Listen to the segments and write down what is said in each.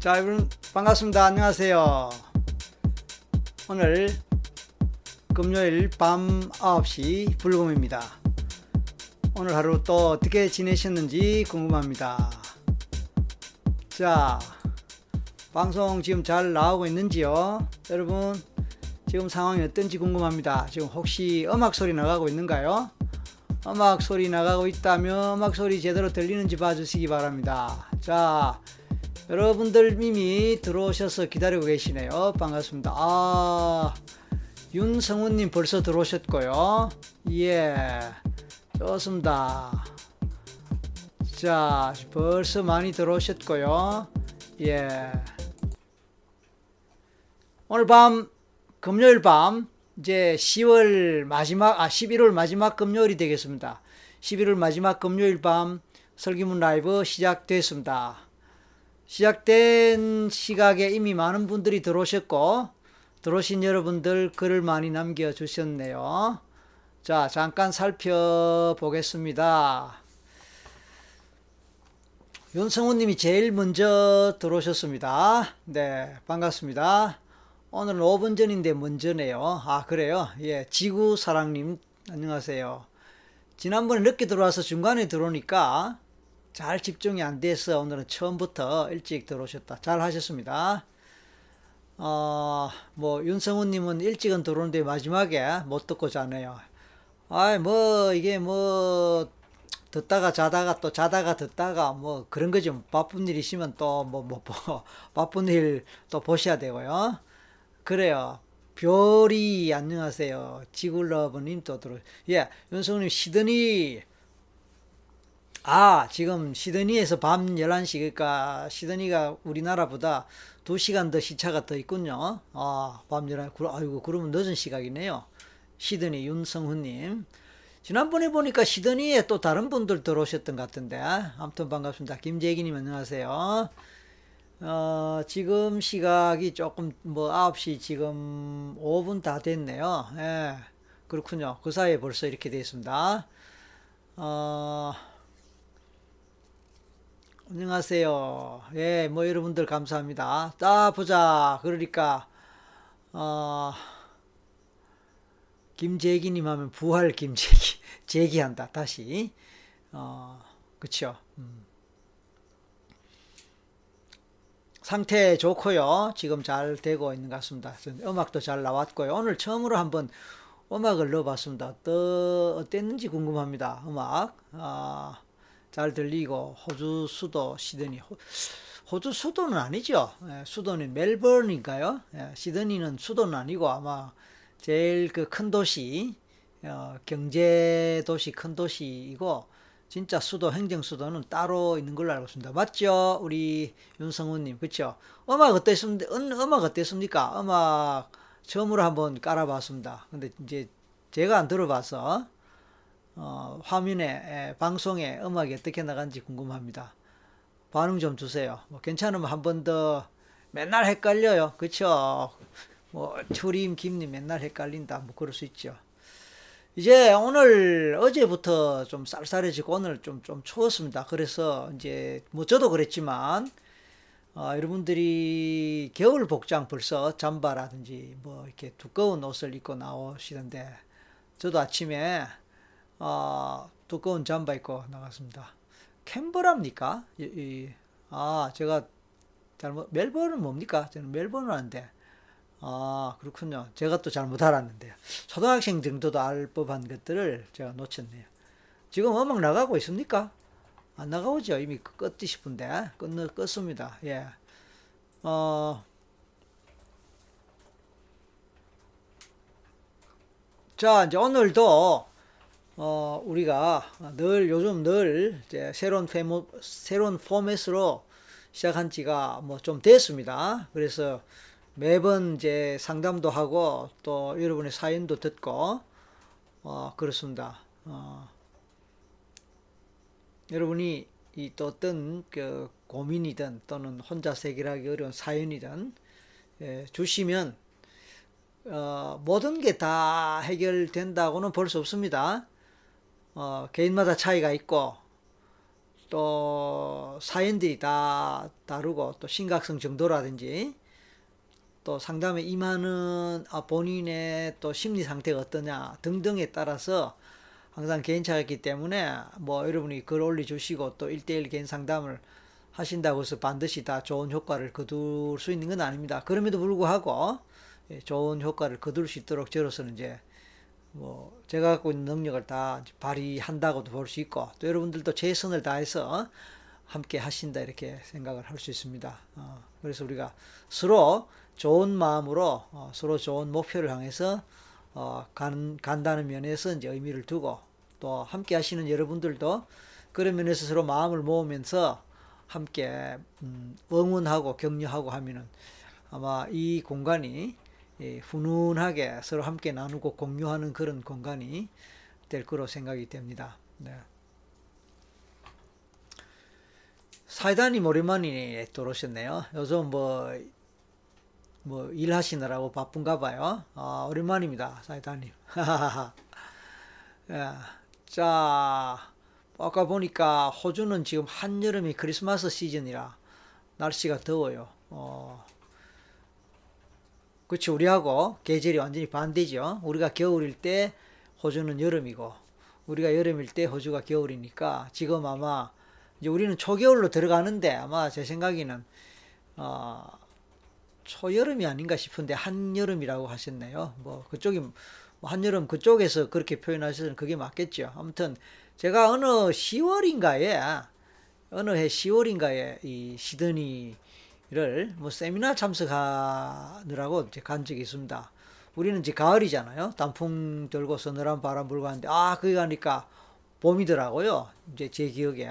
자, 여러분 반갑습니다. 안녕하세요. 오늘 금요일 밤 9시 불금입니다. 오늘 하루 또 어떻게 지내셨는지 궁금합니다. 자, 방송 지금 잘 나오고 있는지요? 여러분, 지금 상황이 어떤지 궁금합니다. 지금 혹시 음악 소리 나가고 있는가요? 음악 소리 나가고 있다면 음악 소리 제대로 들리는지 봐주시기 바랍니다. 자, 여러분들 이미 들어오셔서 기다리고 계시네요. 반갑습니다. 아, 윤성훈님 벌써 들어오셨고요. 예, 좋습니다. 자, 벌써 많이 들어오셨고요. 예. 오늘 밤, 금요일 밤, 이제 10월 마지막, 아, 11월 마지막 금요일이 되겠습니다. 11월 마지막 금요일 밤 설기문 라이브 시작됐습니다. 시작된 시각에 이미 많은 분들이 들어오셨고, 들어오신 여러분들 글을 많이 남겨주셨네요. 자, 잠깐 살펴보겠습니다. 윤성우님이 제일 먼저 들어오셨습니다. 네, 반갑습니다. 오늘은 5분 전인데 먼저네요. 아, 그래요? 예, 지구사랑님, 안녕하세요. 지난번에 늦게 들어와서 중간에 들어오니까 잘 집중이 안 돼서 오늘은 처음부터 일찍 들어오셨다. 잘 하셨습니다. 어, 뭐, 윤성훈님은 일찍은 들어오는데 마지막에 못 듣고 자네요. 아이, 뭐, 이게 뭐, 듣다가 자다가 또 자다가 듣다가 뭐 그런 거지. 뭐 바쁜 일 있으면 또 뭐, 뭐, 뭐, 바쁜 일 또 보셔야 되고요. 그래요. 별이 안녕하세요. 지굴러브님 또 들어. 예, 윤성훈님 시드니 아, 지금 시드니에서 밤 11시, 그러니까 시드니가 우리나라보다 2시간 더 시차가 더 있군요. 아, 밤 11시, 아이고, 그러면 늦은 시각이네요. 시드니 윤성훈님. 지난번에 보니까 시드니에 또 다른 분들 들어오셨던 것 같은데. 아무튼 반갑습니다. 김재기님 안녕하세요. 어, 지금 시각이 조금 뭐 9시 지금 5분 다 됐네요. 예, 그렇군요. 그 사이에 벌써 이렇게 됐습니다. 어, 안녕하세요. 예, 뭐 여러분들 감사합니다. 자, 보자. 그러니까, 어, 김재기 님 하면 부활 김재기, 재기한다. 다시. 어, 그쵸. 음. 상태 좋고요. 지금 잘 되고 있는 것 같습니다. 음악도 잘 나왔고요. 오늘 처음으로 한번 음악을 넣어봤습니다. 또 어땠는지 궁금합니다. 음악. 아, 잘 들리고 호주 수도 시드니 호, 주 수도는 아니죠. 예, 수도는 멜버른인가요? 예, 시드니는 수도는 아니고 아마 제일 그 큰 도시 어, 경제 도시 큰 도시이고 진짜 수도 행정 수도는 따로 있는 걸로 알고 있습니다. 맞죠? 우리 윤성훈님 그렇죠? 음악 어땠습니까? 음악 어땠습니까? 음악 처음으로 한번 깔아봤습니다. 근데 이제 제가 안 들어봐서 어, 화면에 에, 방송에 음악이 어떻게 나간지 궁금합니다. 반응 좀 주세요. 뭐 괜찮으면 한 번 더 맨날 헷갈려요. 그쵸? 뭐 추림 김님 맨날 헷갈린다. 뭐 그럴 수 있죠. 이제 오늘 어제부터 좀 쌀쌀해지고 오늘 좀좀 추웠습니다. 그래서 이제 뭐 저도 그랬지만 어, 여러분들이 겨울 복장 벌써 잠바라든지 뭐 이렇게 두꺼운 옷을 입고 나오시던데 저도 아침에 어, 두꺼운 잠바 입고 나갔습니다. 캔버라입니까? 이, 이, 아, 제가 잘못, 멜버른 뭡니까? 저는 멜버른 하는데. 아, 그렇군요. 제가 또 잘못 알았는데요. 초등학생 정도도 알 법한 것들을 제가 놓쳤네요. 지금 음악 나가고 있습니까? 안 나가오죠? 이미 껐디 싶은데. 껐, 껐습니다. 예. 어, 자, 이제 오늘도 어, 우리가 늘 요즘 늘 새로운 페모, 새로운 포맷으로 시작한 지가 뭐 좀 됐습니다. 그래서 매번 이제 상담도 하고 또 여러분의 사연도 듣고 어, 그렇습니다. 어, 여러분이 이 또 어떤 그 고민이든 또는 혼자 해결하기 어려운 사연이든 예, 주시면 어, 모든 게 다 해결된다고는 볼 수 없습니다. 어, 개인마다 차이가 있고 또 사연들이 다 다르고 또 심각성 정도라든지 또 상담에 임하는 아, 본인의 또 심리 상태가 어떠냐 등등에 따라서 항상 개인차였기 때문에 뭐 여러분이 글 올려주시고 또 1대1 개인 상담을 하신다고 해서 반드시 다 좋은 효과를 거둘 수 있는 건 아닙니다. 그럼에도 불구하고 예, 좋은 효과를 거둘 수 있도록 저로서는 이제 뭐 제가 갖고 있는 능력을 다 발휘한다고도 볼 수 있고 또 여러분들도 최선을 다해서 함께 하신다 이렇게 생각을 할 수 있습니다. 어, 그래서 우리가 서로 좋은 마음으로 어, 서로 좋은 목표를 향해서 어, 간, 간다는 면에서 이제 의미를 두고 또 함께 하시는 여러분들도 그런 면에서 서로 마음을 모으면서 함께 음, 응원하고 격려하고 하면은 아마 이 공간이 예, 훈훈하게 서로 함께 나누고 공유하는 그런 공간이 될 거로 생각이 됩니다. 네. 사이다님 오랜만에 들어오셨네요. 요즘 뭐, 뭐, 일하시느라고 바쁜가 봐요. 아, 오랜만입니다. 사이다님. 예. 자, 아까 보니까 호주는 지금 한여름이 크리스마스 시즌이라 날씨가 더워요. 어, 그렇죠. 우리하고 계절이 완전히 반대죠. 우리가 겨울일 때 호주는 여름이고 우리가 여름일 때 호주가 겨울이니까 지금 아마 이제 우리는 초겨울로 들어가는데 아마 제 생각에는 어, 초여름이 아닌가 싶은데 한여름이라고 하셨네요. 뭐 그쪽이 뭐 한여름 그쪽에서 그렇게 표현하셔서 그게 맞겠죠. 아무튼 제가 어느 10월인가에 어느 해 10월인가에 이 시드니 를 뭐 세미나 참석하느라고 이제 간 적이 있습니다. 우리는 이제 가을이잖아요. 단풍 들고 서늘한 바람 불고 하는데 아 거기 가니까 봄이더라고요. 이제 제 기억에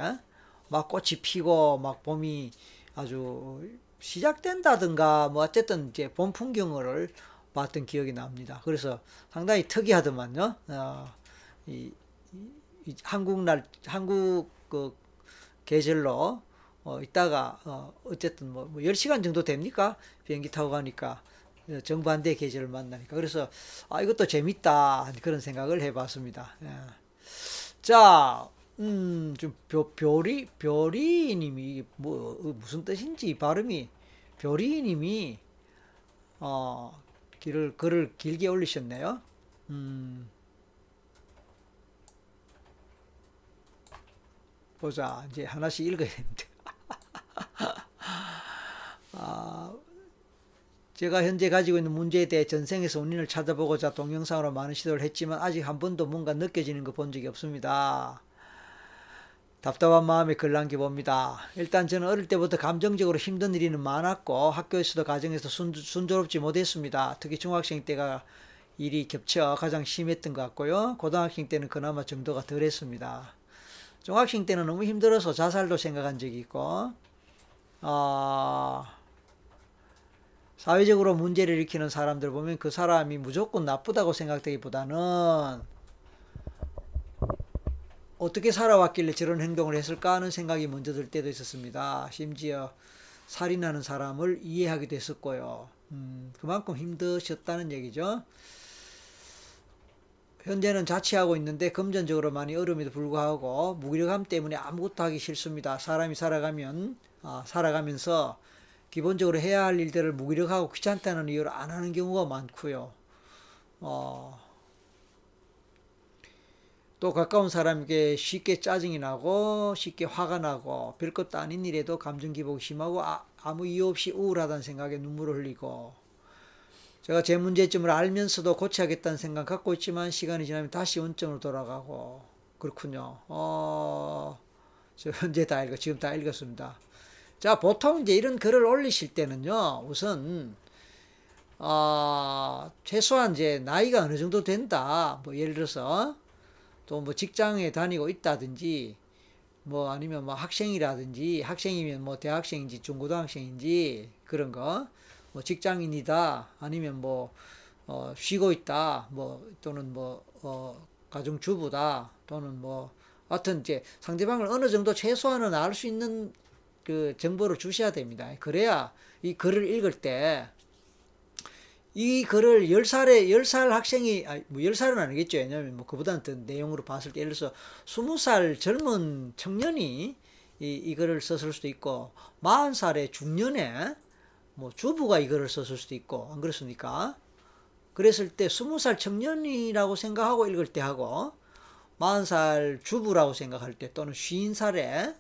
막 꽃이 피고 막 봄이 아주 시작된다든가 뭐 어쨌든 이제 봄 풍경을 봤던 기억이 납니다. 그래서 상당히 특이하더만요. 어, 이, 이, 한국 날 한국 그 계절로 어, 이따가, 어, 어쨌든 뭐, 뭐 10시간 정도 됩니까? 비행기 타고 가니까. 정반대 계절을 만나니까. 그래서, 아, 이것도 재밌다. 그런 생각을 해 봤습니다. 예. 자, 음, 좀, 벼, 별이, 별이 님이, 뭐, 어, 무슨 뜻인지 발음이, 별이 님이, 어, 글을, 글을 길게 올리셨네요. 음, 보자. 이제 하나씩 읽어야 되는데. 아, 제가 현재 가지고 있는 문제에 대해 전생에서 원인을 찾아보고자 동영상으로 많은 시도를 했지만 아직 한 번도 뭔가 느껴지는 거 본 적이 없습니다. 답답한 마음에 글 남겨봅니다. 일단 저는 어릴 때부터 감정적으로 힘든 일이 많았고 학교에서도 가정에서 순, 순조롭지 못했습니다. 특히 중학생 때가 일이 겹쳐 가장 심했던 것 같고요. 고등학생 때는 그나마 정도가 덜했습니다. 중학생 때는 너무 힘들어서 자살도 생각한 적이 있고 어, 사회적으로 문제를 일으키는 사람들 보면 그 사람이 무조건 나쁘다고 생각되기보다는 어떻게 살아왔길래 저런 행동을 했을까 하는 생각이 먼저 들 때도 있었습니다. 심지어 살인하는 사람을 이해하기도 했었고요. 음, 그만큼 힘드셨다는 얘기죠. 현재는 자취하고 있는데 금전적으로 많이 어려움에도 불구하고 무기력함 때문에 아무것도 하기 싫습니다. 사람이 살아가면 아, 살아가면서 기본적으로 해야 할 일들을 무기력하고 귀찮다는 이유로 안 하는 경우가 많고요. 어, 또 가까운 사람에게 쉽게 짜증이 나고 쉽게 화가 나고 별것도 아닌 일에도 감정 기복이 심하고 아, 아무 이유 없이 우울하다는 생각에 눈물을 흘리고 제가 제 문제점을 알면서도 고쳐야겠다는 생각 갖고 있지만 시간이 지나면 다시 원점으로 돌아가고 그렇군요. 어, 저 현재 다 읽어 지금 다 읽었습니다. 자, 보통 이제 이런 글을 올리실 때는요, 우선, 어, 최소한 이제 나이가 어느 정도 된다. 뭐 예를 들어서, 또 뭐 직장에 다니고 있다든지, 뭐 아니면 뭐 학생이라든지, 학생이면 뭐 대학생인지 중고등학생인지, 그런 거, 뭐 직장인이다. 아니면 뭐, 어, 쉬고 있다. 뭐, 또는 뭐, 어, 가정주부다. 또는 뭐, 하여튼 이제 상대방을 어느 정도 최소한은 알 수 있는 그 정보를 주셔야 됩니다. 그래야 이 글을 읽을 때 이 글을 10살에 10살 학생이 아뭐 10살은 아니겠죠. 왜냐면 뭐 그보다는 더 내용으로 봤을 때 예를 들어서 20살 젊은 청년이 이, 이거를 썼을 수도 있고, 40살의 중년에 뭐 주부가 이거를 썼을 수도 있고, 안 그렇습니까? 그랬을 때 20살 청년이라고 생각하고 읽을 때 하고, 40살 주부라고 생각할 때 또는 50살에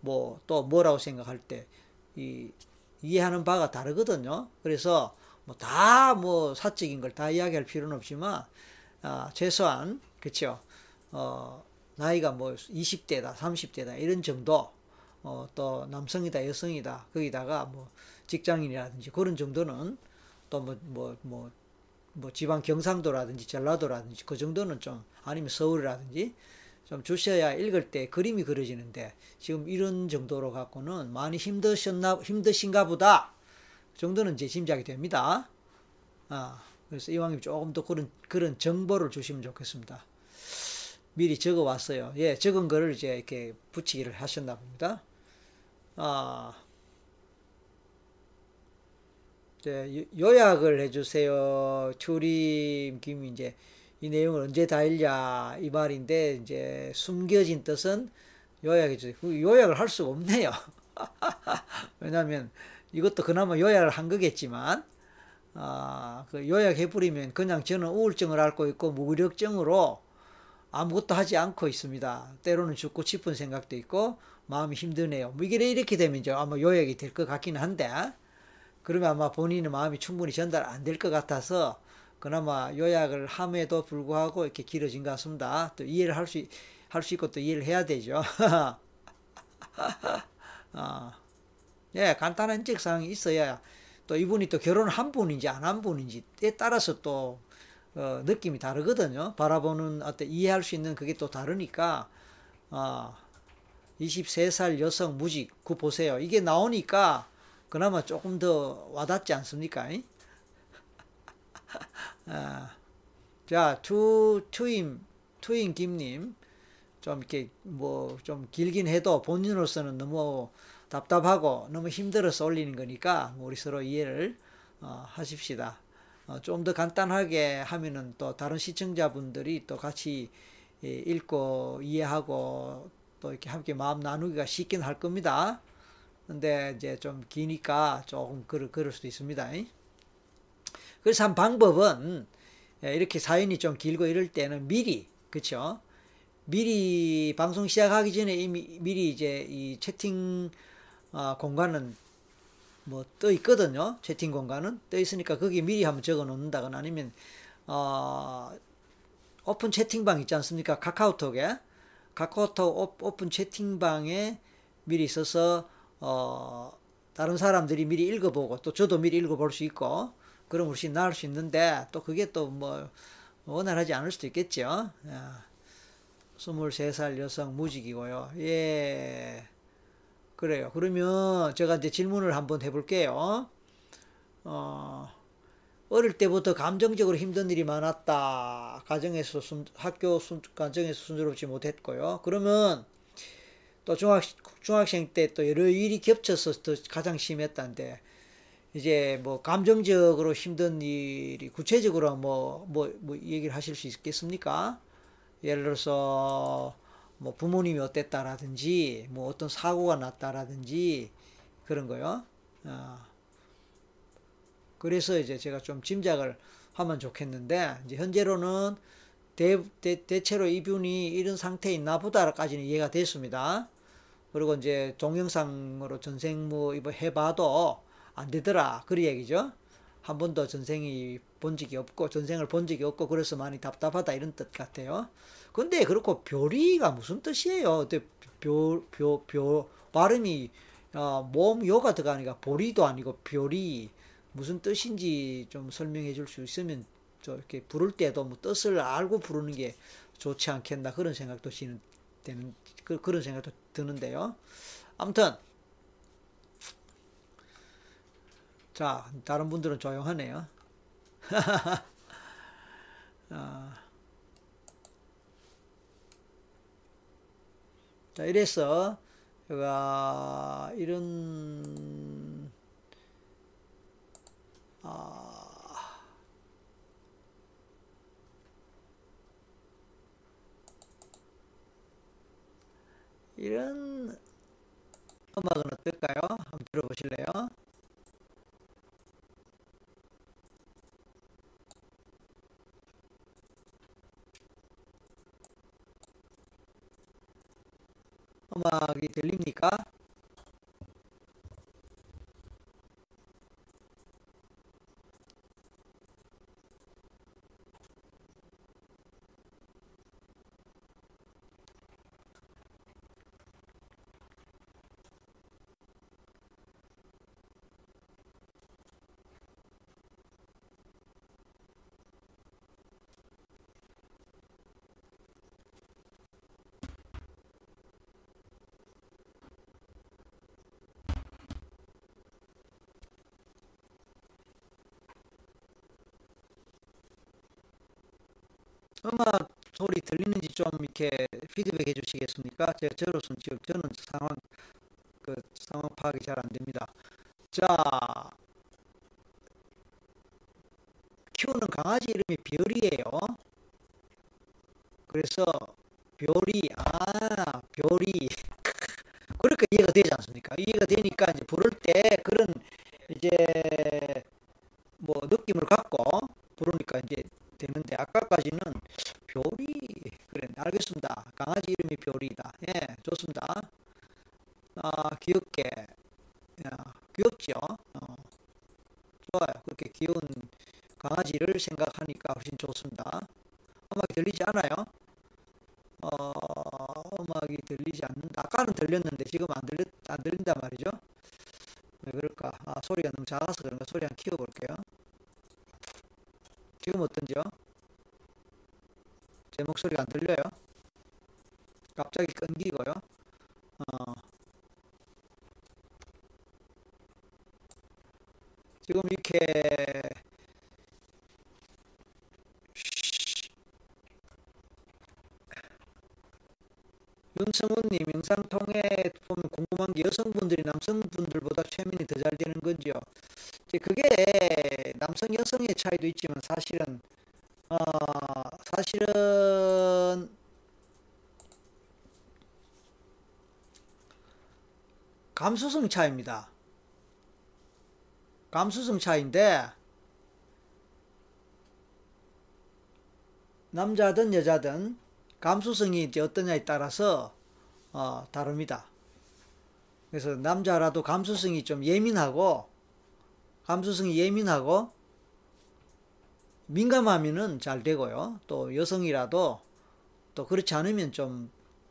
뭐 또 뭐라고 생각할 때 이, 이해하는 바가 다르거든요. 그래서 뭐 다 뭐 사적인 걸 다 이야기할 필요는 없지만, 아, 최소한, 그쵸. 어, 나이가 뭐 20대다, 30대다, 이런 정도, 어, 또 남성이다, 여성이다, 거기다가 뭐 직장인이라든지 그런 정도는 또 뭐, 뭐, 뭐, 뭐 지방 경상도라든지 전라도라든지 그 정도는 좀 아니면 서울이라든지 좀 주셔야 읽을 때 그림이 그려지는데 지금 이런 정도로 갖고는 많이 힘드셨나 힘드신가 보다 정도는 이제 짐작이 됩니다. 아 그래서 이왕이면 조금 더 그런 그런 정보를 주시면 좋겠습니다. 미리 적어 왔어요. 예, 적은 거를 이제 이렇게 붙이기를 하셨나 봅니다. 아, 이제 요약을 해주세요. 추림 김이 이제 이 내용을 언제 다 읽냐 이 말인데 이제 숨겨진 뜻은 요약해 주세요. 그 요약을 할 수가 없네요. 왜냐하면 이것도 그나마 요약을 한 거겠지만 아, 그 요약해 버리면 그냥 저는 우울증을 앓고 있고 무기력증으로 아무것도 하지 않고 있습니다. 때로는 죽고 싶은 생각도 있고 마음이 힘드네요. 뭐 이게 이렇게 되면 이제 아마 요약이 될 것 같기는 한데 그러면 아마 본인의 마음이 충분히 전달 안 될 것 같아서 그나마 요약을 함에도 불구하고 이렇게 길어진 것 같습니다. 또 이해를 할 수, 할 수 있고 또 이해를 해야 되죠. 아, 예, 간단한 인적사항이 있어야 또 이분이 또 결혼을 한 분인지 안 한 분인지에 따라서 또 어, 느낌이 다르거든요. 바라보는 어떤 이해할 수 있는 그게 또 다르니까 어, 23살 여성 무직 그 보세요. 이게 나오니까 그나마 조금 더 와닿지 않습니까? 아, 자, 투, 투임, 투임 김님. 좀 이렇게 뭐 좀 길긴 해도 본인으로서는 너무 답답하고 너무 힘들어서 올리는 거니까 뭐 우리 서로 이해를 어, 하십시다. 어, 좀 더 간단하게 하면은 또 다른 시청자분들이 또 같이 예, 읽고 이해하고 또 이렇게 함께 마음 나누기가 쉽긴 할 겁니다. 근데 이제 좀 기니까 조금 그럴, 그럴 수도 있습니다. 그래서 한 방법은 예, 이렇게 사연이 좀 길고 이럴 때는 미리, 그쵸? 미리 방송 시작하기 전에 이미 미리 이제 이 채팅 어, 공간은 뭐 떠 있거든요. 채팅 공간은 떠 있으니까 거기 미리 한번 적어 놓는다거나 아니면 어, 오픈 채팅방 있지 않습니까? 카카오톡에 카카오톡 오픈 채팅방에 미리 있어서 어, 다른 사람들이 미리 읽어보고 또 저도 미리 읽어볼 수 있고 그럼 훨씬 나을 수 있는데 또 그게 또 뭐 원활하지 않을 수도 있겠죠. 23살 여성 무직이고요. 예. 그래요. 그러면 제가 이제 질문을 한번 해볼게요. 어, 어릴 때부터 감정적으로 힘든 일이 많았다. 가정에서 순, 학교 순, 가정에서 순조롭지 못했고요. 그러면 또 중학, 중학생 때 또 여러 일이 겹쳐서 더 가장 심했다는데, 이제 뭐 감정적으로 힘든 일이 구체적으로 뭐, 뭐, 뭐 얘기를 하실 수 있겠습니까? 예를 들어서 뭐 부모님이 어땠다라든지 뭐 어떤 사고가 났다라든지 그런 거요. 어. 그래서 이제 제가 좀 짐작을 하면 좋겠는데 이제 현재로는 대, 대, 대체로 이분이 이런 상태에 있나 보다까지는 이해가 됐습니다. 그리고 이제 동영상으로 전생 뭐 이거 해봐도 안 되더라. 그 얘기죠. 한 번도 전생이 본 적이 없고 전생을 본 적이 없고 그래서 많이 답답하다 이런 뜻 같아요. 근데 그렇고 별이가 무슨 뜻이에요? 별, 발음이 어, 몸 요가 들어가니까 보리도 아니고 별이 무슨 뜻인지 좀 설명해 줄 수 있으면 저 이렇게 부를 때도 뭐 뜻을 알고 부르는 게 좋지 않겠나 그런 생각도 되는 그, 그런 생각도 드는데요. 아무튼 자 다른 분들은 조용하네요. 어, 자 이래서 제가 이런 아, 이런 음악은 어떨까요? 한번 들어보실래요? 음악이 들립니까? 음악 소리 들리는지 좀 이렇게 피드백 해 주시겠습니까? 제가 저로서는 지금 저는 상황 그 상황 파악이 잘 안 됩니다. 자, 키우는 강아지 이름이 별이에요. 그래서 별이 아 별이 그렇게 이해가 되지 않습니까? 이해가 되니까 이제 부를 때 그런 이제 뭐 느낌을 갖고 부르니까 이제 되는데 아까까지는 별이 그래 알겠습니다. 강아지 이름이 별이다. 예, 좋습니다. 아 귀엽게 야, 귀엽죠. 어, 좋아요. 그렇게 귀여운 강아지를 생각하니까 훨씬 좋습니다. 음악이 들리지 않아요? 어, 음악이 들리지 않는다. 아까는 들렸는데 지금 안 들렸 안 들린단 말이죠. 왜 그럴까? 아, 소리가 너무 작아서 그런가? 소리 한 키워볼게요. 지금 어떤지요? 제 목소리가 안 들려요? 갑자기 끊기고요. 어, 지금 이렇게 윤성훈님 영상 통해 보면 궁금한 게 여성분들이 남성분들보다 최면이 더 잘 되는 건지요? 이제 그게 남성 여성의 차이도 있지만 사실은 어 사실은 감수성 차이입니다. 감수성 차이인데 남자든 여자든 감수성이 이제 어떠냐에 따라서 어, 다릅니다. 그래서 남자라도 감수성이 좀 예민하고 감수성이 예민하고 민감하면은 잘 되고요. 또 여성이라도 또 그렇지 않으면 좀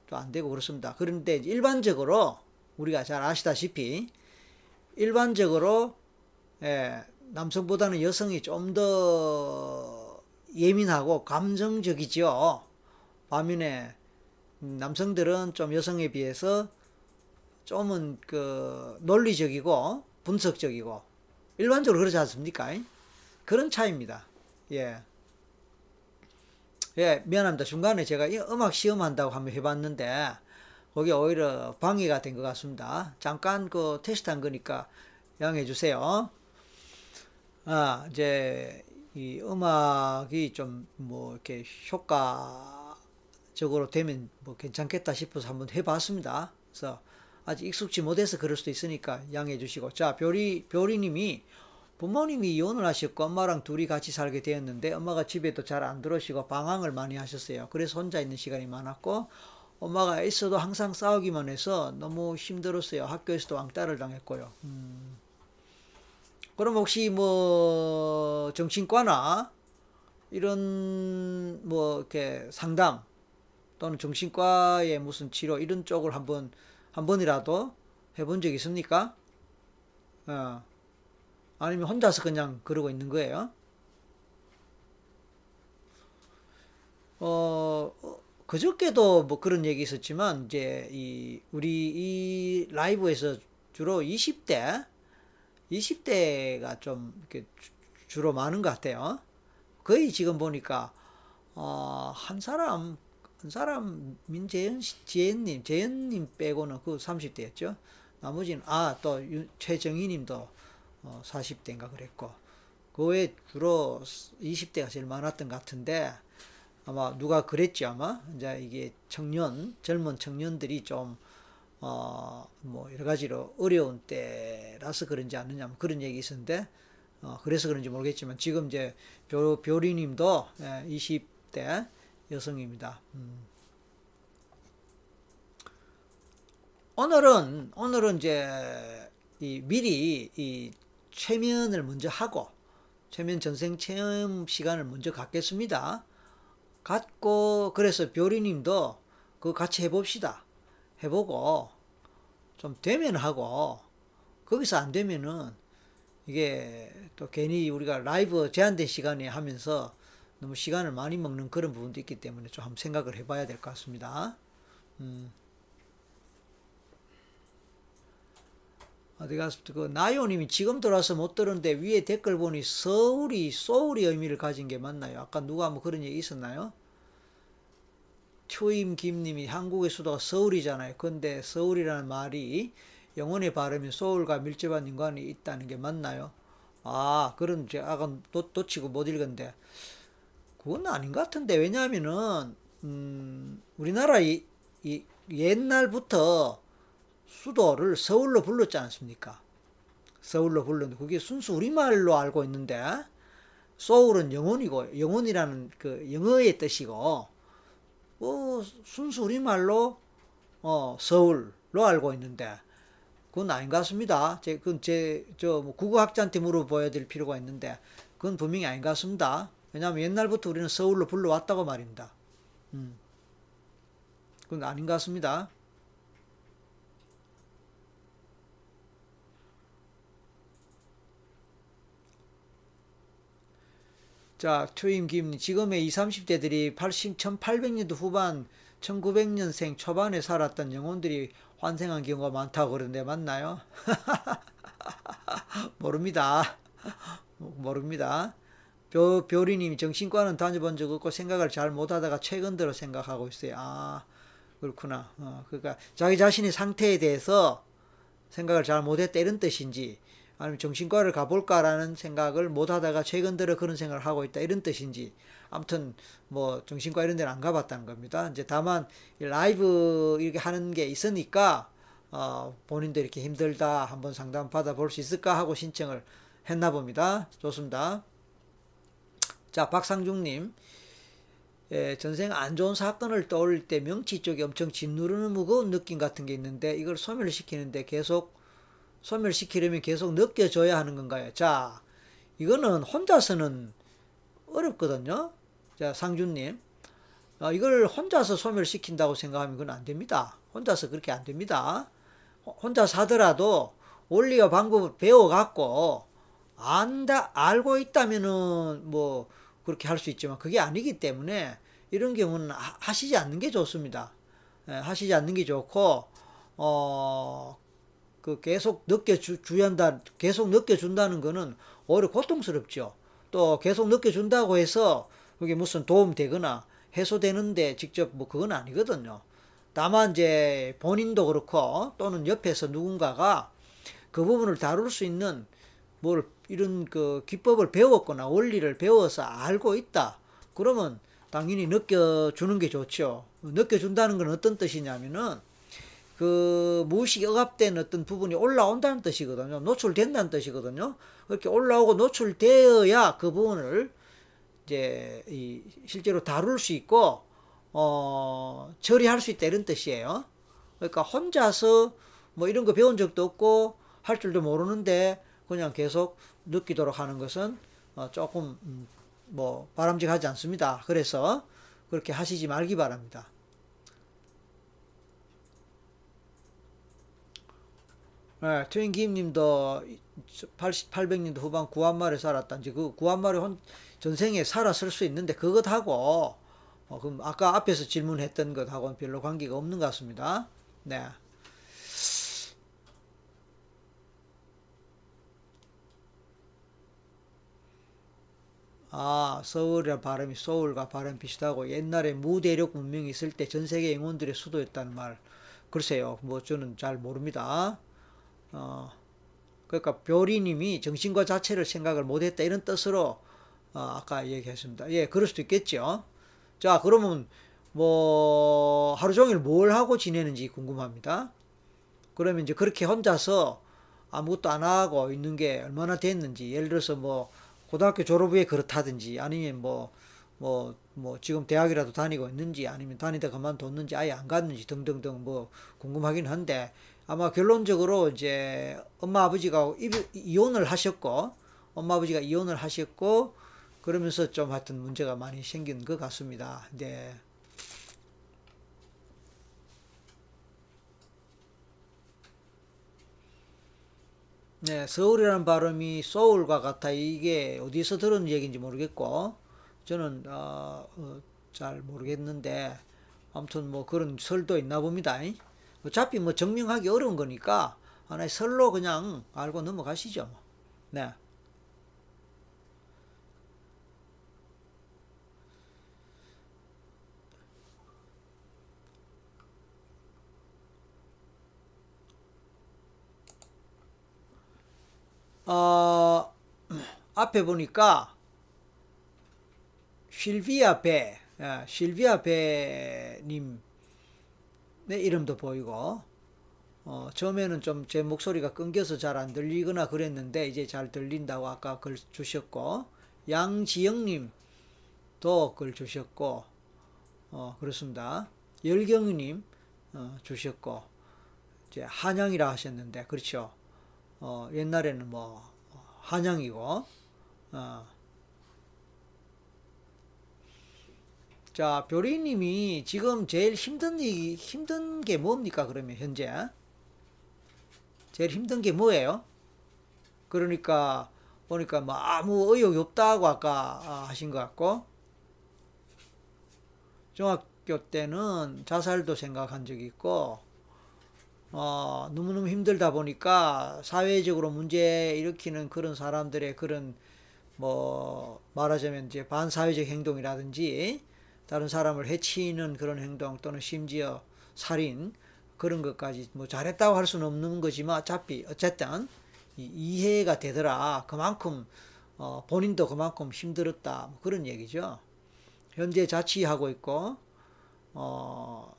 또 안 되고 그렇습니다. 그런데 일반적으로 우리가 잘 아시다시피 일반적으로 예, 남성보다는 여성이 좀 더 예민하고 감정적이죠. 반면에 남성들은 좀 여성에 비해서 좀은 그 논리적이고 분석적이고 일반적으로 그러지 않습니까? 그런 차이입니다. 예. 예, 미안합니다. 중간에 제가 음악 시험한다고 한번 해봤는데, 거기 오히려 방해가 된 것 같습니다. 잠깐 그 테스트 한 거니까 양해해 주세요. 아, 이제 이 음악이 좀 뭐 이렇게 효과적으로 되면 뭐 괜찮겠다 싶어서 한번 해봤습니다. 그래서 아직 익숙지 못해서 그럴 수도 있으니까 양해해 주시고. 자, 별이, 별이님이 부모님이 이혼을 하셨고 엄마랑 둘이 같이 살게 되었는데 엄마가 집에도 잘 안 들어오시고 방황을 많이 하셨어요. 그래서 혼자 있는 시간이 많았고 엄마가 있어도 항상 싸우기만 해서 너무 힘들었어요. 학교에서도 왕따를 당했고요. 음. 그럼 혹시 뭐 정신과나 이런 뭐 이렇게 상담 또는 정신과의 무슨 치료 이런 쪽을 한번 한 번이라도 해본 적 있습니까? 어. 아니면 혼자서 그냥 그러고 있는 거예요? 어, 그저께도 뭐 그런 얘기 있었지만, 이제 이, 우리 이 라이브에서 주로 20대, 20대가 좀 이렇게 주로 많은 것 같아요. 거의 지금 보니까, 어, 한 사람, 한 사람, 민재현, 재현님, 재현님 빼고는 그 30대였죠. 나머지는, 아, 또 최정희 님도 어, 40대인가 그랬고 그 외에 주로 20대가 제일 많았던 것 같은데 아마 누가 그랬지 아마 이제 이게 청년 젊은 청년들이 좀 어, 뭐 여러 가지로 어려운 때라서 그런지 않느냐 뭐 그런 얘기 있었는데 어, 그래서 그런지 모르겠지만 지금 이제 별, 별이님도 예, 20대 여성입니다. 음. 오늘은 오늘은 이제 이 미리 이 최면을 먼저 하고 최면 전생 체험 시간을 먼저 갖겠습니다. 갖고 그래서 별이님도 그 같이 해봅시다. 해보고 좀 되면 하고 거기서 안 되면은 이게 또 괜히 우리가 라이브 제한된 시간에 하면서 너무 시간을 많이 먹는 그런 부분도 있기 때문에 좀 한번 생각을 해봐야 될 것 같습니다. 음. 어디 가서 그 나요님이 지금 들어와서 못 들었는데 위에 댓글 보니 서울이 소울이 의미를 가진 게 맞나요? 아까 누가 뭐 그런 얘기 있었나요? 초임 김님이 한국의 수도가 서울이잖아요. 근데 서울이라는 말이 영혼의 발음이 소울과 밀접한 인관이 있다는 게 맞나요? 아, 그런 제가 아까 놓, 치고 못 읽었는데 그건 아닌 것 같은데 왜냐하면은 음, 우리나라 이, 이 옛날부터 수도를 서울로 불렀지 않습니까? 서울로 불렀는데 그게 순수 우리말로 알고 있는데 소울은 영혼이고 영혼이라는 그 영어의 뜻이고 뭐 순수 우리말로 어 서울로 알고 있는데 그건 아닌 것 같습니다. 제, 그건 제, 저, 뭐 국어학자한테 물어봐야 될 필요가 있는데, 그건 분명히 아닌 것 같습니다. 왜냐하면 옛날부터 우리는 서울로 불러왔다고 말입니다. 음. 그건 아닌 것 같습니다. 자, 투임 김 지금의 20, 30대들이 80, 1800년도 후반 1900년생 초반에 살았던 영혼들이 환생한 경우가 많다고 그러는데 맞나요? 모릅니다. 모릅니다. 벼, 별이님 정신과는 다녀본 적 없고 생각을 잘 못하다가 최근 들어 생각하고 있어요. 아 그렇구나. 어, 그러니까 자기 자신의 상태에 대해서 생각을 잘 못했다 이런 뜻인지 아니면 정신과를 가볼까라는 생각을 못 하다가 최근 들어 그런 생각을 하고 있다 이런 뜻인지 아무튼 뭐 정신과 이런 데는 안 가봤다는 겁니다. 이제 다만 라이브 이렇게 하는 게 있으니까 어, 본인도 이렇게 힘들다 한번 상담 받아볼 수 있을까 하고 신청을 했나 봅니다. 좋습니다. 자 박상중님 예, 전생 안 좋은 사건을 떠올릴 때 명치 쪽에 엄청 짓누르는 무거운 느낌 같은 게 있는데 이걸 소멸시키는데 계속 소멸시키려면 계속 느껴져야 하는 건가요? 자, 이거는 혼자서는 어렵거든요. 자, 상준님. 어, 이걸 혼자서 소멸시킨다고 생각하면 그건 안 됩니다. 혼자서 그렇게 안 됩니다. 혼자서 하더라도 원리와 방법을 배워갖고 안다, 알고 있다면은 뭐 그렇게 할 수 있지만 그게 아니기 때문에 이런 경우는 하시지 않는 게 좋습니다. 예, 하시지 않는 게 좋고, 어, 그 계속 느껴주, 주한다, 계속 느껴준다는 거는 오히려 고통스럽죠. 또 계속 느껴준다고 해서 그게 무슨 도움 되거나 해소되는데 직접 뭐 그건 아니거든요. 다만 이제 본인도 그렇고 또는 옆에서 누군가가 그 부분을 다룰 수 있는 뭘 이런 그 기법을 배웠거나 원리를 배워서 알고 있다. 그러면 당연히 느껴주는 게 좋죠. 느껴준다는 건 어떤 뜻이냐면은 그 무의식이 억압된 어떤 부분이 올라온다는 뜻이거든요. 노출된다는 뜻이거든요. 그렇게 올라오고 노출되어야 그 부분을 이제 이 실제로 다룰 수 있고 어 처리할 수 있다 이런 뜻이에요. 그러니까 혼자서 뭐 이런 거 배운 적도 없고 할 줄도 모르는데 그냥 계속 느끼도록 하는 것은 어 조금 음, 뭐 바람직하지 않습니다. 그래서 그렇게 하시지 말기 바랍니다. 네, 트윈 김님도 80, 800년도 후반 구한말에 살았단지 그 구한말에 혼, 전생에 살았을 수 있는데 그것하고 어, 그럼 아까 앞에서 질문했던 것하고는 별로 관계가 없는 것 같습니다. 네. 아, 서울이라 발음이 서울과 발음 비슷하고 옛날에 무대륙 문명이 있을 때 전 세계 영혼들의 수도였다는 말. 글쎄요, 뭐 저는 잘 모릅니다. 어, 그러니까 별이님이 정신과 자체를 생각을 못했다 이런 뜻으로 어, 아까 얘기했습니다. 예, 그럴 수도 있겠죠. 자, 그러면 뭐 하루 종일 뭘 하고 지내는지 궁금합니다. 그러면 이제 그렇게 혼자서 아무것도 안 하고 있는 게 얼마나 됐는지 예를 들어서 뭐 고등학교 졸업 후에 그렇다든지 아니면 뭐 뭐, 뭐, 지금 대학이라도 다니고 있는지 아니면 다니다 그만뒀는지 아예 안 갔는지 등등등 뭐 궁금하긴 한데 아마 결론적으로 이제 엄마 아버지가 이혼을 하셨고 엄마 아버지가 이혼을 하셨고 그러면서 좀 하여튼 문제가 많이 생긴 것 같습니다. 네. 네, 서울이라는 발음이 소울과 같아 이게 어디서 들은 얘기인지 모르겠고 저는 어, 어, 잘 모르겠는데 아무튼 뭐 그런 설도 있나 봅니다. 어차피 뭐 증명하기 어려운 거니까 하나의 설로 그냥 알고 넘어가시죠. 뭐. 네. 어, 앞에 보니까 실비아 배, 예, 실비아 배님 내 이름도 보이고 어, 처음에는 좀 제 목소리가 끊겨서 잘 안 들리거나 그랬는데 이제 잘 들린다고 아까 글 주셨고 양지영님 도 글 주셨고 어, 그렇습니다. 열경님 어, 주셨고 이제 한양이라 하셨는데 그렇죠. 어, 옛날에는 뭐 한양이고 어. 자 별이님이 지금 제일 힘든 이 힘든 게 뭡니까 그러면 현재 제일 힘든 게 뭐예요? 그러니까 보니까 뭐 아무 의욕이 없다고 아까 아, 하신 것 같고 중학교 때는 자살도 생각한 적이 있고 어, 너무너무 힘들다 보니까 사회적으로 문제 일으키는 그런 사람들의 그런 뭐 말하자면 이제 반사회적 행동이라든지 다른 사람을 해치는 그런 행동 또는 심지어 살인 그런 것까지 뭐 잘했다고 할 수는 없는 거지만 어차피 어쨌든 이해가 되더라. 그만큼 어, 본인도 그만큼 힘들었다. 뭐 그런 얘기죠. 현재 자취하고 있고 어,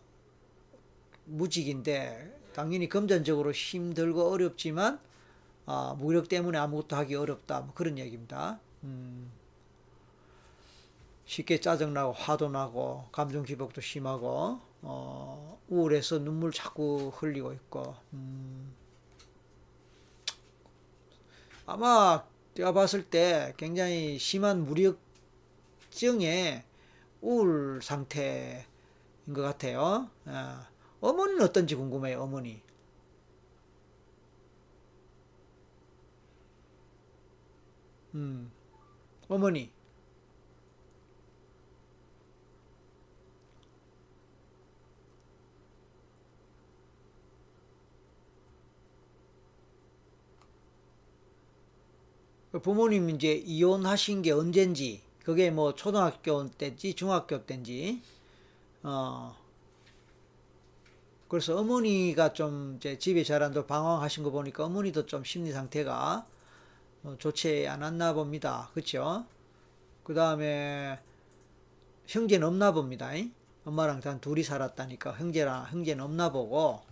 무직인데 당연히 금전적으로 힘들고 어렵지만 아, 무력 때문에 아무것도 하기 어렵다. 뭐 그런 얘기입니다. 음, 쉽게 짜증나고 화도 나고 감정 기복도 심하고 어, 우울해서 눈물 자꾸 흘리고 있고 음, 아마 제가 봤을 때 굉장히 심한 무력증의 우울 상태인 것 같아요. 아. 어머니는 어떤지 궁금해요, 어머니. 음, 어머니. 부모님 이제 이혼하신 게 언젠지, 그게 뭐 초등학교 때인지 중학교 때인지, 어, 그래서 어머니가 좀 이제 집에 잘안도 방황하신 거 보니까 어머니도 좀 심리 상태가 어, 좋지 않았나 봅니다. 그렇죠? 그 다음에 형제는 없나 봅니다. 엄마랑 단 둘이 살았다니까 형제랑 형제는 없나 보고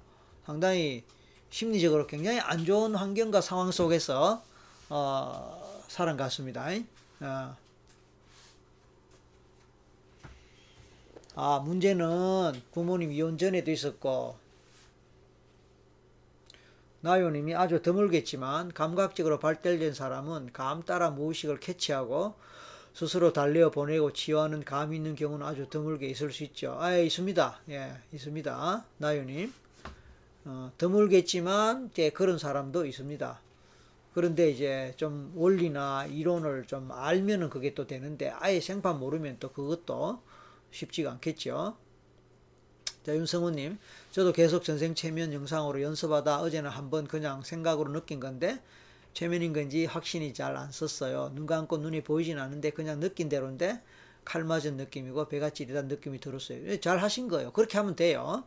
상당히 심리적으로 굉장히 안 좋은 환경과 상황 속에서 어, 살은 같습니다. 어. 아, 문제는 부모님 이혼 전에도 있었고, 나요님이 아주 드물겠지만 감각적으로 발달된 사람은 감 따라 무의식을 캐치하고 스스로 달래어 보내고 치유하는 감이 있는 경우는 아주 드물게 있을 수 있죠. 아, 예, 있습니다. 예, 있습니다. 나요님. 어, 드물겠지만, 예, 그런 사람도 있습니다. 그런데 이제 좀 원리나 이론을 좀 알면은 그게 또 되는데, 아예 생판 모르면 또 그것도 쉽지가 않겠죠. 자, 윤성우님, 저도 계속 전생 체면 영상으로 연습하다 어제는 한번 그냥 생각으로 느낀 건데, 체면인 건지 확신이 잘안 썼어요. 눈 감고 눈이 보이진 않는데 그냥 느낀 대로인데, 칼 맞은 느낌이고 배가 찌릿한 느낌이 들었어요. 예, 잘 하신 거예요. 그렇게 하면 돼요.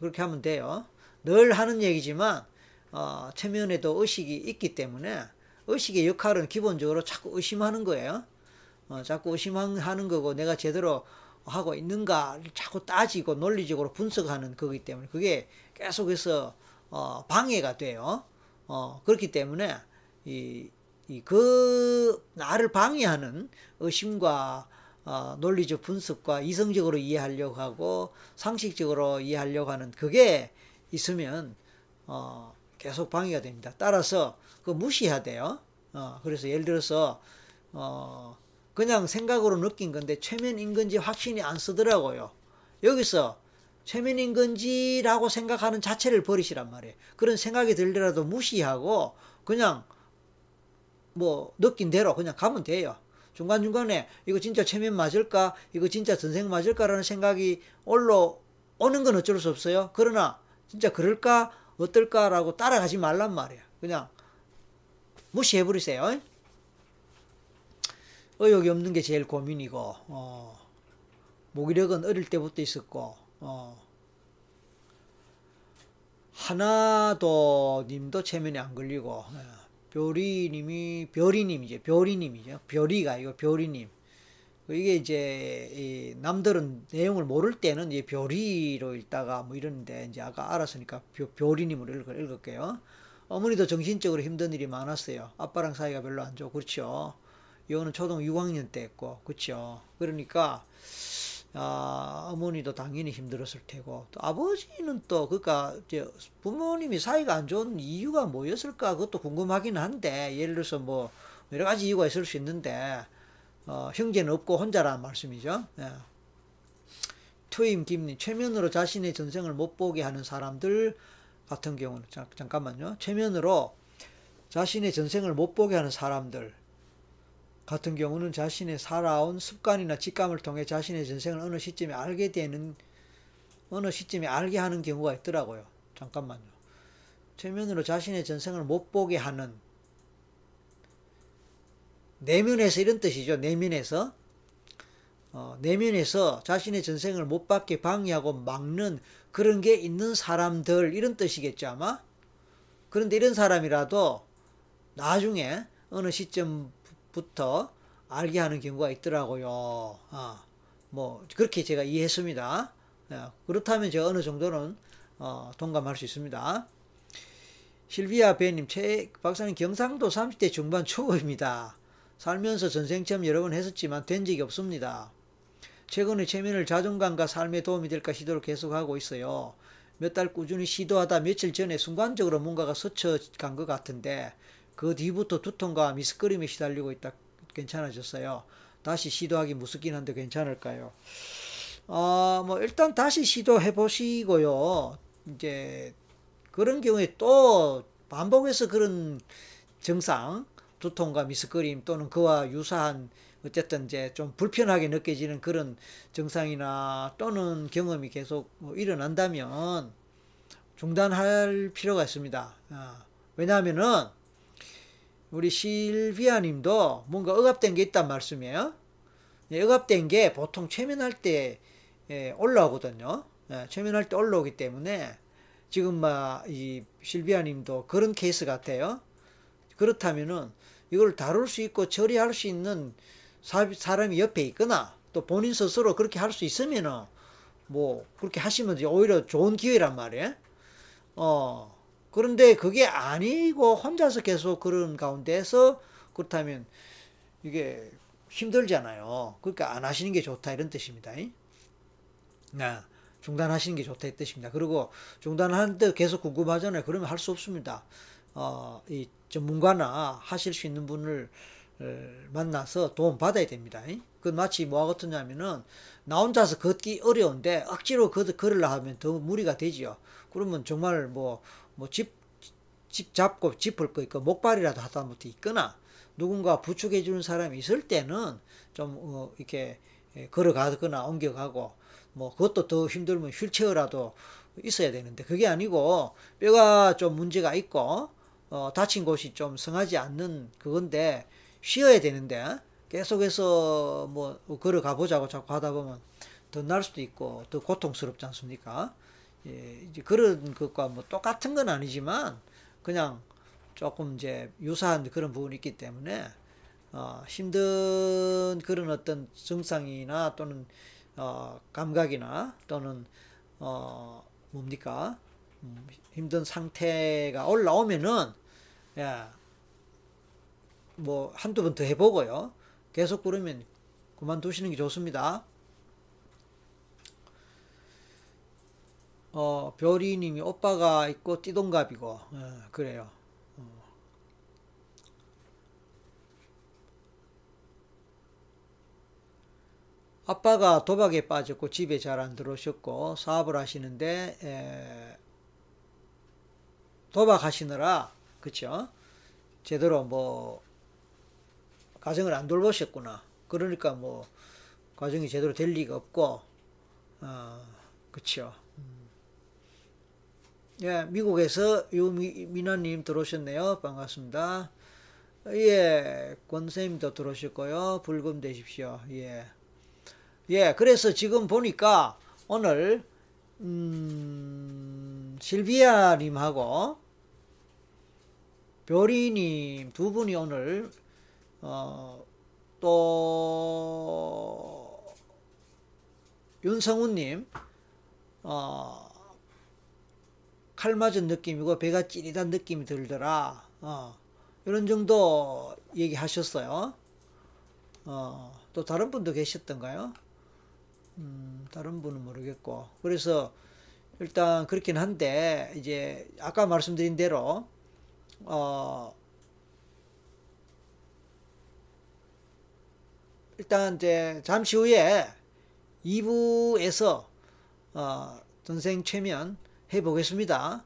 그렇게 하면 돼요. 늘 하는 얘기지만, 어, 체면에도 의식이 있기 때문에, 의식의 역할은 기본적으로 자꾸 의심하는 거예요. 어, 자꾸 의심하는 거고 내가 제대로 하고 있는가 자꾸 따지고 논리적으로 분석하는 거기 때문에 그게 계속해서 어, 방해가 돼요. 어, 그렇기 때문에 이, 이 그 나를 방해하는 의심과 어, 논리적 분석과 이성적으로 이해하려고 하고 상식적으로 이해하려고 하는 그게 있으면 어, 계속 방해가 됩니다. 따라서 그 무시해야 돼요. 어, 그래서 예를 들어서 어, 그냥 생각으로 느낀 건데 최면인 건지 확신이 안 쓰더라고요. 여기서 최면인 건지라고 생각하는 자체를 버리시란 말이에요. 그런 생각이 들더라도 무시하고 그냥 뭐 느낀 대로 그냥 가면 돼요. 중간중간에 이거 진짜 최면 맞을까? 이거 진짜 전생 맞을까라는 생각이 올라오는 건 어쩔 수 없어요. 그러나 진짜 그럴까? 어떨까라고 따라가지 말란 말이에요. 그냥 무시해버리세요. 의욕이 없는 게 제일 고민이고, 어, 모기력은 어릴 때부터 있었고, 어, 하나도 님도 체면에 안 걸리고, 예, 별이 님이, 별이 님이죠. 별이 님이죠. 별이가 이거 별이 님. 이게 이제 남들은 내용을 모를 때는 이제 별이로 읽다가 뭐 이러는데 이제 아까 알았으니까 별이님으로 읽, 읽을게요. 어머니도 정신적으로 힘든 일이 많았어요. 아빠랑 사이가 별로 안 좋고 그렇죠. 이거는 초등 6학년 때 했고 그렇죠. 그러니까 아, 어머니도 당연히 힘들었을 테고 또 아버지는 또 그러니까 이제 부모님이 사이가 안 좋은 이유가 뭐였을까 그것도 궁금하긴 한데 예를 들어서 뭐 여러 가지 이유가 있을 수 있는데 어, 형제는 없고 혼자라는 말씀이죠. 예. 투임 김님 최면으로 자신의 전생을 못 보게 하는 사람들 같은 경우는 자, 잠깐만요. 최면으로 자신의 전생을 못 보게 하는 사람들 같은 경우는 자신의 살아온 습관이나 직감을 통해 자신의 전생을 어느 시점에 알게 되는 어느 시점에 알게 하는 경우가 있더라고요. 잠깐만요. 최면으로 자신의 전생을 못 보게 하는 내면에서 이런 뜻이죠. 내면에서 어, 내면에서 자신의 전생을 못 받게 방해하고 막는 그런 게 있는 사람들 이런 뜻이겠죠 아마. 그런데 이런 사람이라도 나중에 어느 시점부터 알게 하는 경우가 있더라고요. 어, 뭐 그렇게 제가 이해했습니다. 어, 그렇다면 제가 어느 정도는 어, 동감할 수 있습니다. 실비아 배님, 최 박사님 경상도 30대 중반 초보입니다. 살면서 전생 체험 여러 번 했었지만 된 적이 없습니다. 최근에 최면을 자존감과 삶에 도움이 될까 시도를 계속하고 있어요. 몇 달 꾸준히 시도하다 며칠 전에 순간적으로 뭔가가 스쳐간 것 같은데 그 뒤부터 두통과 미스거림에 시달리고 있다 괜찮아졌어요. 다시 시도하기 무섭긴 한데 괜찮을까요? 어, 뭐 일단 다시 시도해 보시고요. 이제 그런 경우에 또 반복해서 그런 증상 두통과 미스거림 또는 그와 유사한 어쨌든 이제 좀 불편하게 느껴지는 그런 증상이나 또는 경험이 계속 뭐 일어난다면 중단할 필요가 있습니다. 어, 왜냐하면은 우리 실비아 님도 뭔가 억압된 게 있단 말씀이에요. 예, 억압된 게 보통 최면할 때 예, 올라오거든요. 예, 최면할 때 올라오기 때문에 지금 막 이 실비아 님도 그런 케이스 같아요. 그렇다면은 이걸 다룰 수 있고 처리할 수 있는 사람이 옆에 있거나 또 본인 스스로 그렇게 할 수 있으면은 뭐 그렇게 하시면 오히려 좋은 기회란 말이에요. 어 그런데 그게 아니고 혼자서 계속 그런 가운데서 그렇다면 이게 힘들잖아요. 그러니까 안 하시는 게 좋다 이런 뜻입니다. 네. 중단하시는 게 좋다 이 뜻입니다. 그리고 중단하는데 계속 궁금하잖아요. 그러면 할 수 없습니다. 어, 이 전문가나 하실 수 있는 분을 만나서 도움 받아야 됩니다. 그 마치 뭐와 같으냐면은 나 혼자서 걷기 어려운데 억지로 걷, 걸으려 하면 더 무리가 되지요. 그러면 정말 뭐, 뭐 집, 집 잡고 짚을 거 있고 목발이라도 하다못해 있거나 누군가 부축해 주는 사람이 있을 때는 좀 어, 이렇게 걸어가거나 옮겨가고 뭐 그것도 더 힘들면 휠체어라도 있어야 되는데 그게 아니고 뼈가 좀 문제가 있고 어, 다친 곳이 좀 성하지 않는 그건데 쉬어야 되는데 계속해서 뭐 걸어가 보자고 자꾸 하다 보면 더 날 수도 있고 더 고통스럽지 않습니까? 예, 이제 그런 것과 뭐 똑같은 건 아니지만 그냥 조금 이제 유사한 그런 부분이 있기 때문에 어, 힘든 그런 어떤 증상이나 또는 어, 감각이나 또는 어, 뭡니까 음, 힘든 상태가 올라오면은 예, 뭐 한두 번 더 해보고요. 계속 그러면 그만두시는 게 좋습니다. 어, 별이님이 오빠가 있고 띠동갑이고 예, 그래요. 어. 아빠가 도박에 빠졌고 집에 잘 안 들어오셨고 사업을 하시는데 에, 도박하시느라 그쵸? 제대로 뭐 가정을 안 돌보셨구나. 그러니까 뭐 가정이 제대로 될 리가 없고 어, 그쵸? 음. 예, 미국에서 유미나님 들어오셨네요. 반갑습니다. 예, 권쌤도 들어오셨고요. 불금 되십시오. 예. 예, 그래서 지금 보니까 오늘 음, 실비아님하고 별이님 두 분이 오늘 어, 또 윤성훈님 어, 칼 맞은 느낌이고 배가 찌릿한 느낌이 들더라. 어, 이런 정도 얘기하셨어요. 어, 또 다른 분도 계셨던가요? 음, 다른 분은 모르겠고. 그래서 일단 그렇긴 한데, 이제 아까 말씀드린 대로, 어, 일단 이제 잠시 후에 2부에서 어, 전생 최면 해보겠습니다.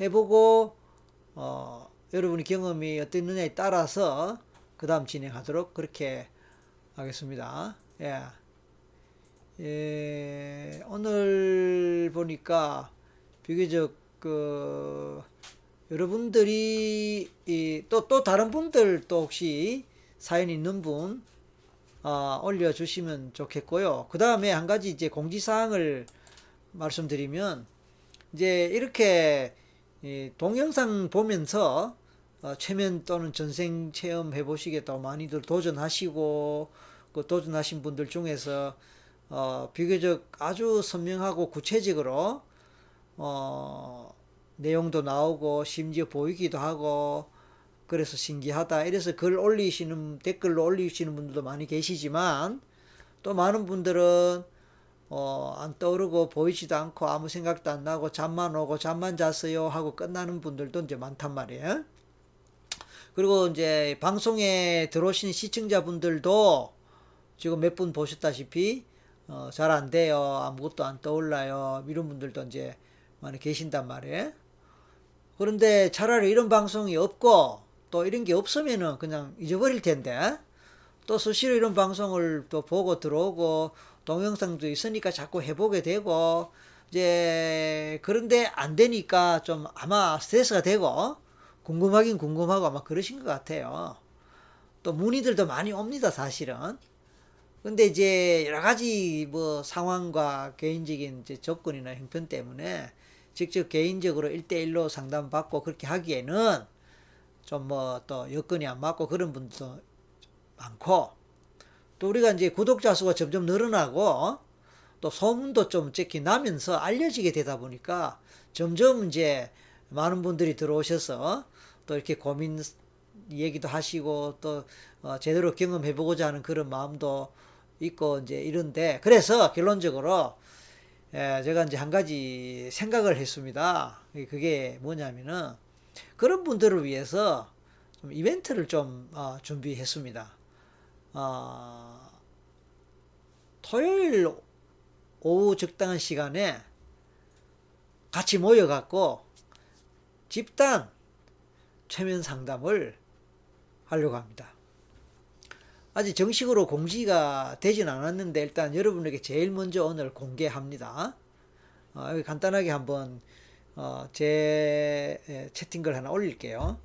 해보고 어, 여러분의 경험이 어땠느냐에 따라서 그 다음 진행하도록 그렇게 하겠습니다. 예. 예, 오늘 보니까 비교적 그 여러분들이 또또 다른 분들 또 혹시 사연 있는 분 어, 올려주시면 좋겠고요. 그 다음에 한 가지 이제 공지사항을 말씀드리면 이제 이렇게 동영상 보면서 어, 최면 또는 전생 체험 해보시게 또 많이들 도전하시고 그 도전하신 분들 중에서 어, 비교적 아주 선명하고 구체적으로 어, 내용도 나오고 심지어 보이기도 하고 그래서 신기하다 이래서 글 올리시는 댓글로 올리시는 분들도 많이 계시지만 또 많은 분들은 어, 안 떠오르고 보이지도 않고 아무 생각도 안 나고 잠만 오고 잠만 잤어요 하고 끝나는 분들도 이제 많단 말이에요. 그리고 이제 방송에 들어오신 시청자분들도 지금 몇 분 보셨다시피 어, 잘 안 돼요. 아무것도 안 떠올라요. 이런 분들도 이제 많이 계신단 말이에요. 그런데 차라리 이런 방송이 없고 또 이런 게 없으면은 그냥 잊어버릴 텐데 또 수시로 이런 방송을 또 보고 들어오고 동영상도 있으니까 자꾸 해보게 되고 이제 그런데 안 되니까 좀 아마 스트레스가 되고 궁금하긴 궁금하고 아마 그러신 것 같아요. 또 문의들도 많이 옵니다, 사실은. 근데 이제 여러 가지 뭐 상황과 개인적인 이제 조건이나 형편 때문에 직접 개인적으로 일대일로 상담받고 그렇게 하기에는 좀 뭐 또 여건이 안 맞고 그런 분도 많고 또 우리가 이제 구독자 수가 점점 늘어나고 또 소문도 좀 찍히 나면서 알려지게 되다 보니까 점점 이제 많은 분들이 들어오셔서 또 이렇게 고민 얘기도 하시고 또어 제대로 경험해보고자 하는 그런 마음도 있고 이제 이런데 그래서 결론적으로 예, 제가 이제 한 가지 생각을 했습니다. 그게 뭐냐면은 그런 분들을 위해서 좀 이벤트를 좀 어, 준비했습니다. 어, 토요일 오후 적당한 시간에 같이 모여갖고 집단 최면 상담을 하려고 합니다. 아직 정식으로 공지가 되진 않았는데 일단 여러분에게 제일 먼저 오늘 공개합니다. 어, 간단하게 한번 어, 제 채팅글 하나 올릴게요.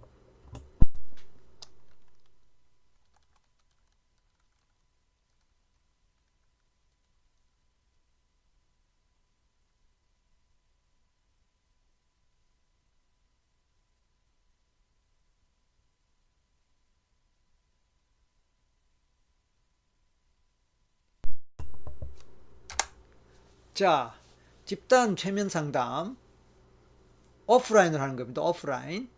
자, 집단 최면 상담. 오프라인으로 하는 겁니다. 오프라인.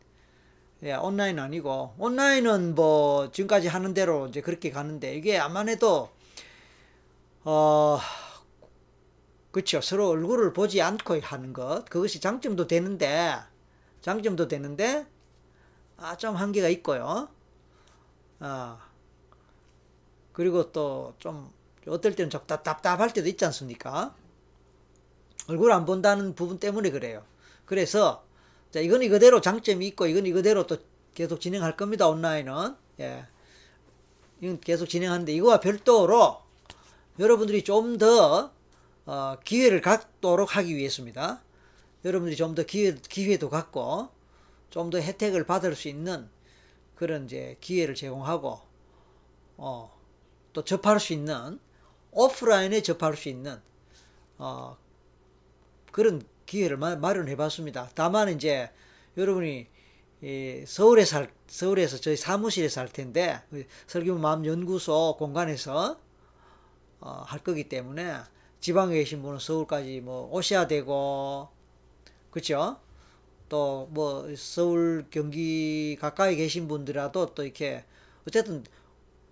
예, 온라인 아니고 온라인은 뭐 지금까지 하는 대로 이제 그렇게 가는데 이게 아무래도 어 그렇죠. 서로 얼굴을 보지 않고 하는 것 그것이 장점도 되는데 장점도 되는데 아 좀 한계가 있고요. 아 그리고 또 좀 어떨 때는 좀 답답할 때도 있지 않습니까? 얼굴 안 본다는 부분 때문에 그래요. 그래서 자, 이건 이거대로 장점이 있고 이건 이거대로 또 계속 진행할 겁니다. 온라인은. 예. 이건 계속 진행하는데 이거와 별도로 여러분들이 좀더 어, 기회를 갖도록 하기 위해서입니다. 여러분들이 좀 더 기회, 기회도 갖고 좀 더 혜택을 받을 수 있는 그런 이제 기회를 제공하고 어, 또 접할 수 있는 오프라인에 접할 수 있는 어, 그런 기회를 마련해 봤습니다. 다만 이제 여러분이 서울에 살 서울에서 저희 사무실에 살 텐데 설교 마음 연구소 공간에서 어, 할 거기 때문에 지방에 계신 분은 서울까지 뭐 오셔야 되고 그렇죠? 또 뭐 서울 경기 가까이 계신 분들이라도 또 이렇게 어쨌든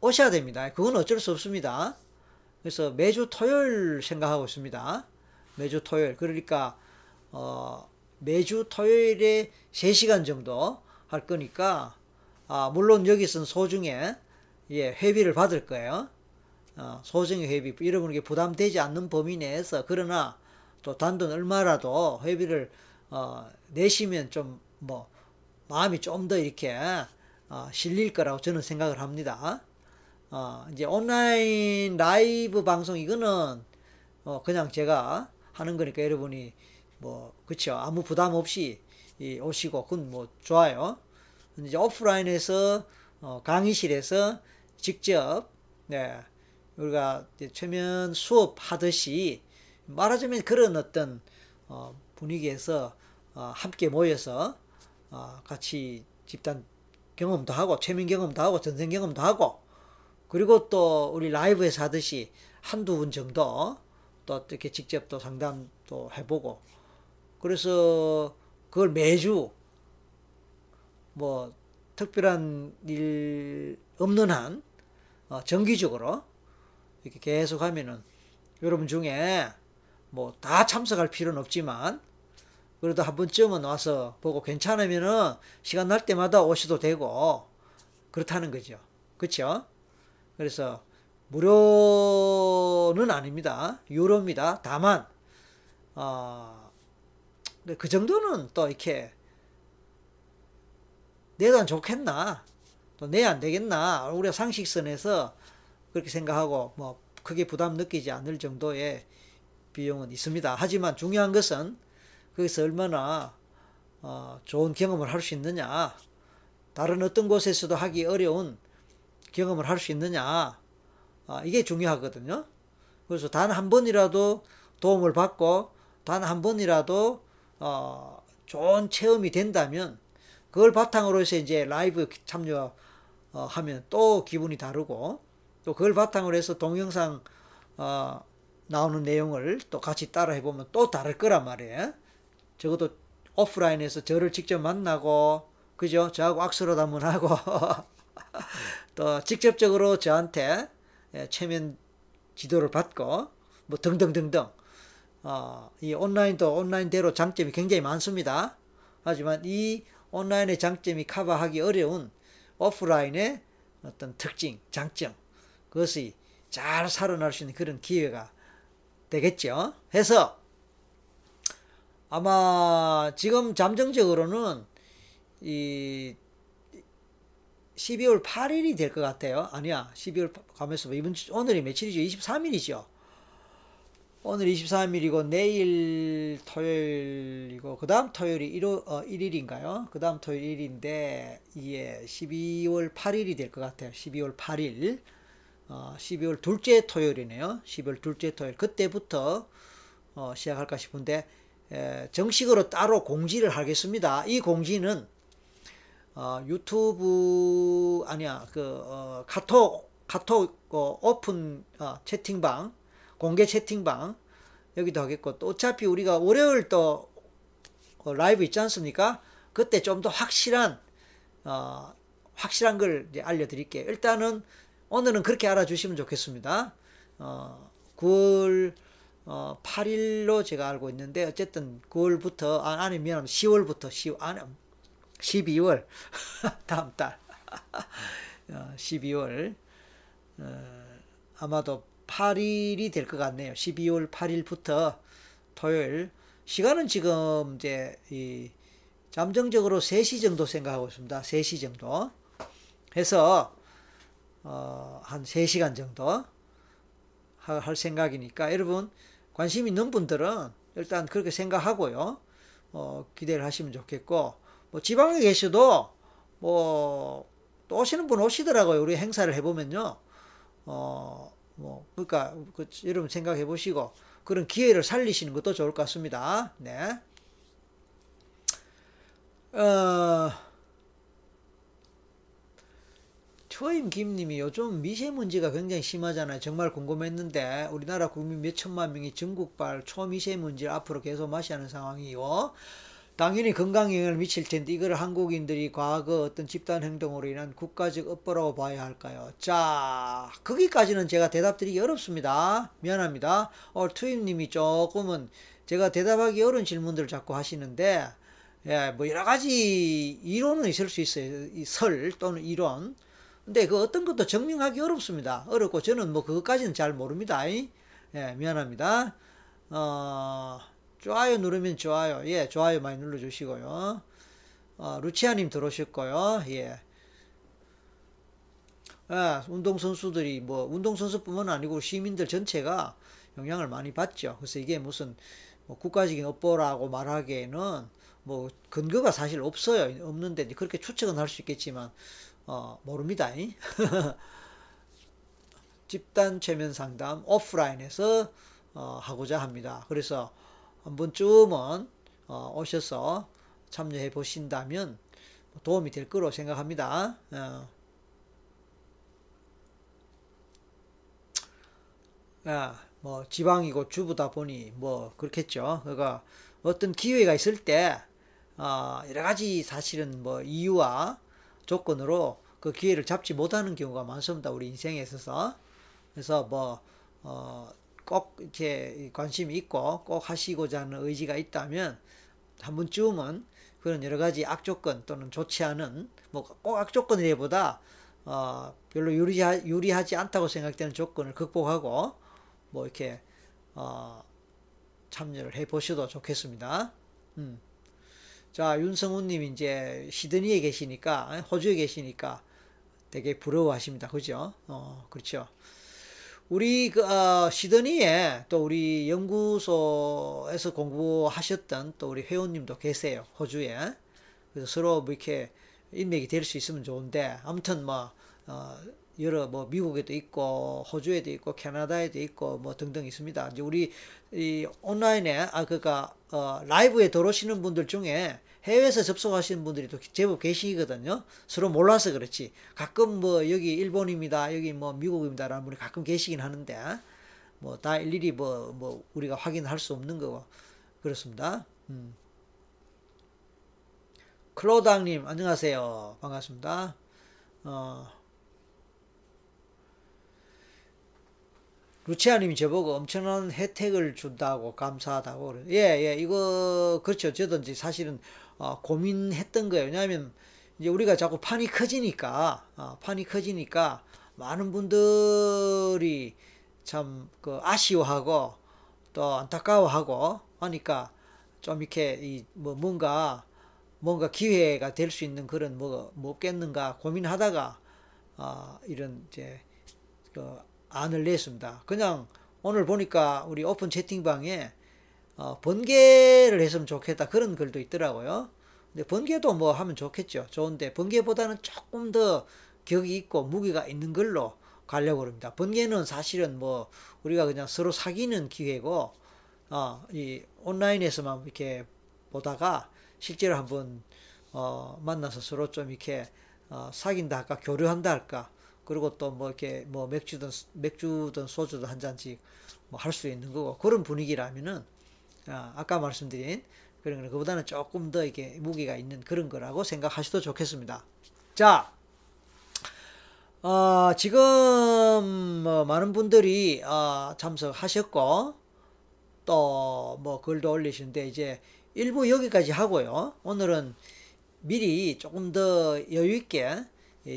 오셔야 됩니다. 그건 어쩔 수 없습니다. 그래서 매주 토요일 생각하고 있습니다. 매주 토요일. 그러니까 어, 매주 토요일에 3시간 정도 할 거니까 아, 물론 여기서는 소중에 예, 회비를 받을 거예요. 어, 소정의 회비 여러분에게 부담되지 않는 범위 내에서 그러나 또 단돈 얼마라도 회비를 어, 내시면 좀 뭐 마음이 좀 더 이렇게 어, 실릴 거라고 저는 생각을 합니다. 어, 이제 온라인 라이브 방송 이거는 어, 그냥 제가 하는 거니까 여러분이 뭐 그쵸 아무 부담 없이 오시고 그건 뭐 좋아요. 이제 오프라인에서 어, 강의실에서 직접 네 우리가 최면 수업 하듯이 말하자면 그런 어떤 어, 분위기에서 어, 함께 모여서 어, 같이 집단 경험도 하고 최면 경험도 하고 전생 경험도 하고 그리고 또 우리 라이브에서 하듯이 한두 분 정도 또 어떻게 직접 또 상담도 해보고 그래서 그걸 매주 뭐 특별한 일 없는 한 어, 정기적으로 이렇게 계속 하면은 여러분 중에 뭐 다 참석할 필요는 없지만 그래도 한 번쯤은 와서 보고 괜찮으면은 시간 날 때마다 오셔도 되고 그렇다는 거죠. 그렇죠? 그래서 무료는 아닙니다. 유료입니다. 다만 어, 그 정도는 또 이렇게 내도 안 좋겠나 또내안 되겠나 우리가 상식선에서 그렇게 생각하고 뭐 크게 부담 느끼지 않을 정도의 비용은 있습니다. 하지만 중요한 것은 거기서 얼마나 어, 좋은 경험을 할 수 있느냐 다른 어떤 곳에서도 하기 어려운 경험을 할 수 있느냐 아, 이게 중요하거든요. 그래서 단 한 번이라도 도움을 받고 단 한 번이라도 어, 좋은 체험이 된다면 그걸 바탕으로 해서 이제 라이브 참여하면 어, 또 기분이 다르고 또 그걸 바탕으로 해서 동영상 어, 나오는 내용을 또 같이 따라 해보면 또 다를 거란 말이에요. 적어도 오프라인에서 저를 직접 만나고 그죠? 저하고 악수로 한번 하고 또 직접적으로 저한테 예, 최면 지도를 받고 뭐 등등등등 어, 이 온라인도 온라인대로 장점이 굉장히 많습니다. 하지만 이 온라인의 장점이 커버하기 어려운 오프라인의 어떤 특징, 장점 그것이 잘 살아날 수 있는 그런 기회가 되겠죠. 해서 아마 지금 잠정적으로는 이 12월 8일이 될 것 같아요. 아니야. 12월 가면서 이번 주, 오늘이 며칠이죠? 23일이죠. 오늘 23일이고 내일 토요일이고 그 다음 토요일이 1 어, 1일인가요? 그 다음 토요일 1일인데 이게 12월 8일이 될 것 같아요. 12월 8일 어, 12월 둘째 토요일이네요. 12월 둘째 토요일 그때부터 어, 시작할까 싶은데 에, 정식으로 따로 공지를 하겠습니다. 이 공지는 어, 유튜브 아니야 그 어, 카톡 카톡 어, 오픈 어, 채팅방 공개 채팅방 여기도 하겠고 또 어차피 우리가 월요일 또 어, 라이브 있지 않습니까? 그때 좀 더 확실한 어, 확실한 걸 알려드릴게요. 일단은 오늘은 그렇게 알아주시면 좋겠습니다. 어, 9월 어, 8일로 제가 알고 있는데 어쨌든 9월부터 아, 아니 미안합니다. 10월부터 10 아니 12월 다음 달 어, 12월 어, 아마도 8일이 될 것 같네요. 12월 8일부터 토요일 시간은 지금 이제 이 잠정적으로 3시 정도 생각하고 있습니다. 3시 정도 해서 어, 한 3시간 정도 할 생각이니까 여러분 관심 있는 분들은 일단 그렇게 생각하고요. 어, 기대를 하시면 좋겠고 뭐 지방에 계셔도 뭐 또 오시는 분 오시더라고요. 우리 행사를 해보면요. 어, 뭐 그러니까 그, 여러분 생각해 보시고 그런 기회를 살리시는 것도 좋을 것 같습니다. 네. 어, 초임 김님이 요즘 미세먼지가 굉장히 심하잖아요. 정말 궁금했는데 우리나라 국민 몇 천만 명이 전국발 초미세먼지를 앞으로 계속 마시하는 상황이요. 당연히 건강에 영향을 미칠 텐데 이걸 한국인들이 과거 어떤 집단 행동으로 인한 국가적 업보라고 봐야 할까요? 자, 거기까지는 제가 대답드리기 어렵습니다. 미안합니다. 오늘 투임님이 조금은 제가 대답하기 어려운 질문들을 자꾸 하시는데 예, 뭐 여러 가지 이론은 있을 수 있어요. 설 또는 이론. 근데 그 어떤 것도 증명하기 어렵습니다. 어렵고 저는 뭐 그것까지는 잘 모릅니다. 예, 미안합니다. 어, 좋아요 누르면 좋아요. 예, 좋아요 많이 눌러주시고요. 어, 루치아님 들어오셨고요. 예. 아, 운동선수들이 뭐, 운동선수뿐만 아니고 시민들 전체가 영향을 많이 받죠. 그래서 이게 무슨 뭐 국가적인 업보라고 말하기에는 뭐 근거가 사실 없어요. 없는데 그렇게 추측은 할 수 있겠지만 어, 모릅니다. 집단 최면 상담 오프라인에서 어, 하고자 합니다. 그래서 한 번쯤은 어, 오셔서 참여해 보신다면 도움이 될 거로 생각합니다. 어. 야, 뭐 지방이고 주부다 보니 뭐 그렇겠죠. 그러니까 어떤 기회가 있을 때 어, 여러 가지 사실은 뭐 이유와 조건으로 그 기회를 잡지 못하는 경우가 많습니다. 우리 인생에 있어서. 그래서 뭐, 어, 꼭 이렇게 관심이 있고 꼭 하시고자 하는 의지가 있다면 한 번쯤은 그런 여러 가지 악조건 또는 좋지 않은 뭐 꼭 악조건이라보다 어, 별로 유리하, 유리하지 않다고 생각되는 조건을 극복하고 뭐 이렇게 어, 참여를 해 보셔도 좋겠습니다. 음. 자, 윤성훈님 이제 시드니에 계시니까, 호주에 계시니까 되게 부러워하십니다. 그죠? 어, 그렇죠. 우리 그, 어, 시드니에 또 우리 연구소에서 공부하셨던 또 우리 회원님도 계세요. 호주에. 그래서 서로 뭐 이렇게 인맥이 될 수 있으면 좋은데, 아무튼 뭐, 어, 여러 뭐 미국에도 있고 호주에도 있고 캐나다에도 있고 뭐 등등 있습니다. 이제 우리 이 온라인에 아 그니까 어 라이브에 들어오시는 분들 중에 해외에서 접속하시는 분들이 또 제법 계시거든요. 서로 몰라서 그렇지. 가끔 뭐 여기 일본입니다. 여기 뭐 미국입니다라는 분이 가끔 계시긴 하는데 뭐 다 일일이 뭐, 뭐 우리가 확인할 수 없는 거고 그렇습니다. 음. 클로당님 안녕하세요. 반갑습니다. 어, 루치아님이 저보고 엄청난 혜택을 준다고 감사하다고 그래요. 예, 예, 이거 그렇죠. 저도 이제 사실은 어, 고민했던 거예요. 왜냐하면 이제 우리가 자꾸 판이 커지니까 어, 판이 커지니까 많은 분들이 참 그 아쉬워하고 또 안타까워하고 하니까 좀 이렇게 이 뭐 뭔가 뭔가 기회가 될 수 있는 그런 뭐뭐 뭐 없겠는가 고민하다가 어, 이런 이제 그 안을 냈습니다. 그냥 오늘 보니까 우리 오픈 채팅방에 어, 번개를 했으면 좋겠다 그런 글도 있더라고요. 근데 번개도 뭐 하면 좋겠죠. 좋은데 번개보다는 조금 더 격이 있고 무게가 있는 걸로 가려고 합니다. 번개는 사실은 뭐 우리가 그냥 서로 사귀는 기회고 어, 이 온라인에서만 이렇게 보다가 실제로 한번 어, 만나서 서로 좀 이렇게 어, 사귄다 할까 교류한다 할까 그리고 또 뭐 이렇게 뭐 맥주든 맥주든 소주든 한 잔씩 뭐 할 수 있는 거고 그런 분위기라면은 아, 아까 말씀드린 그런 거 그보다는 조금 더 이렇게 무게가 있는 그런 거라고 생각하셔도 좋겠습니다. 자, 어, 지금 뭐 많은 분들이 어, 참석하셨고 또 뭐 글도 올리시는데 이제 일부 여기까지 하고요. 오늘은 미리 조금 더 여유 있게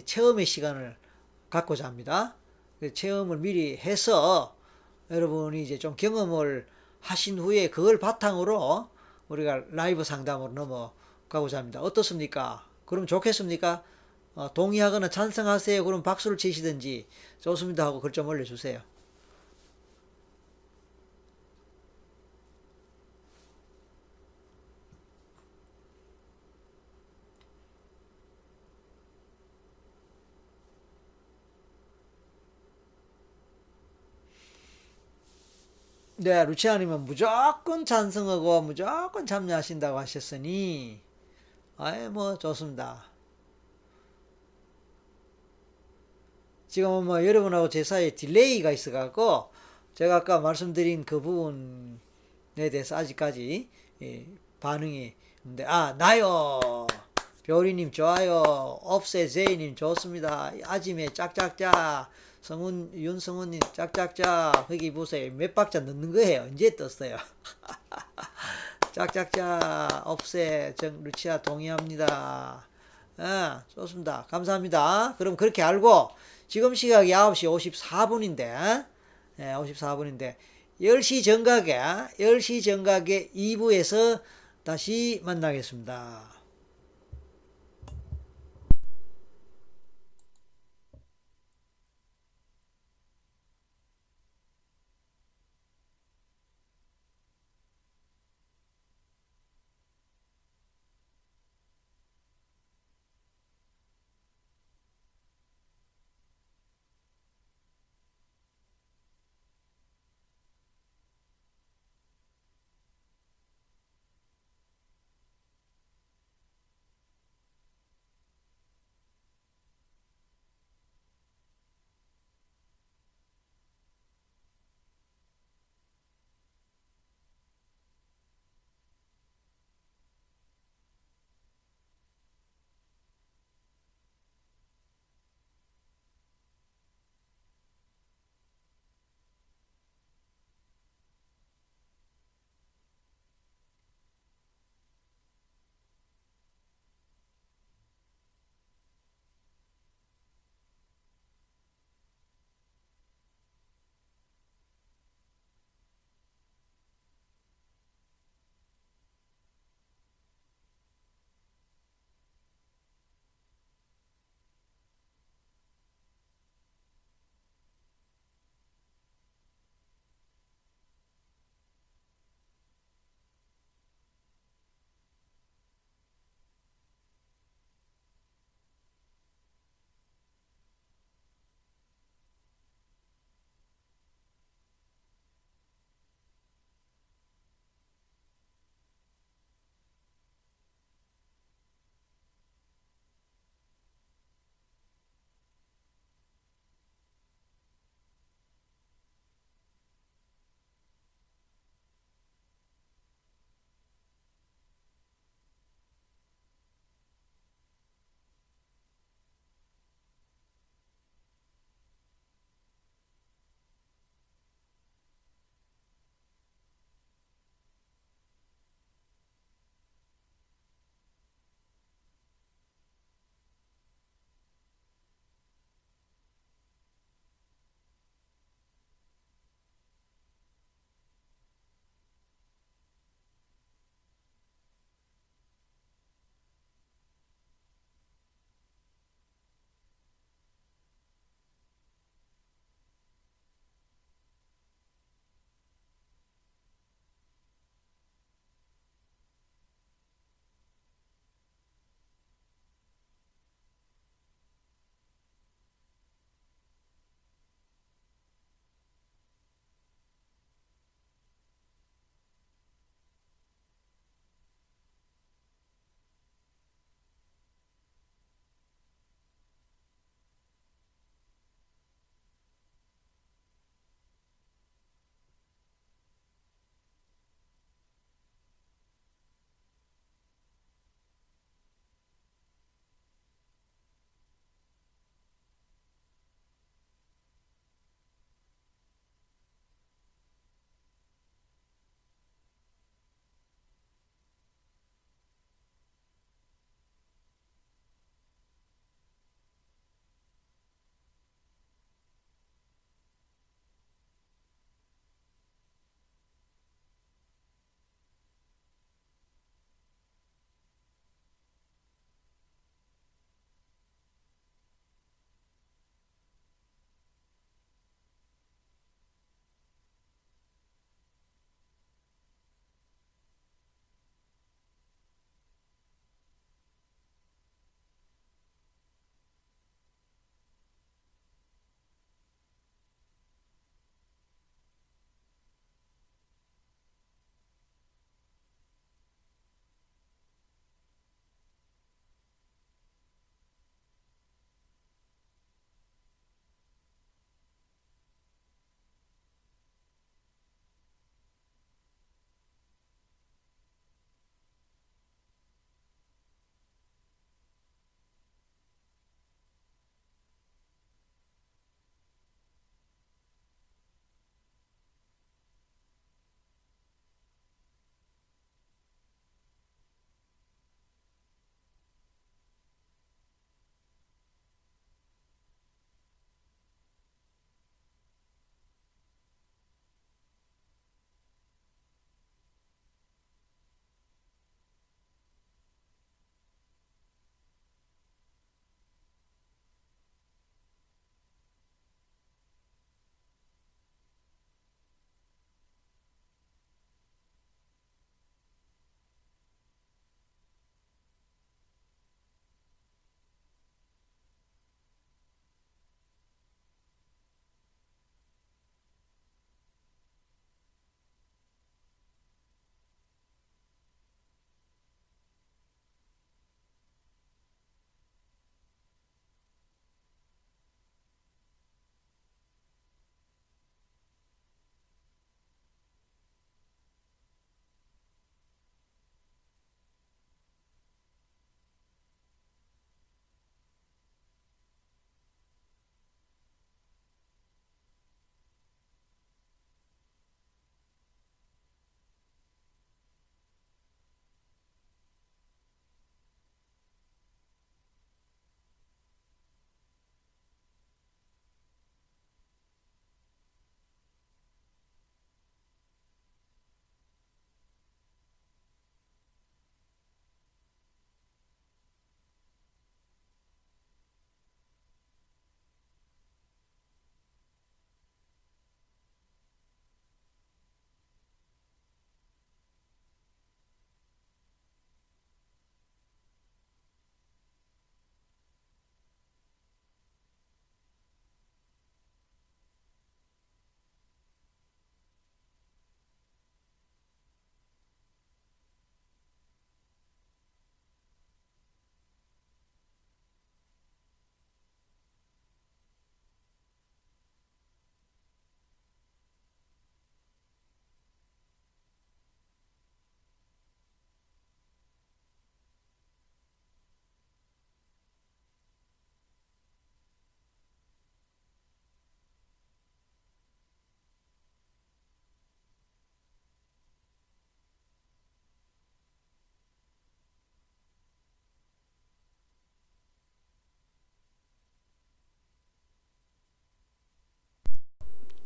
체험의 시간을 갖고자 합니다. 그 체험을 미리 해서 여러분이 이제 좀 경험을 하신 후에 그걸 바탕으로 우리가 라이브 상담으로 넘어가고자 합니다. 어떻습니까? 그럼 좋겠습니까? 어, 동의하거나 찬성하세요. 그럼 박수를 치시든지 좋습니다 하고 글 좀 올려주세요. 네, 루치아님은 무조건 찬성하고 무조건 참여하신다고 하셨으니, 아예 뭐 좋습니다. 지금 뭐 여러분하고 제 사이에 딜레이가 있어갖고 제가 아까 말씀드린 그 부분에 대해서 아직까지 예, 반응이 근데 아 나요! 별이님 좋아요. 업세 제이님 좋습니다. 아지매 짝짝짝 성훈 윤성훈님 짝짝짝 거기 보세요 몇 박자 넣는 거예요? 이제 떴어요? 짝짝짝 업세 정 루치아 동의합니다. 아 좋습니다. 감사합니다. 그럼 그렇게 알고 지금 시각이 9시 54분인데, 네, 54분인데, 10시 정각에, 10시 정각에 2부에서 다시 만나겠습니다.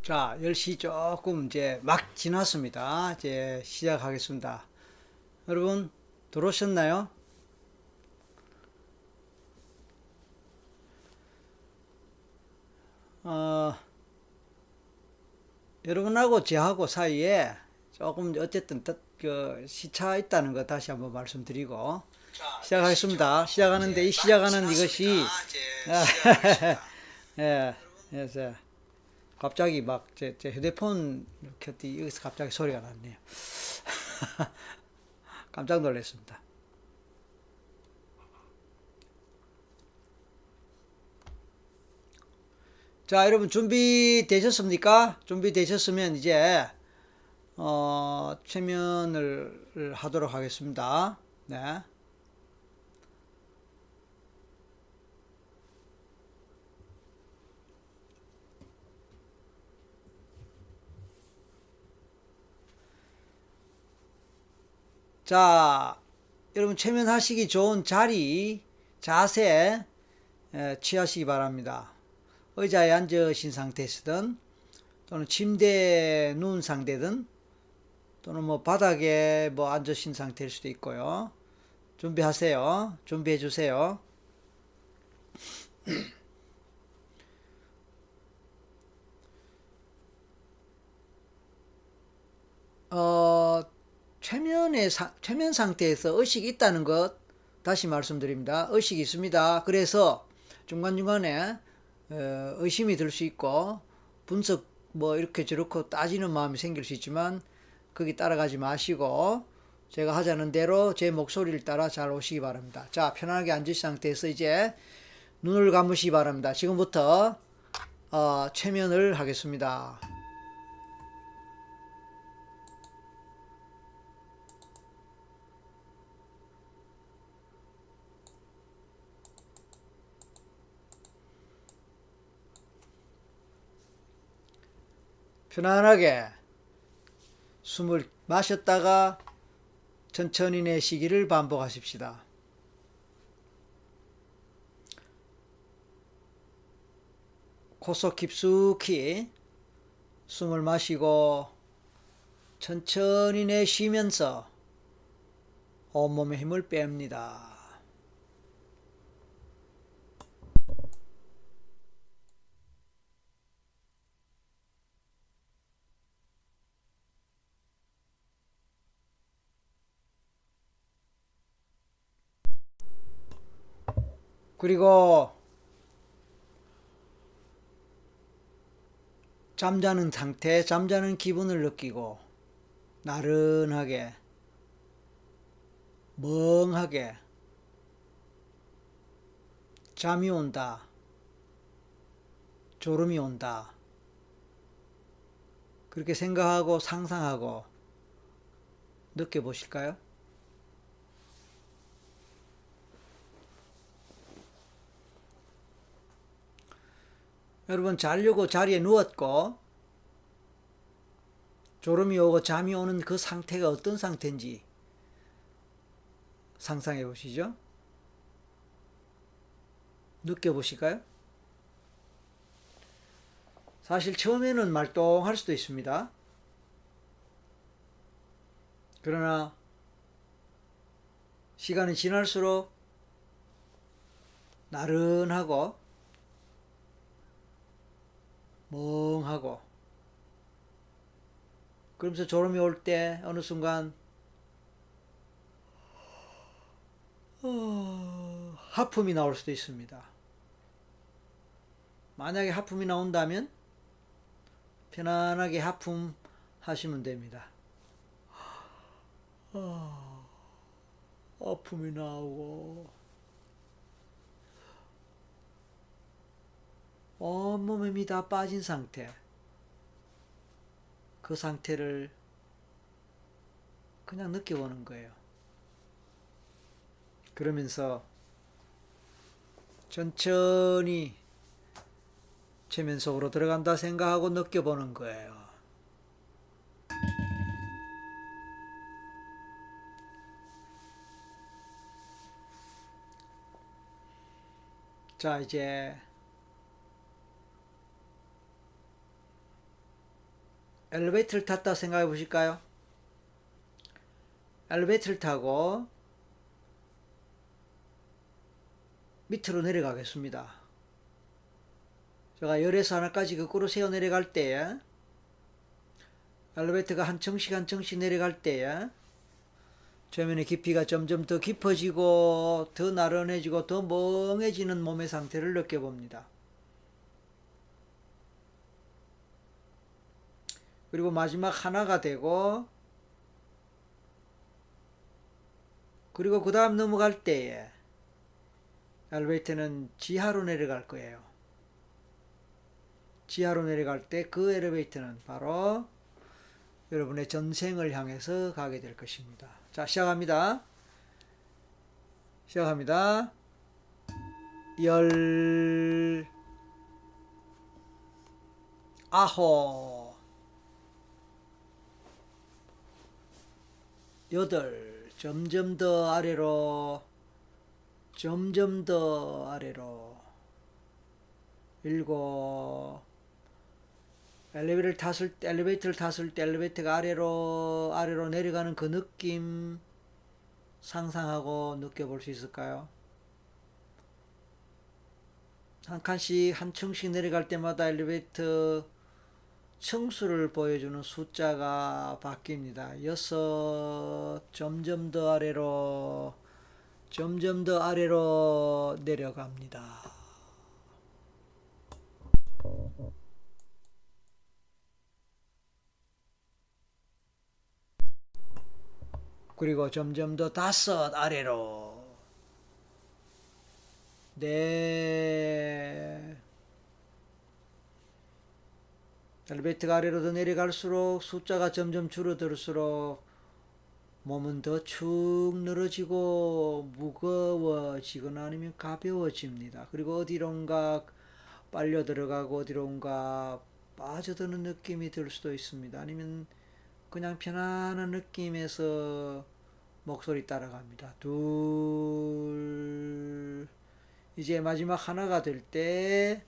자, 10시 조금 이제 막 지났습니다. 이제 시작하겠습니다. 여러분, 들어오셨나요? 어, 여러분하고 저하고 사이에 조금 어쨌든 뜻- 그 시차 있다는 거 다시 한번 말씀드리고 시작하겠습니다. 시작하는데 이 시작하는 이것이 예, 그래서 갑자기 막제 제 휴대폰 켰더니 여기서 갑자기 소리가 났네요. 깜짝 놀랐습니다. 자, 여러분 준비되셨습니까? 준비되셨으면 이제 어, 최면을 하도록 하겠습니다. 네. 자, 여러분 최면하시기 좋은 자리, 자세 에, 취하시기 바랍니다. 의자에 앉으신 상태시든 또는 침대에 누운 상태든 또는 뭐 바닥에 뭐 앉으신 상태일 수도 있고요. 준비하세요. 준비해 주세요. 어, 최면의 사, 최면 상태에서 의식이 있다는 것 다시 말씀드립니다. 의식이 있습니다. 그래서 중간중간에 어, 의심이 들 수 있고 분석 뭐 이렇게 저렇게 따지는 마음이 생길 수 있지만 거기 따라가지 마시고 제가 하자는 대로 제 목소리를 따라 잘 오시기 바랍니다. 자, 편안하게 앉으신 상태에서 이제 눈을 감으시기 바랍니다. 지금부터 어, 최면을 하겠습니다. 편안하게 숨을 마셨다가 천천히 내쉬기를 반복하십시다. 코속 깊숙이 숨을 마시고 천천히 내쉬면서 온몸의 힘을 뺍니다. 그리고 잠자는 상태, 잠자는 기분을 느끼고 나른하게 멍하게 잠이 온다. 졸음이 온다. 그렇게 생각하고 상상하고 느껴보실까요? 여러분 자려고 자리에 누웠고 졸음이 오고 잠이 오는 그 상태가 어떤 상태인지 상상해 보시죠. 느껴보실까요? 사실 처음에는 말똥할 수도 있습니다. 그러나 시간이 지날수록 나른하고 멍하고 그러면서 졸음이 올 때 어느 순간 어, 하품이 나올 수도 있습니다. 만약에 하품이 나온다면 편안하게 하품 하시면 됩니다. 어, 하품이 나오고 온몸에 힘이 다 빠진 상태. 그 상태를 그냥 느껴보는 거예요. 그러면서 천천히 최면 속으로 들어간다 생각하고 느껴보는 거예요. 자, 이제 엘리베이터를 탔다 생각해 보실까요? 엘리베이터를 타고 밑으로 내려가겠습니다. 제가 열에서 하나까지 거꾸로 세워 내려갈 때 엘리베이터가 한 층씩 한 층씩 내려갈 때 최면의 깊이가 점점 더 깊어지고 더 나른해지고 더 멍해지는 몸의 상태를 느껴봅니다. 그리고 마지막 하나가 되고 그리고 그 다음 넘어갈 때에 엘리베이터는 지하로 내려갈 거예요. 지하로 내려갈 때 그 엘리베이터는 바로 여러분의 전생을 향해서 가게 될 것입니다. 자, 시작합니다. 시작합니다. 열, 아홉, 여덟, 점점 더 아래로, 점점 더 아래로, 일곱, 엘리베이터를 탔을 때, 엘리베이터를 탔을 때 엘리베이터가 아래로 아래로 내려가는 그 느낌 상상하고 느껴볼 수 있을까요? 한 칸씩 한 층씩 내려갈 때마다 엘리베이터 층수를 보여주는 숫자가 바뀝니다. 여섯, 점점 더 아래로, 점점 더 아래로 내려갑니다. 그리고 점점 더 다섯 아래로 네 엘리베이터가 아래로 더 내려갈수록 숫자가 점점 줄어들수록 몸은 더 축 늘어지고 무거워지거나 아니면 가벼워집니다. 그리고 어디론가 빨려 들어가고 어디론가 빠져드는 느낌이 들 수도 있습니다. 아니면 그냥 편안한 느낌에서 목소리 따라갑니다. 둘, 이제 마지막 하나가 될 때,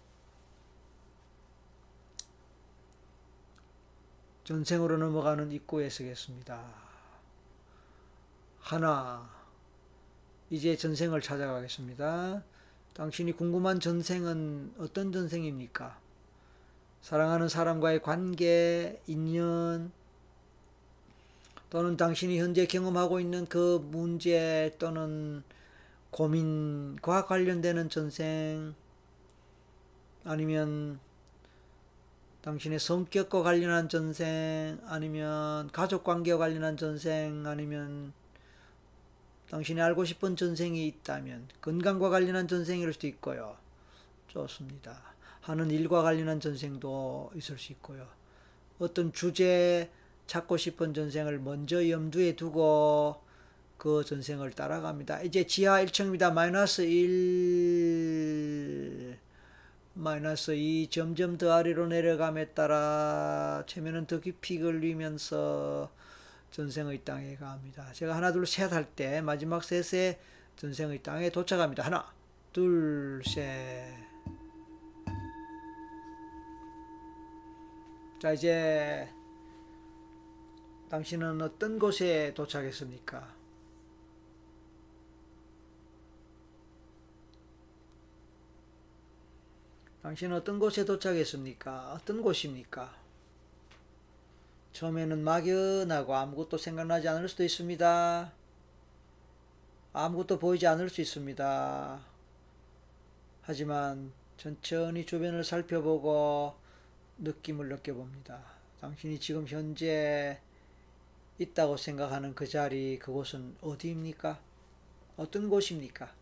전생으로 넘어가는 입구에 서겠습니다. 하나, 이제 전생을 찾아가겠습니다. 당신이 궁금한 전생은 어떤 전생입니까? 사랑하는 사람과의 관계, 인연, 또는 당신이 현재 경험하고 있는 그 문제 또는 고민과 관련되는 전생 아니면 당신의 성격과 관련한 전생 아니면 가족 관계와 관련한 전생 아니면 당신이 알고 싶은 전생이 있다면 건강과 관련한 전생일 수도 있고요. 좋습니다. 하는 일과 관련한 전생도 있을 수 있고요. 어떤 주제 찾고 싶은 전생을 먼저 염두에 두고 그 전생을 따라갑니다. 이제 지하 1층입니다. 마이너스 1, 마이너스 2, 점점 더 아래로 내려감에 따라 체면은 더 깊이 걸리면서 전생의 땅에 갑니다. 제가 하나, 둘, 셋 할 때 마지막 셋에 전생의 땅에 도착합니다. 하나, 둘, 셋. 자, 이제 당신은 어떤 곳에 도착했습니까? 당신은 어떤 곳에 도착했습니까? 어떤 곳입니까? 처음에는 막연하고 아무것도 생각나지 않을 수도 있습니다. 아무것도 보이지 않을 수 있습니다. 하지만 천천히 주변을 살펴보고 느낌을 느껴봅니다. 당신이 지금 현재 있다고 생각하는 그 자리, 그곳은 어디입니까? 어떤 곳입니까?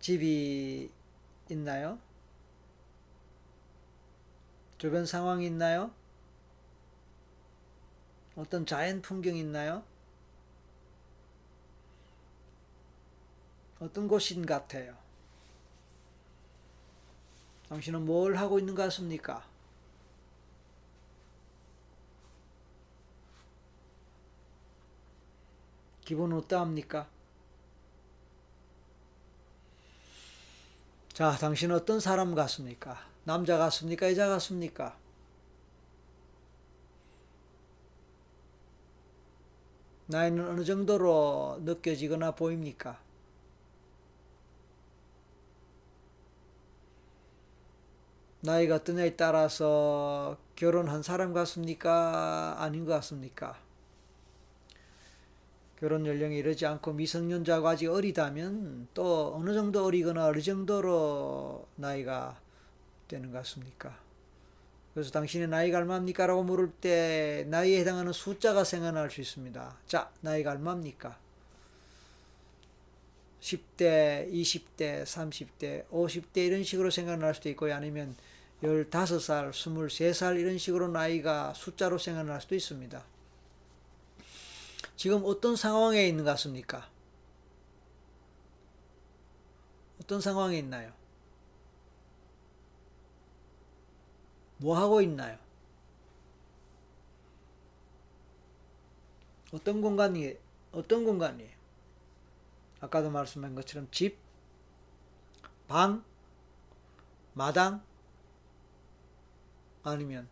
집이 있나요? 주변 상황이 있나요? 어떤 자연 풍경이 있나요? 어떤 곳인 같아요? 당신은 뭘 하고 있는 것 같습니까? 기분은 어떠합니까? 자, 당신은 어떤 사람 같습니까? 남자 같습니까? 여자 같습니까? 나이는 어느 정도로 느껴지거나 보입니까? 나이가 뜨냐에 따라서 결혼한 사람 같습니까? 아닌 것 같습니까? 결혼 연령이 이르지 않고 미성년자고 아직 어리다면 또 어느 정도 어리거나 어느 정도로 나이가 되는 것 같습니까? 그래서 당신의 나이가 얼마입니까? 라고 물을 때 나이에 해당하는 숫자가 생각날 수 있습니다. 자, 나이가 얼마입니까? 10대, 20대, 30대, 50대 이런 식으로 생각날 수도 있고요. 아니면 15살, 23살 이런 식으로 나이가 숫자로 생각날 수도 있습니다. 지금 어떤 상황에 있는 것 같습니까? 어떤 상황에 있나요? 뭐 하고 있나요? 어떤 공간이 어떤 공간이에요? 아까도 말씀한 것처럼 집, 방, 마당, 아니면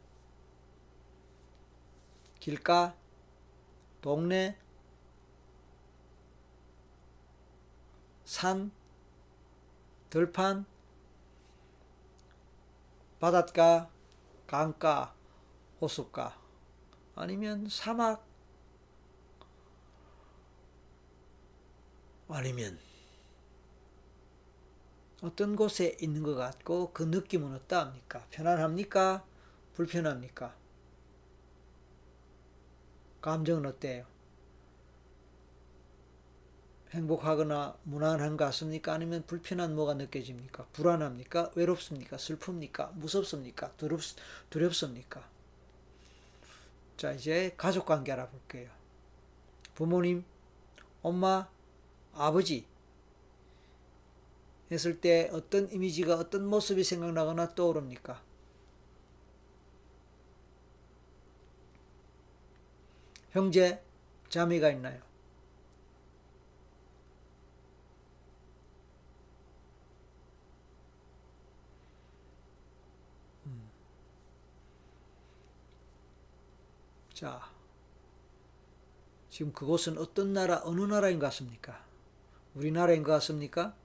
길가, 동네, 산, 들판, 바닷가, 강가, 호숫가, 아니면 사막, 아니면 어떤 곳에 있는 것 같고 그 느낌은 어떠합니까? 편안합니까? 불편합니까? 감정은 어때요? 행복하거나 무난한 것 같습니까? 아니면 불편한 뭐가 느껴집니까? 불안합니까? 외롭습니까? 슬픕니까? 무섭습니까? 두렵, 두렵습니까? 자, 이제 가족 관계 알아볼게요. 부모님, 엄마, 아버지 했을 때 어떤 이미지가 어떤 모습이 생각나거나 떠오릅니까? 형제, 자매가 있나요? 자, 지금 그곳은 어떤 나라, 어느 나라인 것 같습니까? 우리나라인 것 같습니까?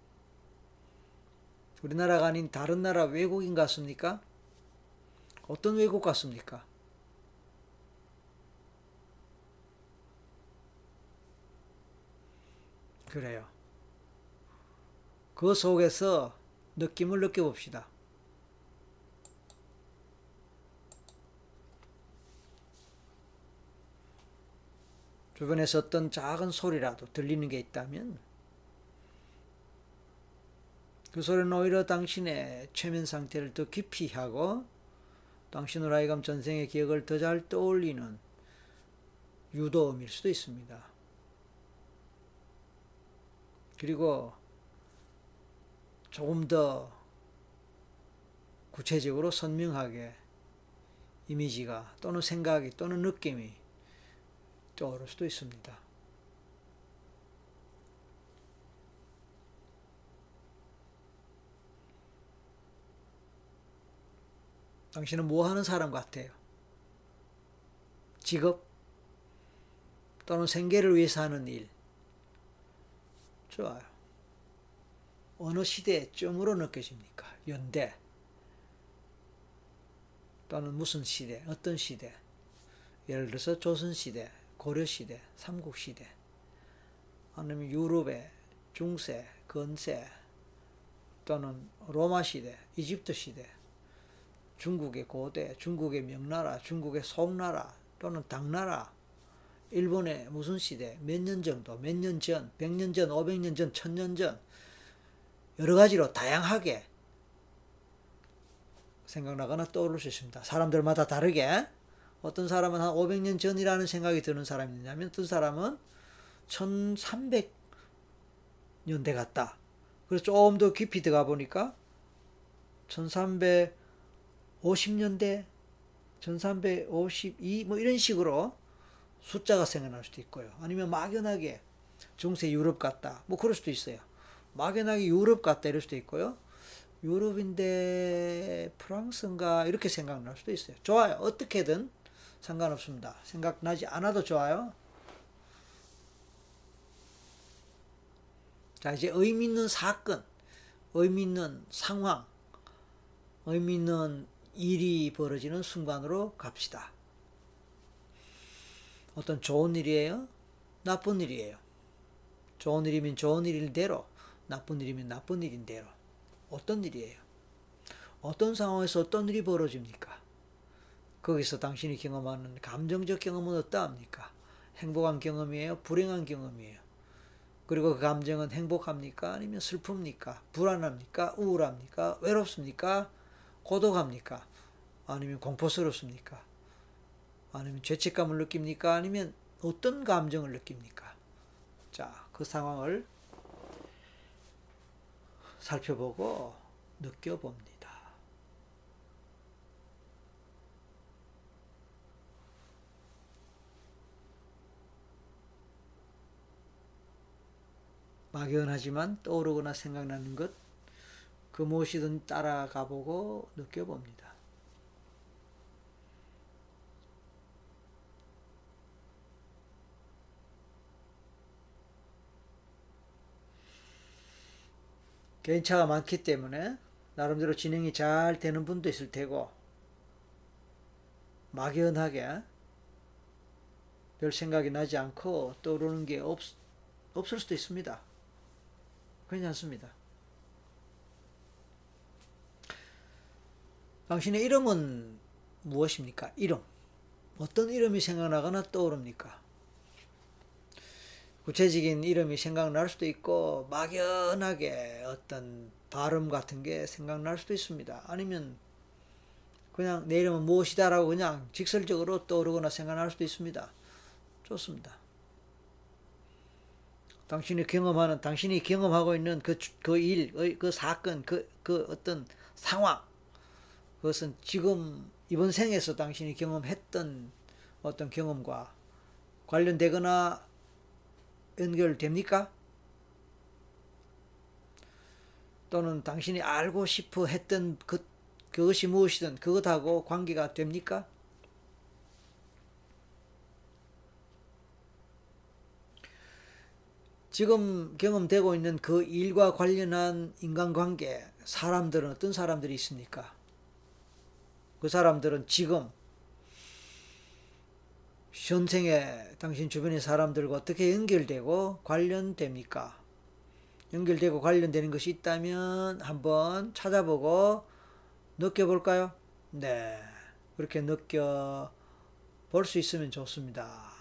우리나라가 아닌 다른 나라 외국인 같습니까? 어떤 외국 같습니까? 그래요. 그 속에서 느낌을 느껴봅시다. 주변에서 어떤 작은 소리라도 들리는 게 있다면 그 소리는 오히려 당신의 최면 상태를 더 깊이 하고 당신의 하여금 전생의 기억을 더 잘 떠올리는 유도음일 수도 있습니다. 그리고 조금 더 구체적으로 선명하게 이미지가 또는 생각이 또는 느낌이 떠오를 수도 있습니다. 당신은 뭐 하는 사람 같아요? 직업 또는 생계를 위해서 하는 일. 좋아요. 어느 시대의 점으로 느껴집니까? 연대. 또는 무슨 시대, 어떤 시대. 예를 들어서 조선 시대, 고려시대, 삼국시대. 아니면 유럽의 중세, 근세, 또는 로마시대, 이집트시대, 중국의 고대, 중국의 명나라, 중국의 송나라, 또는 당나라, 일본의 무슨 시대, 몇 년 정도, 몇 년 전, 100년 전, 500년 전, 1000년 전, 여러 가지로 다양하게 생각나거나 떠오를 수 있습니다. 사람들마다 다르게 어떤 사람은 한 500년 전이라는 생각이 드는 사람이 있냐면 어떤 사람은 1300년대 같다. 그래서 조금 더 깊이 들어가 보니까 1350년대, 1352, 뭐 이런 식으로 숫자가 생각날 수도 있고요. 아니면 막연하게 중세 유럽 같다. 뭐 그럴 수도 있어요. 막연하게 유럽 같다 이럴 수도 있고요. 유럽인데 프랑스인가 이렇게 생각날 수도 있어요. 좋아요. 어떻게든 상관없습니다. 생각나지 않아도 좋아요. 자, 이제 의미 있는 사건, 의미 있는 상황, 의미 있는 일이 벌어지는 순간으로 갑시다. 어떤 좋은 일이에요? 나쁜 일이에요. 좋은 일이면 좋은 일인대로, 나쁜 일이면 나쁜 일인대로. 어떤 일이에요? 어떤 상황에서 어떤 일이 벌어집니까? 거기서 당신이 경험하는 감정적 경험은 어떠합니까? 행복한 경험이에요? 불행한 경험이에요? 그리고 그 감정은 행복합니까? 아니면 슬픕니까? 불안합니까? 우울합니까? 외롭습니까? 고독합니까? 아니면 공포스럽습니까? 아니면 죄책감을 느낍니까? 아니면 어떤 감정을 느낍니까? 자, 그 상황을 살펴보고 느껴봅니다. 막연하지만 떠오르거나 생각나는 것, 그 무엇이든 따라가 보고 느껴봅니다. 개인차가 많기 때문에 나름대로 진행이 잘 되는 분도 있을 테고 막연하게 별 생각이 나지 않고 떠오르는 게 없, 없을 수도 있습니다. 괜찮습니다. 당신의 이름은 무엇입니까? 이름. 어떤 이름이 생각나거나 떠오릅니까? 구체적인 이름이 생각날 수도 있고 막연하게 어떤 발음 같은 게 생각날 수도 있습니다. 아니면 그냥 내 이름은 무엇이다라고 그냥 직설적으로 떠오르거나 생각날 수도 있습니다. 좋습니다. 당신이 경험하는, 당신이 경험하고 있는 그, 그 일, 그 사건, 그, 그 어떤 상황, 그것은 지금 이번 생에서 당신이 경험했던 어떤 경험과 관련되거나 연결됩니까? 또는 당신이 알고 싶어 했던 그, 그것이 무엇이든 그것하고 관계가 됩니까? 지금 경험되고 있는 그 일과 관련한 인간관계, 사람들은 어떤 사람들이 있습니까? 그 사람들은 지금 현생에 당신 주변의 사람들과 어떻게 연결되고 관련됩니까? 연결되고 관련되는 것이 있다면 한번 찾아보고 느껴볼까요? 네. 그렇게 느껴 볼 수 있으면 좋습니다.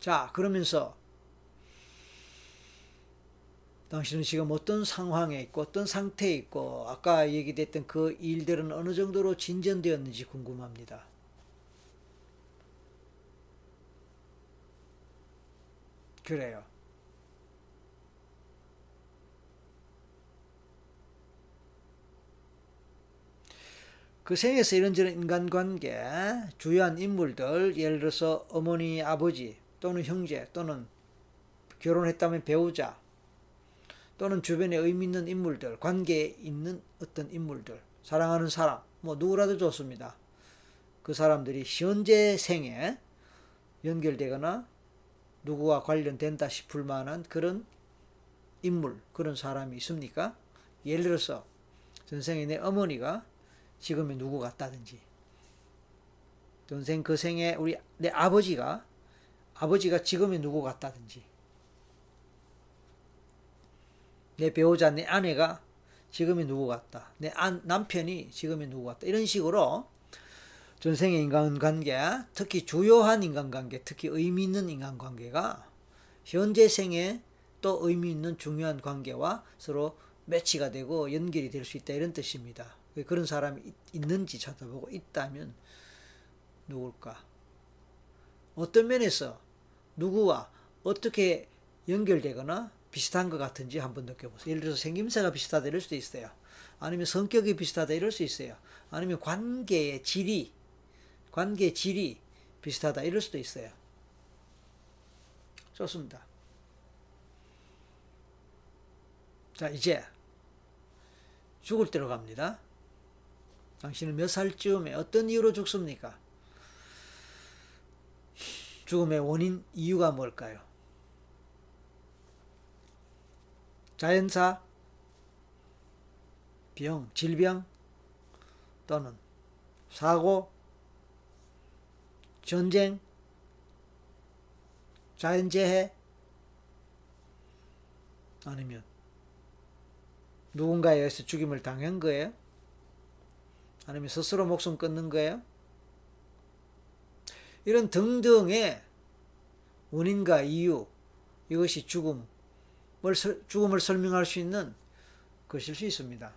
자, 그러면서 당신은 지금 어떤 상황에 있고 어떤 상태에 있고 아까 얘기됐던 그 일들은 어느 정도로 진전되었는지 궁금합니다. 그래요. 그 생에서 이런저런 인간관계, 주요한 인물들, 예를 들어서 어머니, 아버지, 또는 형제 또는 결혼했다면 배우자 또는 주변에 의미 있는 인물들, 관계에 있는 어떤 인물들, 사랑하는 사람, 뭐 누구라도 좋습니다. 그 사람들이 현재 생에 연결되거나 누구와 관련된다 싶을 만한 그런 인물, 그런 사람이 있습니까? 예를 들어서 전생에 내 어머니가 지금의 누구 같다든지 전생 그 생에 우리 내 아버지가 아버지가 지금의 누구 같다든지 내 배우자, 내 아내가 지금의 누구 같다. 내 안, 남편이 지금의 누구 같다. 이런 식으로 전생의 인간관계, 특히 주요한 인간관계, 특히 의미 있는 인간관계가 현재 생에 또 의미 있는 중요한 관계와 서로 매치가 되고 연결이 될 수 있다. 이런 뜻입니다. 그런 사람이 있는지 찾아보고 있다면 누굴까? 어떤 면에서 누구와 어떻게 연결되거나 비슷한 것 같은지 한번 느껴보세요. 예를 들어서 생김새가 비슷하다 이럴 수도 있어요. 아니면 성격이 비슷하다 이럴 수 있어요. 아니면 관계의 질이, 관계의 질이 비슷하다 이럴 수도 있어요. 좋습니다. 자, 이제 죽을 때로 갑니다. 당신은 몇 살쯤에 어떤 이유로 죽습니까? 죽음의 원인, 이유가 뭘까요? 자연사, 병, 질병, 또는 사고, 전쟁, 자연재해, 아니면 누군가에 의해서 죽임을 당한 거예요? 아니면 스스로 목숨 끊는 거예요? 이런 등등의 원인과 이유, 이것이 죽음을, 죽음을 설명할 수 있는 것일 수 있습니다.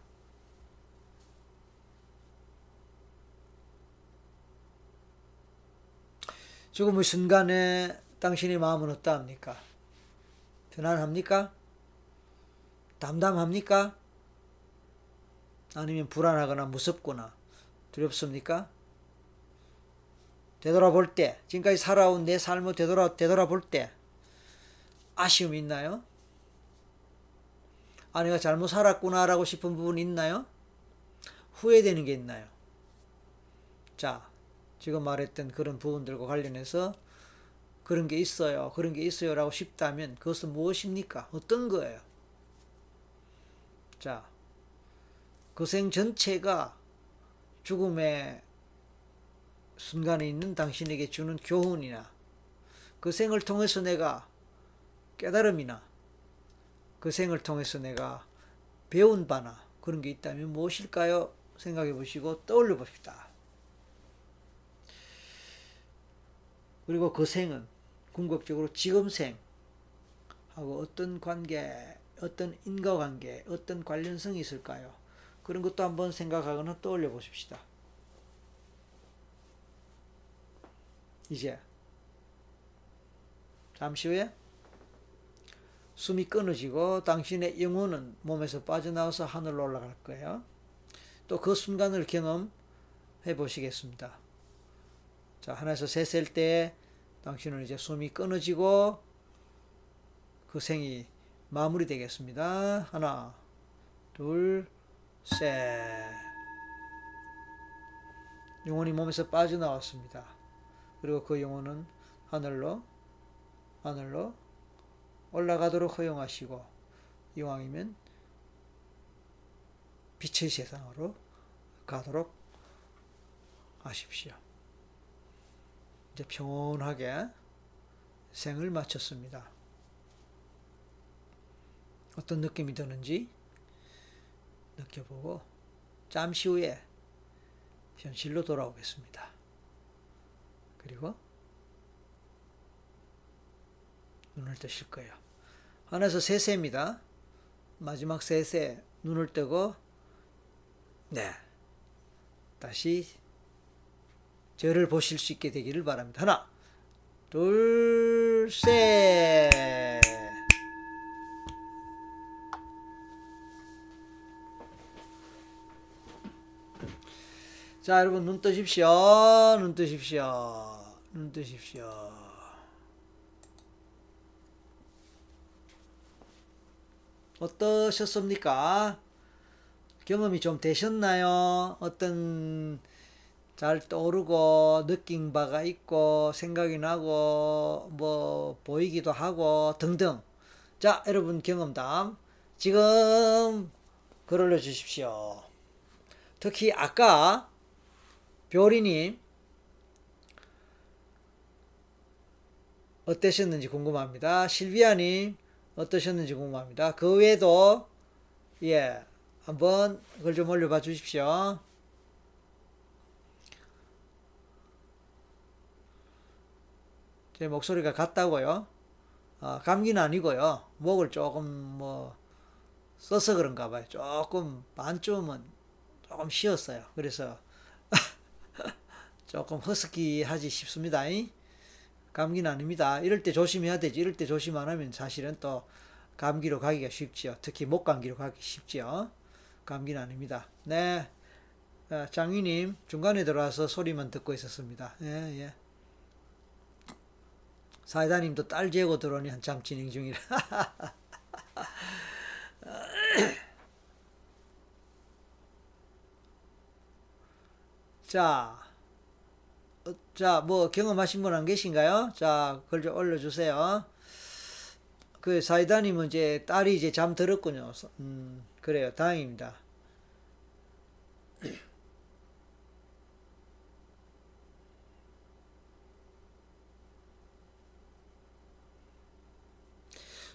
죽음의 순간에 당신의 마음은 어떠합니까? 편안합니까? 담담합니까? 아니면 불안하거나 무섭거나 두렵습니까? 되돌아볼 때, 지금까지 살아온 내 삶을 되돌아, 되돌아볼 때, 아쉬움이 있나요? 아, 내가 잘못 살았구나라고 싶은 부분이 있나요? 후회되는 게 있나요? 자, 지금 말했던 그런 부분들과 관련해서 그런 게 있어요. 그런 게 있어요. 라고 싶다면 그것은 무엇입니까? 어떤 거예요? 자, 그 생 전체가 죽음의 순간에 있는 당신에게 주는 교훈이나 그 생을 통해서 내가 깨달음이나 그 생을 통해서 내가 배운 바나 그런 게 있다면 무엇일까요? 생각해 보시고 떠올려 봅시다. 그리고 그 생은 궁극적으로 지금 생하고 어떤 관계, 어떤 인과관계, 어떤 관련성이 있을까요? 그런 것도 한번 생각하거나 떠올려 보십시다. 이제 잠시 후에 숨이 끊어지고 당신의 영혼은 몸에서 빠져나와서 하늘로 올라갈 거예요. 또 그 순간을 경험해 보시겠습니다. 자, 하나에서 세셀때 당신은 이제 숨이 끊어지고 그 생이 마무리되겠습니다. 하나, 둘, 셋. 영혼이 몸에서 빠져나왔습니다. 그리고 그 영혼은 하늘로, 하늘로 올라가도록 허용하시고, 이왕이면 빛의 세상으로 가도록 하십시오. 이제 평온하게 생을 마쳤습니다. 어떤 느낌이 드는지 느껴보고 잠시 후에 현실로 돌아오겠습니다. 그리고 눈을 뜨실 거예요. 하나에서 세세입니다. 마지막 세세 눈을 뜨고 네 다시 저를 보실 수 있게 되기를 바랍니다. 하나, 둘, 셋. 자, 여러분 눈 뜨십시오. 눈 뜨십시오. 눈 뜨십시오. 어떠셨습니까? 경험이 좀 되셨나요? 어떤 잘 떠오르고 느낀 바가 있고 생각이 나고 뭐 보이기도 하고 등등. 자, 여러분 경험담 지금 글 올려 주십시오. 특히 아까 별이님 어떠셨는지 궁금합니다. 실비아님 어떠셨는지 궁금합니다. 그 외에도 예 한번 글좀 올려봐 주십시오. 제 목소리가 같다고요? 어, 감기는 아니고요. 목을 조금 뭐 써서 그런가 봐요. 조금 반쯤은 조금 쉬었어요. 그래서 조금 허스키하지 싶습니다. 감기는 아닙니다. 이럴 때 조심해야 되지. 이럴 때 조심 안 하면 사실은 또 감기로 가기가 쉽지요. 특히 목 감기로 가기 쉽지요. 감기는 아닙니다. 네. 어, 장위님, 중간에 들어와서 소리만 듣고 있었습니다. 예, 예. 사이다님도 딸 재고 들어오니 한참 진행 중이라. 자, 자, 뭐 경험하신 분 안 계신가요? 자, 글 좀 올려주세요. 그 사이다님은 이제 딸이 이제 잠 들었군요. 음, 그래요. 다행입니다.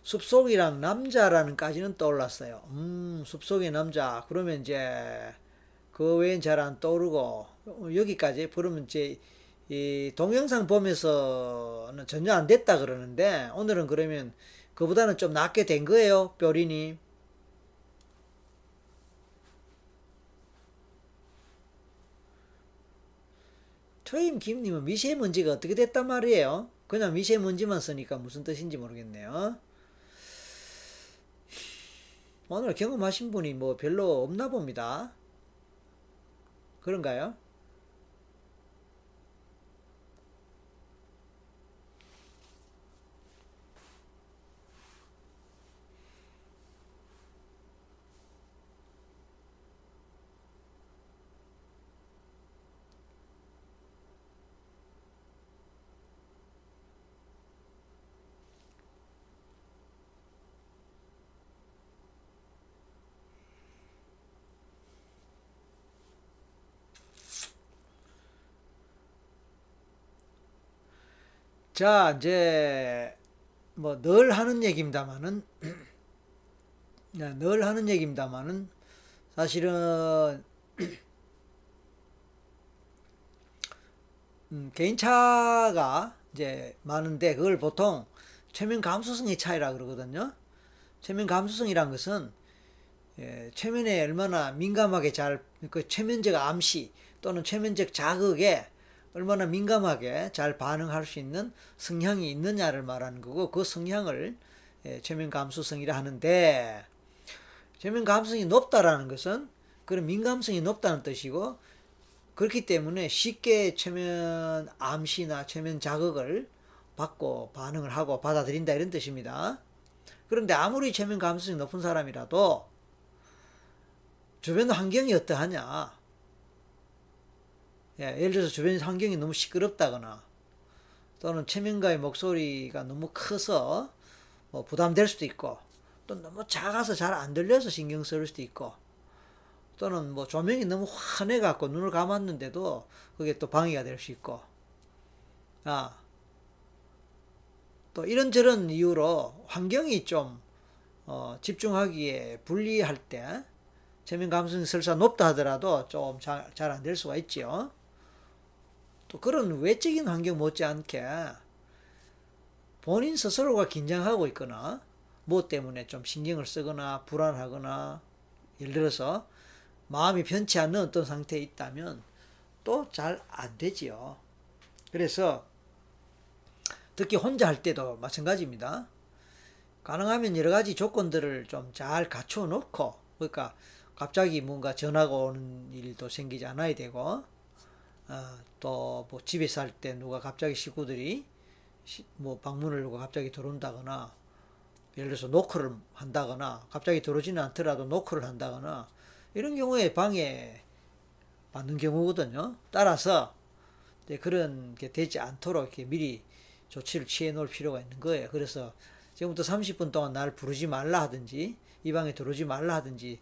숲속이랑 남자라는까지는 떠올랐어요. 음, 숲속의 남자. 그러면 이제 그 외엔 잘 안 떠오르고 여기까지 그러면 이제 이 동영상 보면서는 전혀 안 됐다 그러는데 오늘은 그러면 그보다는 좀 낫게 된 거예요, 뼈리님. 트임 김님은 미세먼지가 어떻게 됐단 말이에요? 그냥 미세먼지만 쓰니까 무슨 뜻인지 모르겠네요. 오늘 경험하신 분이 뭐 별로 없나 봅니다. 그런가요? 자, 이제 뭐 늘 하는 얘기입니다만은 네, 늘 하는 얘기입니다만은 사실은 음, 개인차가 이제 많은데 그걸 보통 최면 감수성의 차이라 그러거든요. 최면 감수성이란 것은 예, 최면에 얼마나 민감하게 잘, 그 최면적 암시 또는 최면적 자극에 얼마나 민감하게 잘 반응할 수 있는 성향이 있느냐를 말하는 거고 그 성향을 예, 최면 감수성이라 하는데 최면 감수성이 높다라는 것은 그런 민감성이 높다는 뜻이고 그렇기 때문에 쉽게 최면 암시나 최면 자극을 받고 반응을 하고 받아들인다 이런 뜻입니다. 그런데 아무리 최면 감수성이 높은 사람이라도 주변 환경이 어떠하냐 예, 예를 들어서 주변 환경이 너무 시끄럽다거나 또는 최면가의 목소리가 너무 커서 뭐 부담될 수도 있고 또 너무 작아서 잘 안 들려서 신경 쓸 수도 있고 또는 뭐 조명이 너무 환해 갖고 눈을 감았는데도 그게 또 방해가 될 수 있고 아, 또 이런저런 이유로 환경이 좀 어, 집중하기에 불리할 때 최면 감수성이 설사 높다 하더라도 좀 잘 안 될 수가 있지요. 또 그런 외적인 환경 못지않게 본인 스스로가 긴장하고 있거나 뭐 때문에 좀 신경을 쓰거나 불안하거나 예를 들어서 마음이 편치 않는 어떤 상태에 있다면 또 잘 안 되지요. 그래서 특히 혼자 할 때도 마찬가지입니다. 가능하면 여러 가지 조건들을 좀 잘 갖춰 놓고 그러니까 갑자기 뭔가 전화가 오는 일도 생기지 않아야 되고 어, 또뭐 집에 살 때 누가 갑자기 식구들이 시, 뭐 방문을 누가 갑자기 들어온다거나 예를 들어서 노크를 한다거나 갑자기 들어오지는 않더라도 노크를 한다거나 이런 경우에 방해 받는 경우거든요. 따라서 그런 게 되지 않도록 이렇게 미리 조치를 취해 놓을 필요가 있는 거예요. 그래서 지금부터 30분 동안 날 부르지 말라 하든지 이 방에 들어오지 말라 하든지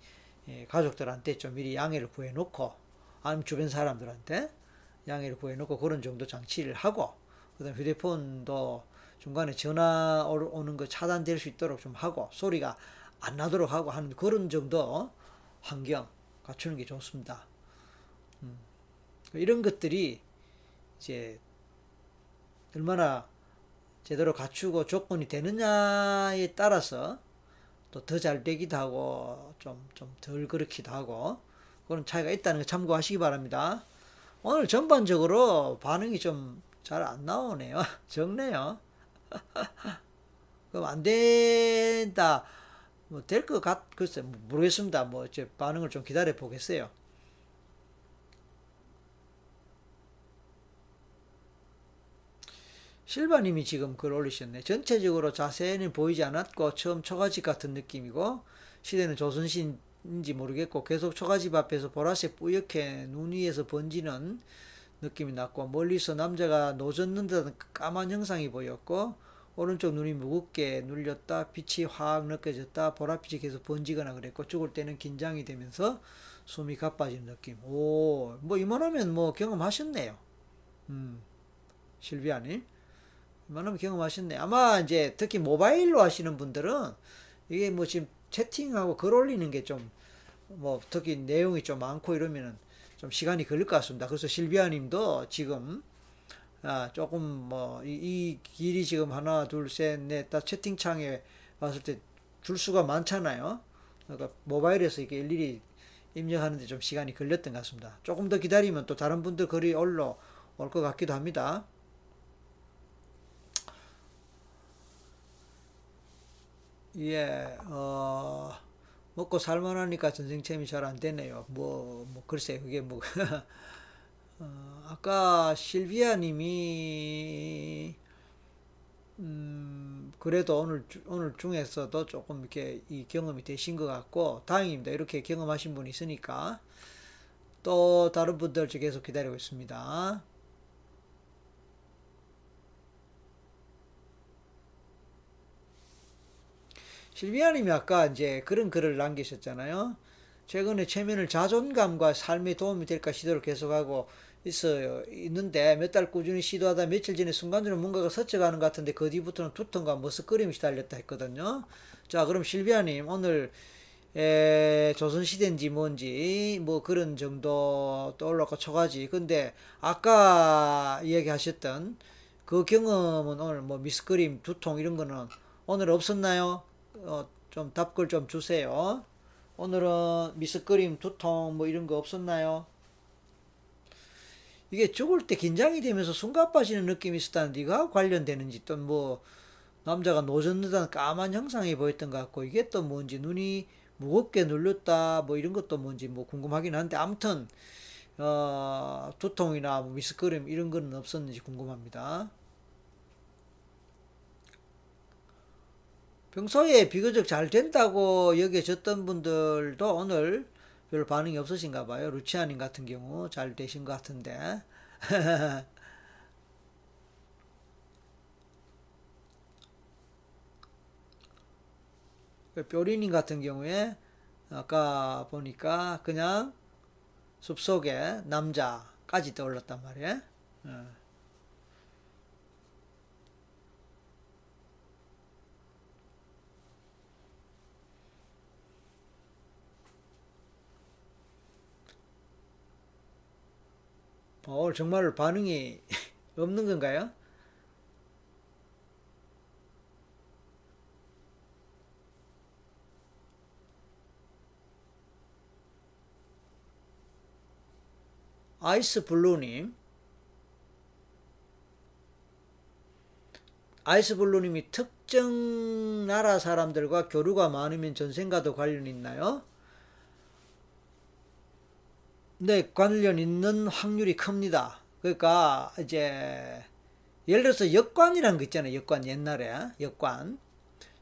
예, 가족들한테 좀 미리 양해를 구해 놓고 아니면 주변 사람들한테 양해를 구해놓고 그런 정도 장치를 하고 그다음 휴대폰도 중간에 전화 오는 거 차단될 수 있도록 좀 하고 소리가 안 나도록 하고 하는 그런 정도 환경 갖추는 게 좋습니다. 음. 이런 것들이 이제 얼마나 제대로 갖추고 조건이 되느냐에 따라서 또 더 잘 되기도 하고 좀 좀 덜 그렇기도 하고 그런 차이가 있다는 거 참고하시기 바랍니다. 오늘 전반적으로 반응이 좀 잘 안 나오네요. 적네요. 그럼 안 된다. 뭐 될 것 같, 글쎄, 모르겠습니다. 뭐, 제 반응을 좀 기다려 보겠어요. 실바님이 지금 글 올리셨네. 전체적으로 자세는 보이지 않았고, 처음 초가집 같은 느낌이고, 시대는 조선신 인지 모르겠고 계속 초가집 앞에서 보라색 뿌옇게 눈 위에서 번지는 느낌이 났고 멀리서 남자가 노젓는 듯한 까만 형상이 보였고 오른쪽 눈이 무겁게 눌렸다 빛이 확 느껴졌다 보랏빛이 계속 번지거나 그랬고 죽을 때는 긴장이 되면서 숨이 가빠지는 느낌. 오뭐 이만하면 뭐 경험하셨네요. 음 실비아님. 이만하면 경험하셨네. 아마 이제 특히 모바일로 하시는 분들은 이게 뭐 지금 채팅하고 글 올리는 게 좀 뭐 특히 내용이 좀 많고 이러면은 좀 시간이 걸릴 것 같습니다. 그래서 실비아 님도 지금 아, 조금 뭐, 이, 이 길이 지금 하나, 둘, 셋, 넷, 다 채팅창에 왔을 때 줄 수가 많잖아요. 그러니까 모바일에서 이게 일일이 입력하는데 좀 시간이 걸렸던 것 같습니다. 조금 더 기다리면 또 다른 분들 글이 올라 올 것 같기도 합니다. 예, 어, 먹고 살만하니까 전생체험이 잘 안 되네요. 뭐, 뭐, 글쎄, 그게 뭐, 어, 아까 실비아 님이, 음, 그래도 오늘, 주- 오늘 중에서도 조금 이렇게 이 경험이 되신 것 같고, 다행입니다. 이렇게 경험하신 분이 있으니까. 또 다른 분들 저 계속 기다리고 있습니다. 실비아님이 아까 이제 그런 글을 남기셨잖아요. 최근에 최면을 자존감과 삶에 도움이 될까 시도를 계속하고 있어요. 있는데 몇 달 꾸준히 시도하다 며칠 전에 순간적으로 뭔가가 스쳐가는 것 같은데 그 뒤부터는 두통과 머쓱거림이 시달렸다 했거든요. 자, 그럼 실비아님 오늘 에, 조선시대인지 뭔지 뭐 그런 정도 떠올랐고 초가지. 근데 아까 이야기하셨던 그 경험은 오늘 뭐 미스그림, 두통 이런 거는 오늘 없었나요? 어, 좀 답글 좀 주세요. 오늘은 미스그림, 두통 뭐 이런 거 없었나요? 이게 죽을 때 긴장이 되면서 숨가 빠지는 느낌이 있었다는데 이거하고 관련되는지 또 뭐 남자가 노젓는다는 까만 형상이 보였던 것 같고 이게 또 뭔지 눈이 무겁게 눌렸다 뭐 이런 것도 뭔지 뭐 궁금하긴 한데 아무튼 어, 두통이나 뭐 미스그림 이런 거는 없었는지 궁금합니다. 평소에 비교적 잘 된다고 여겨졌던 분들도 오늘 별 반응이 없으신가 봐요. 루치아님 같은 경우 잘 되신 것 같은데. 뾰리님 같은 경우에 아까 보니까 그냥 숲속에 남자까지 떠올랐단 말이에요. 어. 어, 정말 반응이 없는 건가요? 아이스 블루님, 아이스 블루님이 특정 나라 사람들과 교류가 많으면 전생과도 관련 있나요? 네, 관련 있는 확률이 큽니다. 그러니까 이제 예를 들어서 역관이라는 거 있잖아요. 역관 옛날에 역관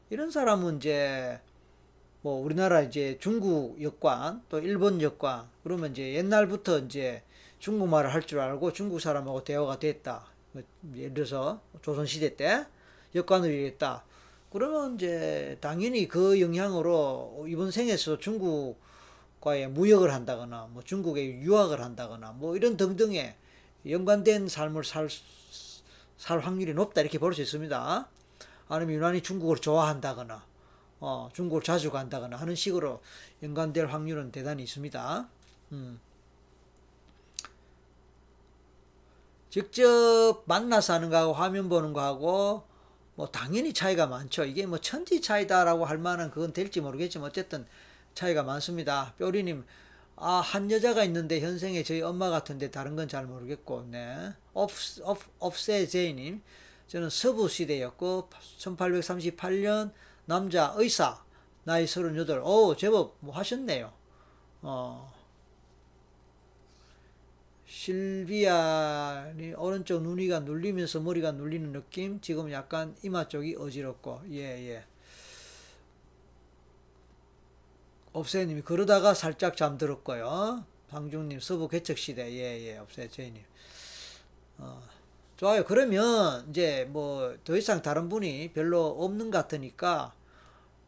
이런 사람은 이제 뭐 우리나라 이제 중국 역관 또 일본 역관 그러면 이제 옛날부터 이제 중국말을 할 줄 알고 중국 사람하고 대화가 됐다. 뭐 예를 들어서 조선 시대 때 역관을 일했다. 그러면 이제 당연히 그 영향으로 이번 생에서 중국 과의 무역을 한다거나 뭐 중국에 유학을 한다거나 뭐 이런 등등의 연관된 삶을 살, 살 확률이 높다 이렇게 볼 수 있습니다. 아니면 유난히 중국을 좋아한다거나 어, 중국을 자주 간다거나 하는 식으로 연관될 확률은 대단히 있습니다. 음. 직접 만나서 하는 거하고 화면 보는 거하고 뭐 당연히 차이가 많죠. 이게 뭐 천지 차이다라고 할 만한 그건 될지 모르겠지만 어쨌든 차이가 많습니다. 뾰리님, 아, 한 여자가 있는데 현생에 저희 엄마 같은데 다른 건 잘 모르겠고, 네. 업세 제이님, 저는 서부 시대였고, 1838년 남자 의사, 나이 38, 오, 제법 뭐 하셨네요. 어, 실비아니 오른쪽 눈이가 눌리면서 머리가 눌리는 느낌. 지금 약간 이마 쪽이 어지럽고, 예, 예. 업세님이 그러다가 살짝 잠들었고요. 방중님 서부 개척 시대 예예 업세 제이님 어, 좋아요. 그러면 이제 뭐 더 이상 다른 분이 별로 없는 것 같으니까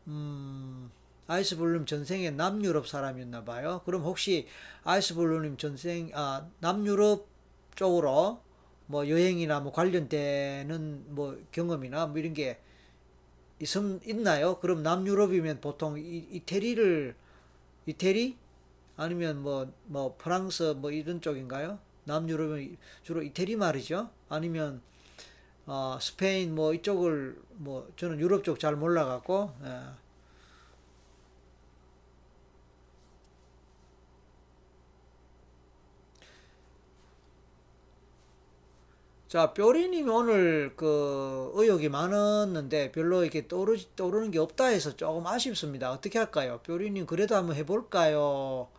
음, 아이스블루님 전생에 남유럽 사람이었나 봐요. 그럼 혹시 아이스블루님 전생 아 남유럽 쪽으로 뭐 여행이나 뭐 관련되는 뭐 경험이나 뭐 이런 게 있, 있나요? 그럼 남유럽이면 보통 이, 이태리를 이태리 아니면 뭐뭐 프랑스 뭐 이런 쪽인가요? 남유럽은 주로 이태리 말이죠. 아니면 어, 스페인 뭐 이쪽을 뭐 저는 유럽 쪽 잘 몰라 갖고 예. 자, 뾰리님이 오늘 그 의욕이 많았는데 별로 이렇게 떠오르, 떠오르는 게 없다 해서 조금 아쉽습니다. 어떻게 할까요? 뾰리님 그래도 한번 해볼까요?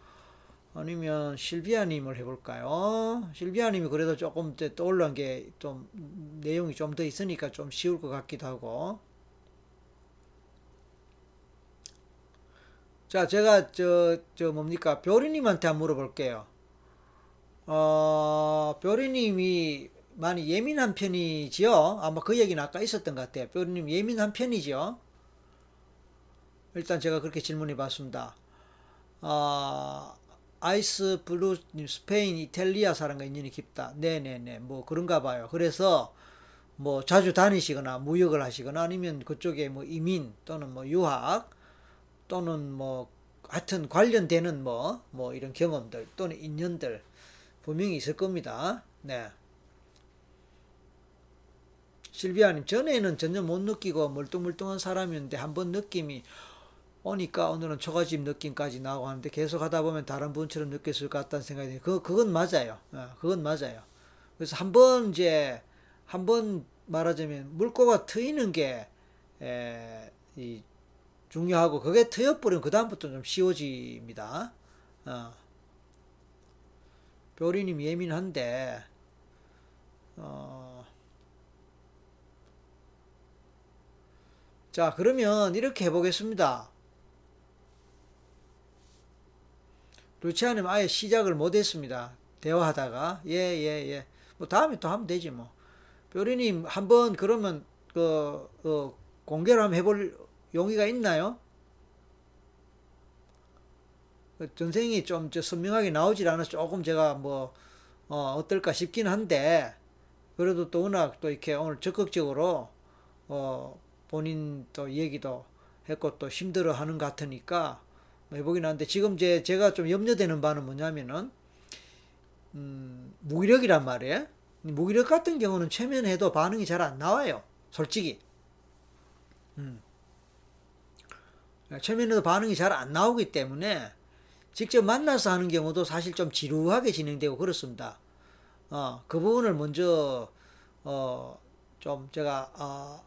아니면 실비아님을 해볼까요? 실비아님이 그래도 조금 떠올른 게 좀 내용이 좀 더 있으니까 좀 쉬울 것 같기도 하고. 자, 제가 저, 저 뭡니까? 뾰리님한테 한번 물어볼게요. 어, 뾰리님이 많이 예민한 편이지요? 아마 그 얘기는 아까 있었던 것 같아요. 뾰리님 예민한 편이지요? 일단 제가 그렇게 질문해 봤습니다. 어, 아이스 블루 스페인 이탈리아 사람과 인연이 깊다. 네네네 뭐 그런가 봐요. 그래서 뭐 자주 다니시거나 무역을 하시거나 아니면 그쪽에 뭐 이민 또는 뭐 유학 또는 뭐 하여튼 관련되는 뭐뭐 이런 경험들 또는 인연들 분명히 있을 겁니다. 네. 실비아님 전에는 전혀 못 느끼고 멀뚱멀뚱한 사람이었는데 한번 느낌이 오니까 오늘은 초가집 느낌까지 나오고 하는데 계속 하다 보면 다른 분처럼 느꼈을 것 같다는 생각이 들어요. 그, 그건 맞아요. 어, 그건 맞아요. 그래서 한 번 이제, 한 번 말하자면 물꼬가 트이는 게, 에, 이, 중요하고, 그게 트여버리면 그 다음부터 좀 쉬워집니다. 어. 뼈리님 예민한데, 어, 자, 그러면 이렇게 해보겠습니다. 루치아님 아예 시작을 못했습니다. 대화하다가 예예 예, 뭐 다음에 또 하면 되지 뭐. 뾰리님 한번 그러면 그, 그 공개를 한번 해볼 용의가 있나요? 그 전생이 좀 선명하게 나오질 않아서 조금 제가 뭐 어, 어떨까 싶긴 한데 그래도 또 워낙 또 이렇게 오늘 적극적으로 어, 본인 또 얘기도 했고 또 힘들어 하는 것 같으니까 해보긴 하는데 지금 제, 제가 좀 염려되는 바는 뭐냐면은 음, 무기력이란 말이에요. 무기력 같은 경우는 최면해도 반응이 잘 안 나와요. 솔직히. 음. 최면에도 반응이 잘 안 나오기 때문에 직접 만나서 하는 경우도 사실 좀 지루하게 진행되고 그렇습니다. 어, 그 부분을 먼저 어, 좀 제가 어,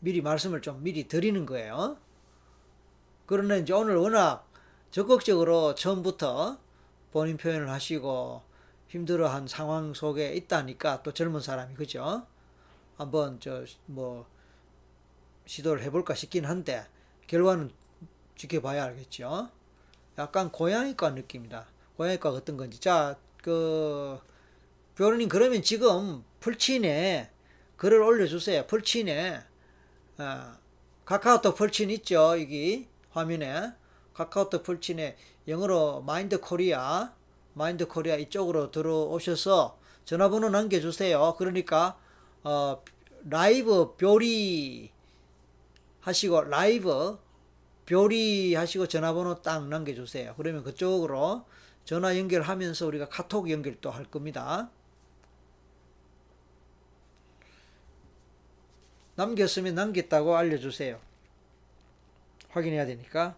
미리 말씀을 좀 미리 드리는 거예요. 그러나 이제 오늘 워낙 적극적으로 처음부터 본인 표현을 하시고 힘들어한 상황 속에 있다니까 또 젊은 사람이 그죠? 한번 저 뭐 시도를 해볼까 싶긴 한데 결과는 지켜봐야 알겠죠. 약간 고양이과 느낌이다. 고양이과 어떤 건지 자그 교수님 그러면 지금 풀친에 글을 올려주세요. 풀친에 어, 카카오톡 풀친 있죠 여기 화면에 카카오톡 풀친에 영어로 Mind Korea Mind Korea 이쪽으로 들어오셔서 전화번호 남겨주세요. 그러니까 어, 라이브 뾰리 하시고 라이브 뾰리 하시고 전화번호 딱 남겨주세요. 그러면 그쪽으로 전화 연결하면서 우리가 카톡 연결도 할 겁니다. 남겼으면 남겼다고 알려주세요. 확인해야 되니까.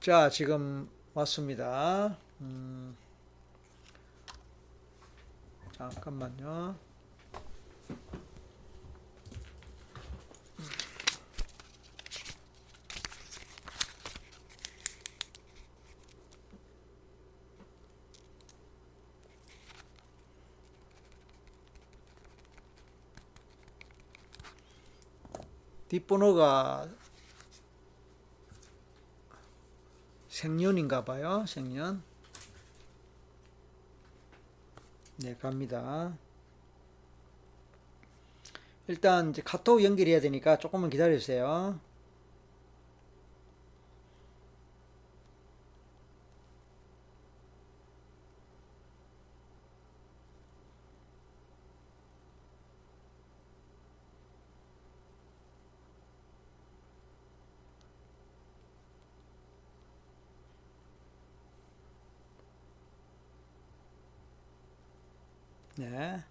자, 지금 왔습니다. 음, 잠깐만요. 뒷번호가 생년인가 봐요. 생년. 네, 갑니다. 일단 이제 카톡 연결해야 되니까 조금만 기다려 주세요. 네.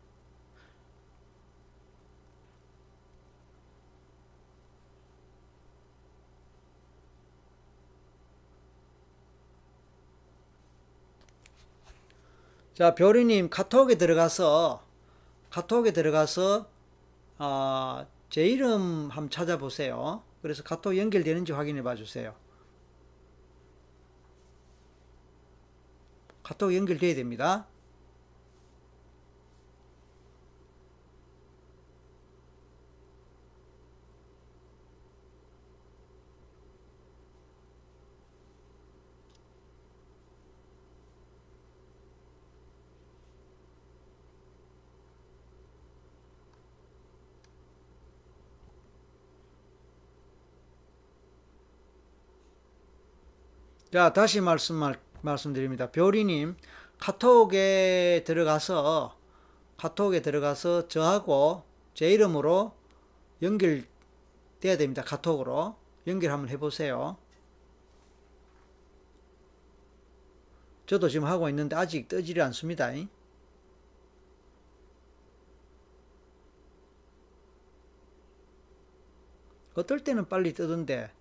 자, 별이님 카톡에 들어가서 카톡에 들어가서 어, 제 이름 한번 찾아보세요. 그래서 카톡 연결되는지 확인해 봐 주세요. 카톡 연결돼야 됩니다. 자, 다시 말씀, 말씀드립니다. 별이님, 카톡에 들어가서, 카톡에 들어가서 저하고 제 이름으로 연결돼야 됩니다. 카톡으로. 연결 한번 해보세요. 저도 지금 하고 있는데 아직 뜨지를 않습니다. 어떨 때는 빨리 뜨던데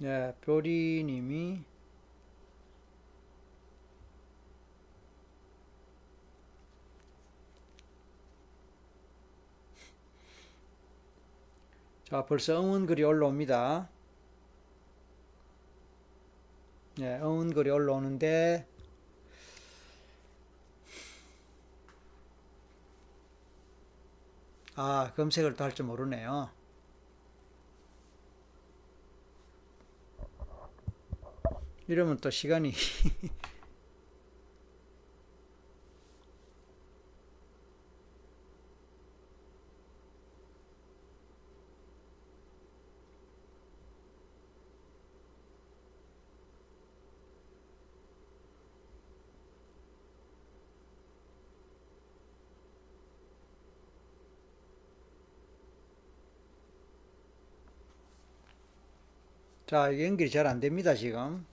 네, 별이님이 자, 벌써 응원글이 올라옵니다. 네, 응원글이 올라오는데 아, 검색을 또 할 줄 모르네요. 이러면 또 시간이 자, 연결이 잘 안 됩니다, 지금.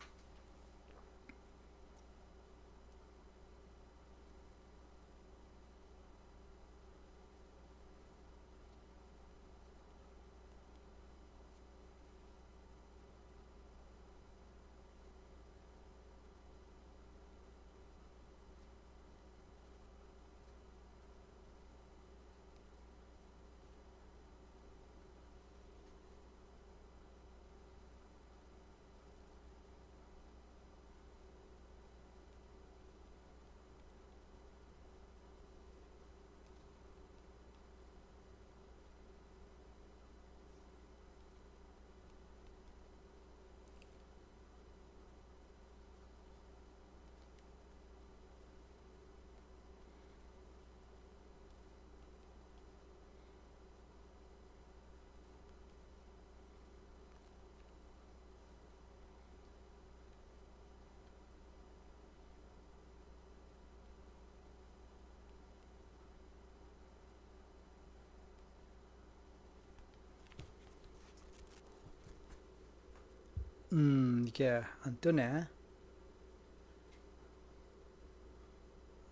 음, 이게 안 뜨네.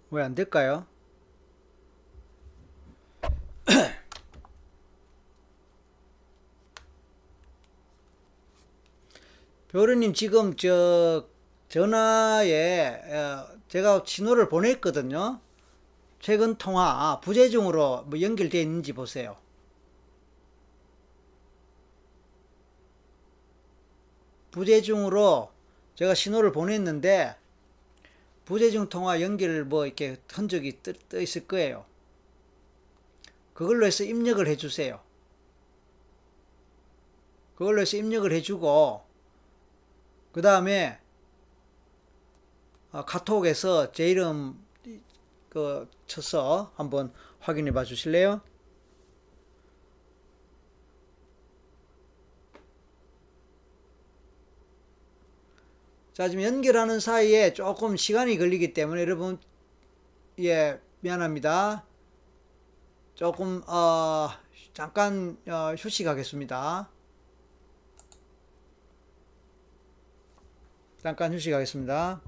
왜 안 될까요? 별우님 지금 저 전화에 어, 제가 신호를 보냈거든요. 최근 통화 부재중으로 뭐 연결되어 있는지 보세요. 부재중으로 제가 신호를 보냈는데 부재중 통화 연결 뭐 이렇게 흔적이 떠, 떠 있을 거예요. 그걸로 해서 입력을 해주세요. 그걸로 해서 입력을 해주고 그 다음에 어, 카톡에서 제 이름 그 쳐서 한번 확인해 봐 주실래요? 자, 지금 연결하는 사이에 조금 시간이 걸리기 때문에 여러분, 예, 미안합니다. 조금, 어, 잠깐, 어, 휴식하겠습니다. 잠깐 휴식하겠습니다.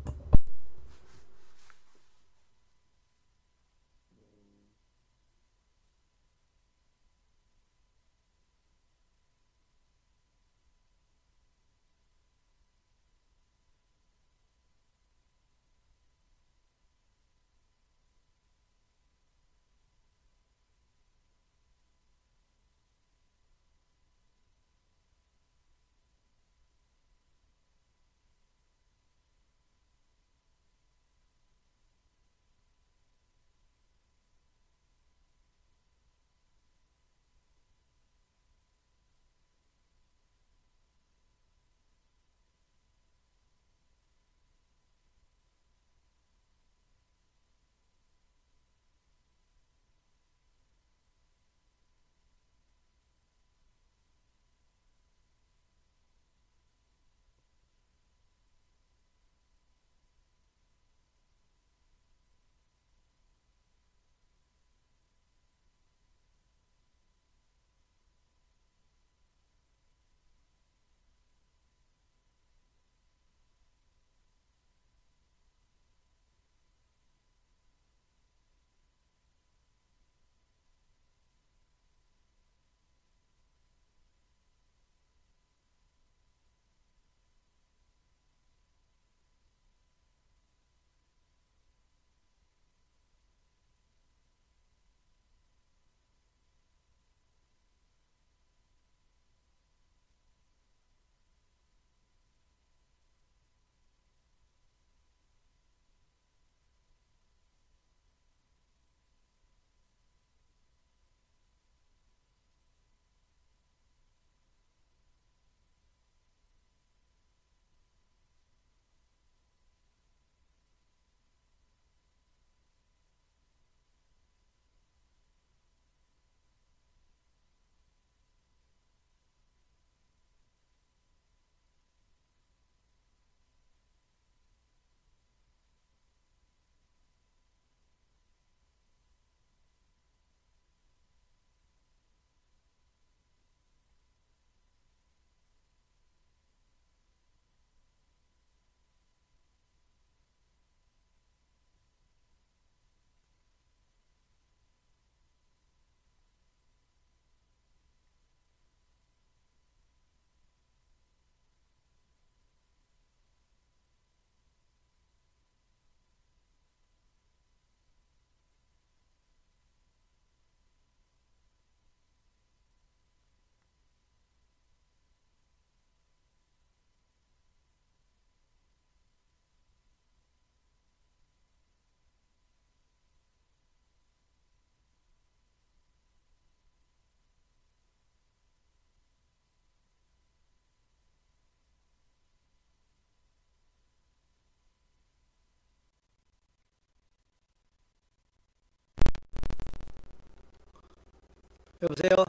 여보세요?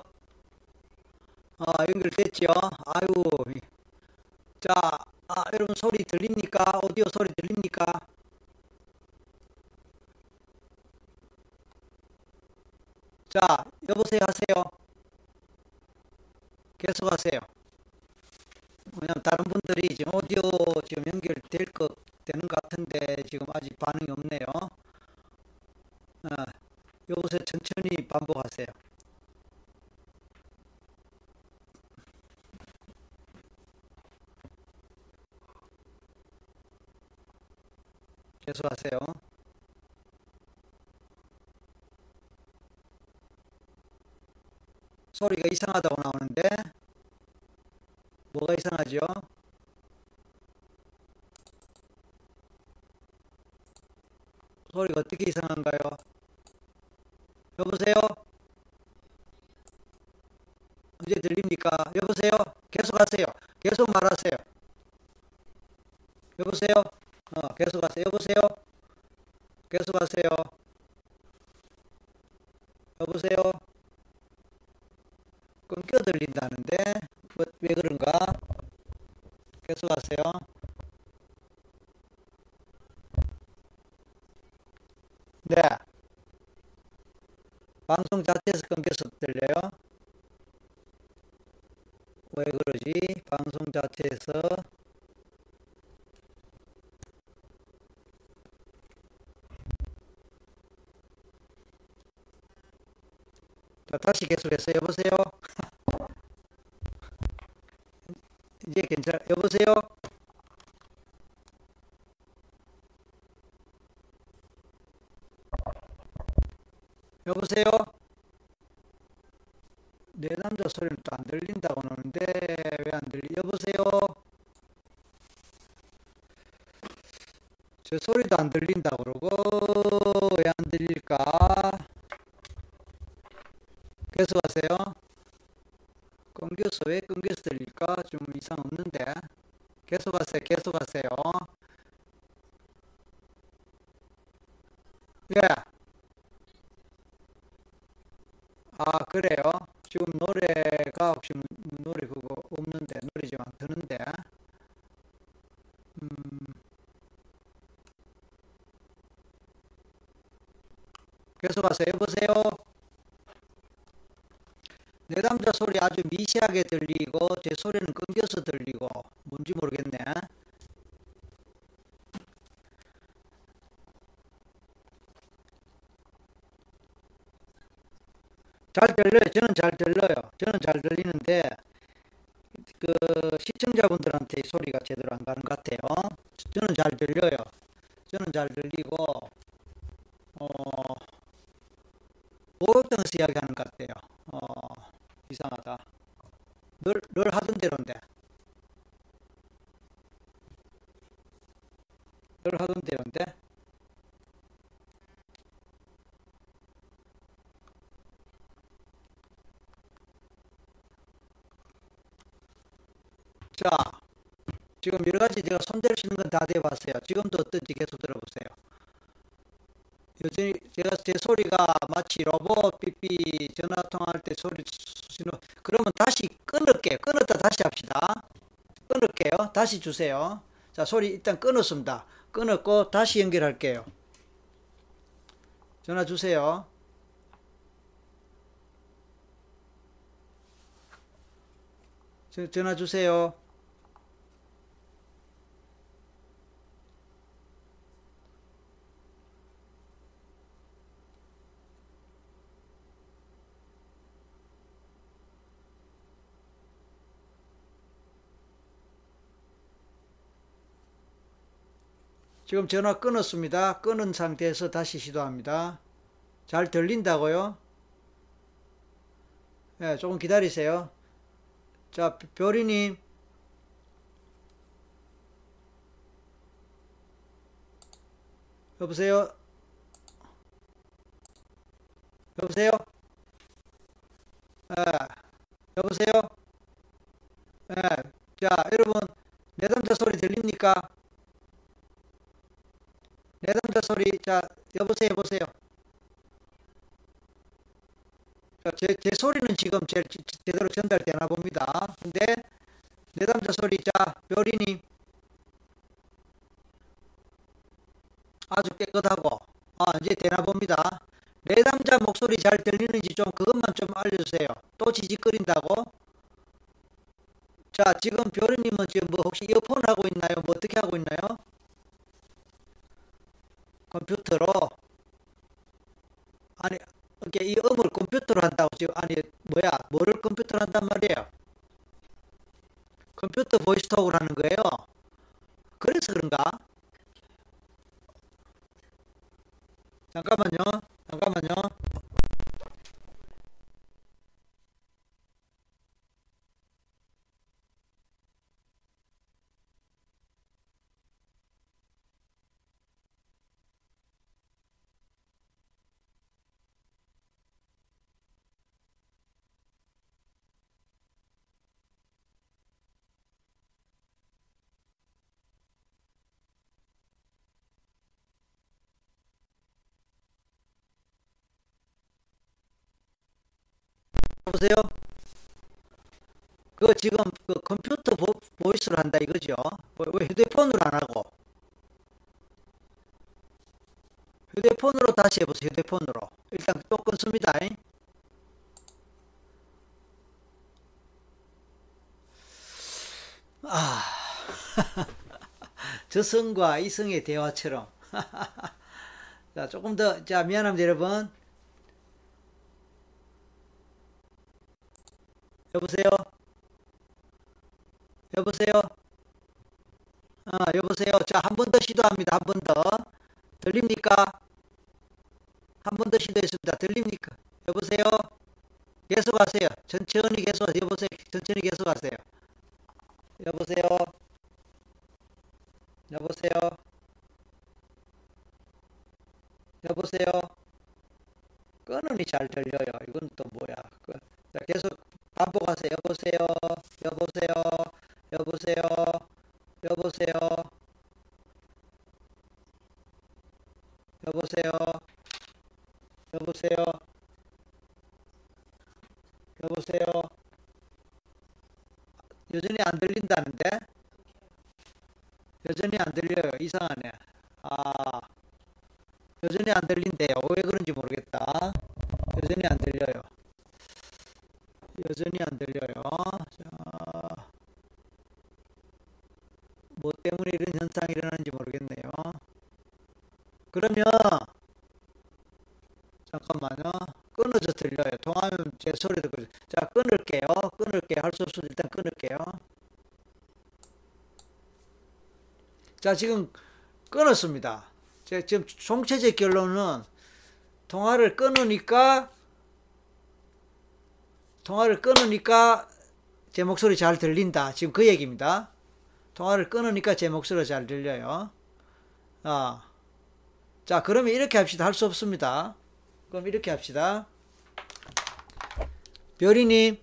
아, 연결됐죠? 아유. 자, 아, 여러분 소리 들립니까? 오디오 소리 들립니까? 자, 여보세요 하세요. 계속 하세요. 왜냐면 다른 분들이 지금 오디오 지금 연결될 것 되는 것 같은데 지금 아직 반응이 없네요. 어, 여보세요 천천히 반복하세요. 회수하세요. 소리가 이상하다고 나오는데 뭐가 이상하죠? 소리가 어떻게 이상한가요? 여보세요? 언제 들립니까? 여보세요? 계속하세요. 계속 말하세요. 여보세요? 어, 계속 하세요. 여보세요? 계속 하세요. 여보세요? 끊겨 들린다는데, 뭐, 왜 그런가? 계속 하세요. 네. 방송 자체에서 끊겨서 들려요? 왜 그러지? 방송 자체에서 자, 다시 계속해서 여보세요? 이제 괜찮아. 여보세요? 여보세요? 내 남자 소리는 또 안 들린다고 하는데 왜 안 들리? 여보세요? 제 소리도 안 들린다고 그러고 왜 안 들릴까? 계속 하세요. 끊겨서 왜 끊겨서 들릴까? 좀 이상 없는데 계속 하세요. 계속 하세요. 예. 아, 그래요? 지금 노래가 혹시 뭐, 노래 그거 없는데 노래 좀 안 트는데 음, 계속 하세요. 여보세요? 내 남자 소리 아주 미세하게 들리고 제 소리는 끊겨서 들리고 뭔지 모르겠네. 잘 들려요. 저는 잘 들려요. 저는 잘 들리는데 그 시청자분들한테 소리가 제대로 안 가는 것 같아요. 저는 잘 들려요. 저는 잘 들리고 어 목욕탕에서 이야기하는 것 같아요. 어 이상하다. 늘, 늘 하던 대로인데. 늘 하던 대로인데. 자, 지금 여러 가지 제가 손댈 수 있는 건 다 대봤어요. 지금도 어떤지 계속 들어보세요. 여전히 제가 제 소리가 마치 로봇 삐삐 전화 통화할 때 소리 신호 그러면 다시 끊을게요. 끊었다 다시 합시다. 끊을게요. 다시 주세요. 자, 소리 일단 끊었습니다. 끊었고 다시 연결할게요. 전화 주세요. 전화 주세요. 지금 전화 끊었습니다. 끊은 상태에서 다시 시도합니다. 잘 들린다고요? 네, 조금 기다리세요. 자, 별이님. 여보세요? 여보세요? 네, 여보세요? 네, 자, 여러분, 내 남자 소리 들립니까? 내 남자 소리, 자, 여보세요. 자, 제, 제 소리는 지금 제, 제대로 전달되나 봅니다. 근데, 내 남자 소리, 자, 별이님. 아주 깨끗하고, 아, 이제 되나 봅니다. 내 남자 목소리 잘 들리는지 좀 그것만 좀 알려주세요. 또 지직거린다고? 자, 지금 별이님은 지금 뭐 혹시 이어폰 하고 있나요? 뭐 어떻게 하고 있나요? 컴퓨터로 아니 이 음을 컴퓨터로 한다고 지금 아니 뭐야 뭐를 컴퓨터로 한단 말이에요? 컴퓨터 보이스톡을 하는 거예요. 그래서 그런가? 잠깐만요. 잠깐만요 보세요? 그거 지금 그 컴퓨터 보, 보이스로 한다 이거죠? 왜, 왜 휴대폰으로 안 하고? 휴대폰으로 다시 해보세요. 휴대폰으로. 일단 또 끊습니다. 잉? 아, 저성과 이성의 대화처럼. 자, 조금 더, 자, 미안합니다, 여러분. 여보세요? 여보세요? 아, 여보세요? 자, 한 번 더 시도합니다. 한 번 더. 들립니까? 한 번 더 시도했습니다. 들립니까? 여보세요? 계속 하세요. 천천히 계속 하세요. 여보세요? 천천히 계속 하세요. 여보세요? 여보세요? 여보세요? 끊으니 잘 들려요. 이건 또 뭐야? 그, 자, 계속 반복하세요. 여보세요? 여보세요? 여보세요? 여보세요? 여보세요? 여보세요? 여보세요? 여전히 안 들린다는데? 여전히 안 들려요. 이상하네. 아, 여전히 안 들린대요. 왜 그런지 모르겠다. 여전히 안 들려요. 여전히 안 들려요. 자, 뭐 때문에 이런 현상이 일어나는지 모르겠네요. 그러면, 잠깐만요. 끊어져 들려요. 통화하면 제 소리 듣고, 자, 끊을게요. 끊을게요. 할 수 없으면 일단 끊을게요. 자, 지금 끊었습니다. 제 지금 총체적 결론은 통화를 끊으니까 통화를 끊으니까 제 목소리 잘 들린다. 지금 그 얘기입니다. 통화를 끊으니까 제 목소리가 잘 들려요. 아. 자, 그러면 이렇게 합시다. 할 수 없습니다. 그럼 이렇게 합시다. 별이님.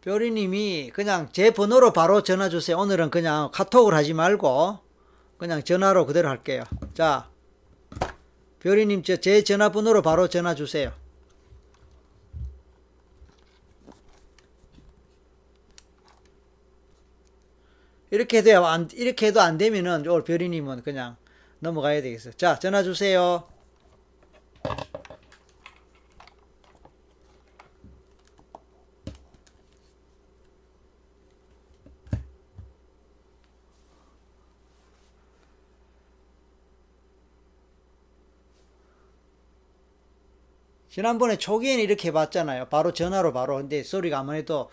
별이님이 그냥 제 번호로 바로 전화 주세요. 오늘은 그냥 카톡을 하지 말고 그냥 전화로 그대로 할게요. 자, 별이님 제, 제 전화번호로 바로 전화 주세요. 이렇게 해도 안, 이렇게 해도 안 되면은 오늘 별이님은 그냥 넘어가야 되겠어요. 자, 전화 주세요. 지난번에 초기에는 이렇게 해봤잖아요. 바로 전화로 바로. 근데 소리가 아무래도,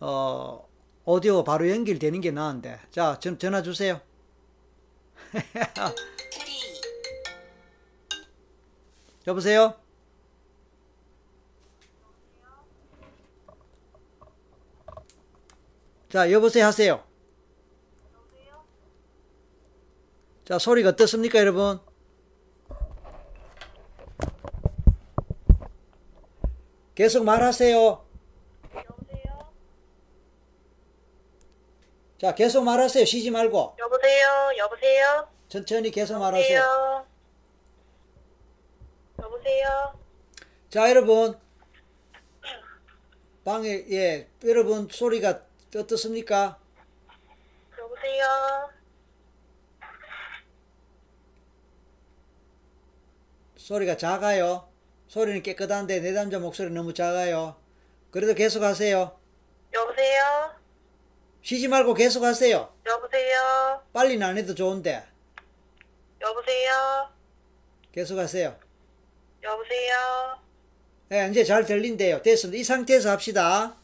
어, 오디오 바로 연결되는 게 나은데. 자, 전, 전화 주세요. 여보세요? 자, 여보세요 하세요. 자, 소리가 어떻습니까, 여러분? 계속 말하세요. 자, 계속 말하세요. 쉬지 말고. 여보세요? 여보세요? 천천히 계속 말하세요. 여보세요? 여보세요? 자, 여러분. 방에, 예, 여러분 소리가 어떻습니까? 여보세요? 소리가 작아요. 소리는 깨끗한데 내 남자 목소리 너무 작아요. 그래도 계속 하세요. 여보세요? 쉬지 말고 계속 하세요. 여보세요? 빨리는 안 해도 좋은데. 여보세요? 계속 하세요. 여보세요? 예, 이제 잘 들린대요. 됐습니다. 이 상태에서 합시다.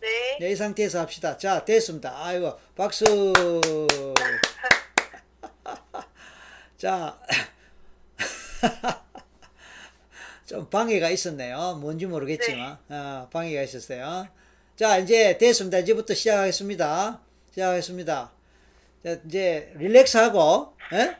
네? 네, 이 상태에서 합시다. 자, 됐습니다. 아이고, 박수. 자, 좀 방해가 있었네요. 뭔지 모르겠지만, 어, 방해가 있었어요. 자, 이제 됐습니다. 이제부터 시작하겠습니다. 시작하겠습니다. 자, 이제 릴렉스하고, 예?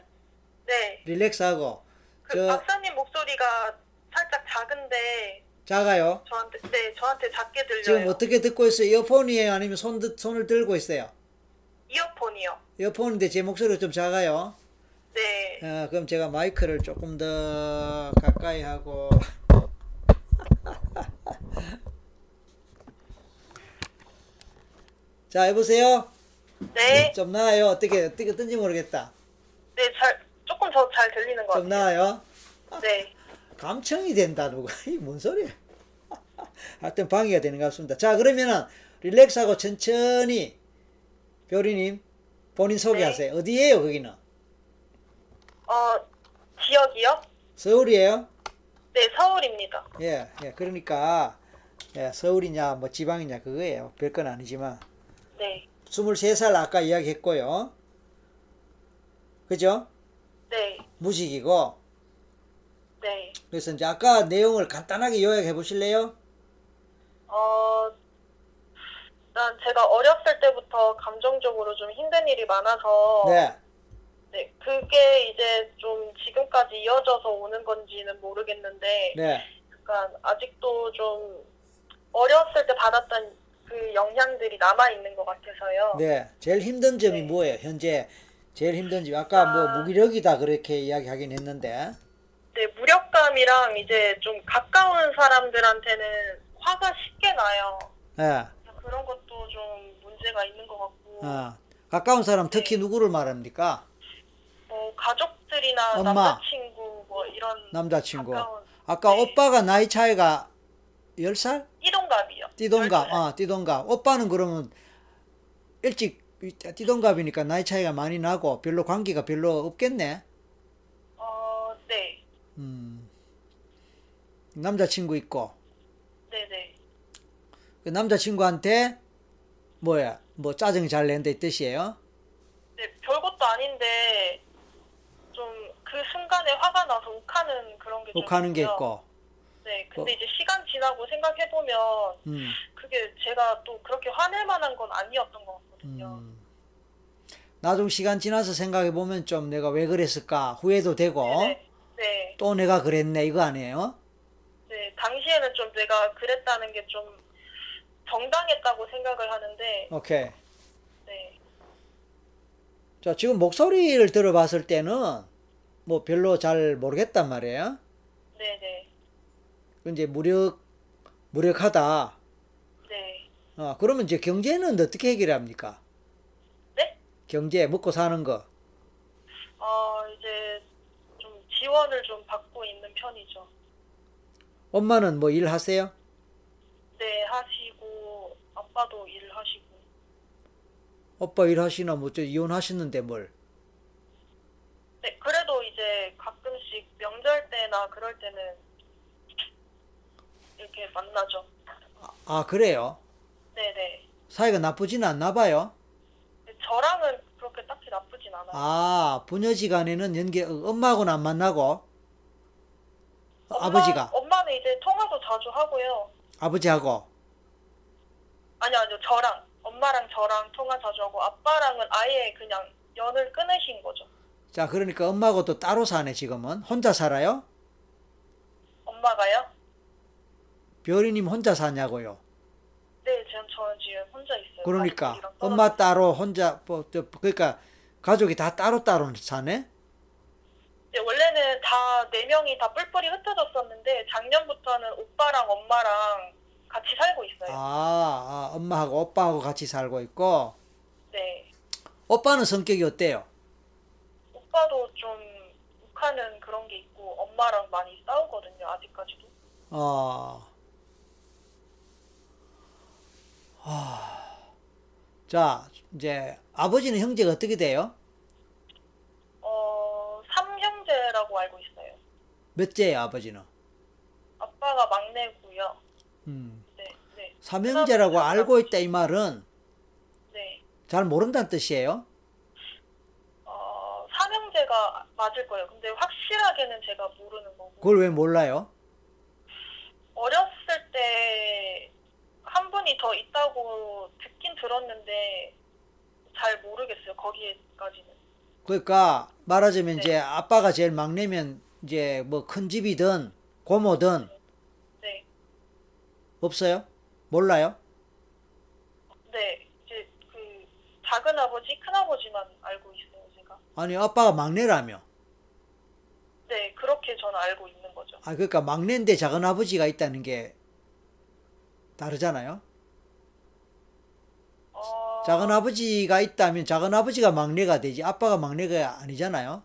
네. 릴렉스하고, 그 저, 박사님 목소리가 살짝 작은데 작아요. 저한테 네, 저한테 작게 들려요. 지금 어떻게 듣고 있어요? 이어폰이에요? 아니면 손, 드- 손을 들고 있어요? 이어폰이요. 이어폰인데 제 목소리가 좀 작아요. 네. 아, 그럼 제가 마이크를 조금 더 가까이 하고 자, 여보세요? 네. 좀 나아요? 어떻게, 어떻게 뜬지 모르겠다. 네, 잘, 조금 더 잘 들리는 것 좀 같아요. 나아요? 네. 감청이 된다, 누가. 이뭔 소리야. 하여튼 방해가 되는 것 같습니다. 자, 그러면은, 릴렉스하고 천천히, 별이님, 본인 소개하세요. 어디에요, 거기는? 어, 지역이요? 서울이에요? 네, 서울입니다. 예, 예, 그러니까, 예, 서울이냐, 뭐 지방이냐, 그거예요. 별건 아니지만. 네. 23살 아까 이야기했고요. 그죠? 네. 무직이고. 네. 그래서 이제 아까 내용을 간단하게 요약해 보실래요? 어, 일단 제가 어렸을 때부터 감정적으로 좀 힘든 일이 많아서 네. 네, 그게 이제 좀 지금까지 이어져서 오는 건지는 모르겠는데 네. 약간 아직도 좀 어렸을 때 받았던 그 영향들이 남아 있는 것 같아서요. 네. 제일 힘든 점이 네. 뭐예요? 현재 제일 힘든 점. 아까 뭐 아. 무기력이다 그렇게 이야기하긴 했는데. 네, 무력감이랑 이제 좀 가까운 사람들한테는 화가 쉽게 나요. 예. 그런 것도 좀 문제가 있는 것 같고, 어. 가까운 사람 특히 네. 누구를 말합니까? 뭐 가족들이나 엄마. 남자친구 뭐 이런 남자친구. 가까운 아까 네. 오빠가 나이 차이가 10살? 띠동갑이요. 띠동갑. 12살. 아, 띠동갑. 오빠는 그러면 일찍 띠동갑이니까 나이 차이가 많이 나고 별로 관계가 별로 없겠네. 어, 네, 음. 남자친구 있고 네, 네. 그 남자친구한테 뭐야 뭐 짜증 잘 낸다 이 뜻이에요? 네, 별것도 아닌데 좀 그 순간에 화가 나서 욱하는 그런 게좀 욱하는 게 있고 네, 근데 어. 이제 시간 지나고 생각해 보면 음, 그게 제가 또 그렇게 화낼 만한 건 아니었던 것 같거든요. 음. 나중 시간 지나서 생각해 보면 좀 내가 왜 그랬을까 후회도 되고 네, 네, 또 내가 그랬네 이거 아니에요? 네. 당시에는 좀 내가 그랬다는 게 좀 정당했다고 생각을 하는데, 오케이. 네, 자 지금 목소리를 들어봤을 때는 뭐 별로 잘 모르겠단 말이에요. 네, 네, 이제 무력 무력하다. 네. 어, 그러면 이제 경제는 어떻게 해결합니까? 네? 경제 먹고 사는 거. 어, 이제 좀 지원을 좀 받고 있는 편이죠. 엄마는 뭐 일하세요? 네, 하시고, 아빠도 일하시고. 오빠 일하시나 뭐저 이혼하셨는데 뭘? 네, 그래도 이제 가끔씩 명절 때나 그럴 때는 이렇게 만나죠. 아 그래요? 네네. 사이가 나쁘지는 않나 봐요. 저랑은 그렇게 딱히 나쁘진 않아요. 아 부녀지간에는 연계 어, 엄마하고는 안 만나고 엄마- 아버지가 엄마는 이제 통화도 자주 하고요. 아버지하고 아니요, 아니요, 저랑. 엄마랑 저랑 통화 자주 하고, 아빠랑은 아예 그냥 연을 끊으신 거죠. 자 그러니까 엄마하고 또 따로 사네 지금은 혼자 살아요? 엄마가요? 별이님 혼자 사냐고요? 네, 지금 저는 지금 혼자 있어요. 그러니까 엄마. 따로 혼자 뭐 저, 그러니까 가족이 다 따로 따로 사네? 네, 원래는 다 네 명이 다 뿔뿔이 흩어졌었는데 작년부터는 오빠랑 엄마랑 같이 살고 있어요. 아, 아 엄마하고 오빠하고 같이 살고 있고 네. 오빠는 성격이 어때요? 오빠도 좀 욱하는 그런 게 있고 엄마랑 많이 싸우거든요. 아직까지도. 어. 아. 자, 이제 아버지는 형제가 어떻게 돼요? 어, 삼형제라고 알고 있어요. 몇째예요, 아버지는? 아빠가 막내고요. 음. 네, 네, 삼형제라고 그다음에 알고 있다 이 말은 네. 잘 모른다는 뜻이에요. 어, 삼형제가 맞을 거예요. 근데 확실하게는 제가 모르는 거고. 그걸 왜 몰라요? 어렸을 때 한 분이 더 있다고 듣긴 들었는데 잘 모르겠어요. 거기에까지는. 그러니까 말하자면 네. 이제 아빠가 제일 막내면 이제 뭐 큰 집이든 고모든 네, 없어요? 몰라요? 네. 이제 그 작은 아버지, 큰 아버지만 알고 있어요. 제가. 아니 아빠가 막내라며. 네, 그렇게 저는 알고 있는 거죠. 아 그러니까 막내인데 작은 아버지가 있다는 게 다르잖아요. 어, 아, 작은 아버지가 있다면 작은 아버지가 막내가 되지 아빠가 막내가 아니잖아요.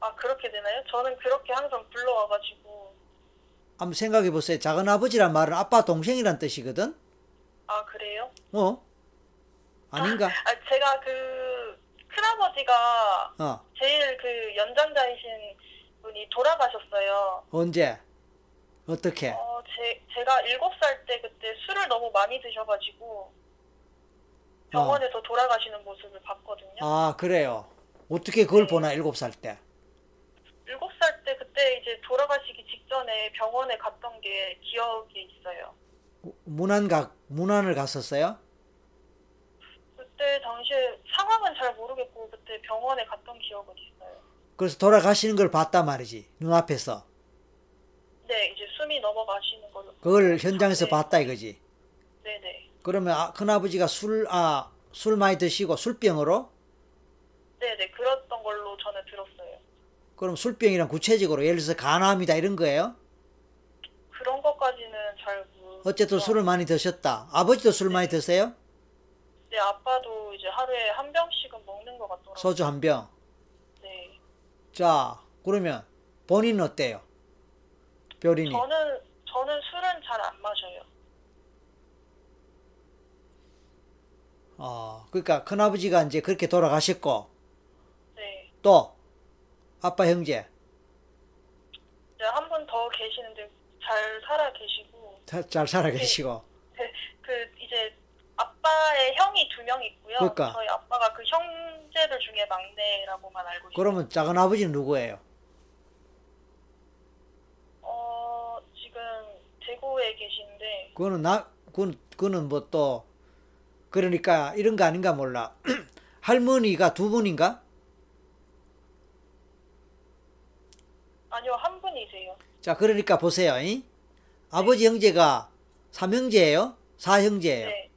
아, 그렇게 되나요? 저는 그렇게 항상 불러와가지고. 한번 생각해 보세요. 작은 아버지란 말은 아빠 동생이란 뜻이거든. 아, 그래요? 어? 아닌가? 아, 제가 그, 큰아버지가 어. 제일 그 연장자이신 분이 돌아가셨어요. 언제? 어떻게? 어, 제, 제가 일곱 살 때 그때 술을 너무 많이 드셔가지고 병원에서 돌아가시는 모습을 봤거든요. 아, 그래요. 어떻게 그걸 보나 일곱 살 때. 일곱 살 때 그때 이제 돌아가시기 직전에 병원에 갔던 게 기억에 있어요. 문안 가 문안을 갔었어요? 그때 당시에 상황은 잘 모르겠고 그때 병원에 갔던 기억은 있어요. 그래서 돌아가시는 걸 봤단 말이지. 눈앞에서. 네, 이제 숨이 넘어가시는 걸로. 그걸 현장에서 네. 봤다 이거지. 네네. 그러면 아, 큰아버지가 술, 아, 술 많이 드시고 술병으로? 네네, 그랬던 걸로 저는 들었어요. 그럼 술병이란 구체적으로 예를 들어서 간암이다 이런 거예요? 그런 것까지는 잘 모르. 어쨌든 술을 많이 드셨다. 아버지도 술 많이 드세요? 네, 아빠도 이제 하루에 한 병씩은 먹는 것 같더라고요. 소주 한 병. 네. 자, 그러면 본인은 어때요? 별인이. 저는 저는 술은 잘 안 마셔요. 어, 그러니까 큰아버지가 이제 그렇게 돌아가셨고 네. 또 아빠 형제 이제 한분 더 계시는데 잘 살아 계시고 잘, 잘 살아 계시고 그 이제 아빠의 형이 두 명 있고요. 그러니까. 저희 아빠가 그 형제들 중에 막내라고만 알고 있어요. 그러면 작은 아버지는 누구예요? 어 지금 대구에 계신데 그거는 나 그건 그거는 뭐 또 그러니까 이런 거 아닌가 몰라. 할머니가 두 분인가? 아니요 한 분이세요. 자, 그러니까 보세요. 이? 아버지 형제가 삼형제예요? 사형제예요? 네.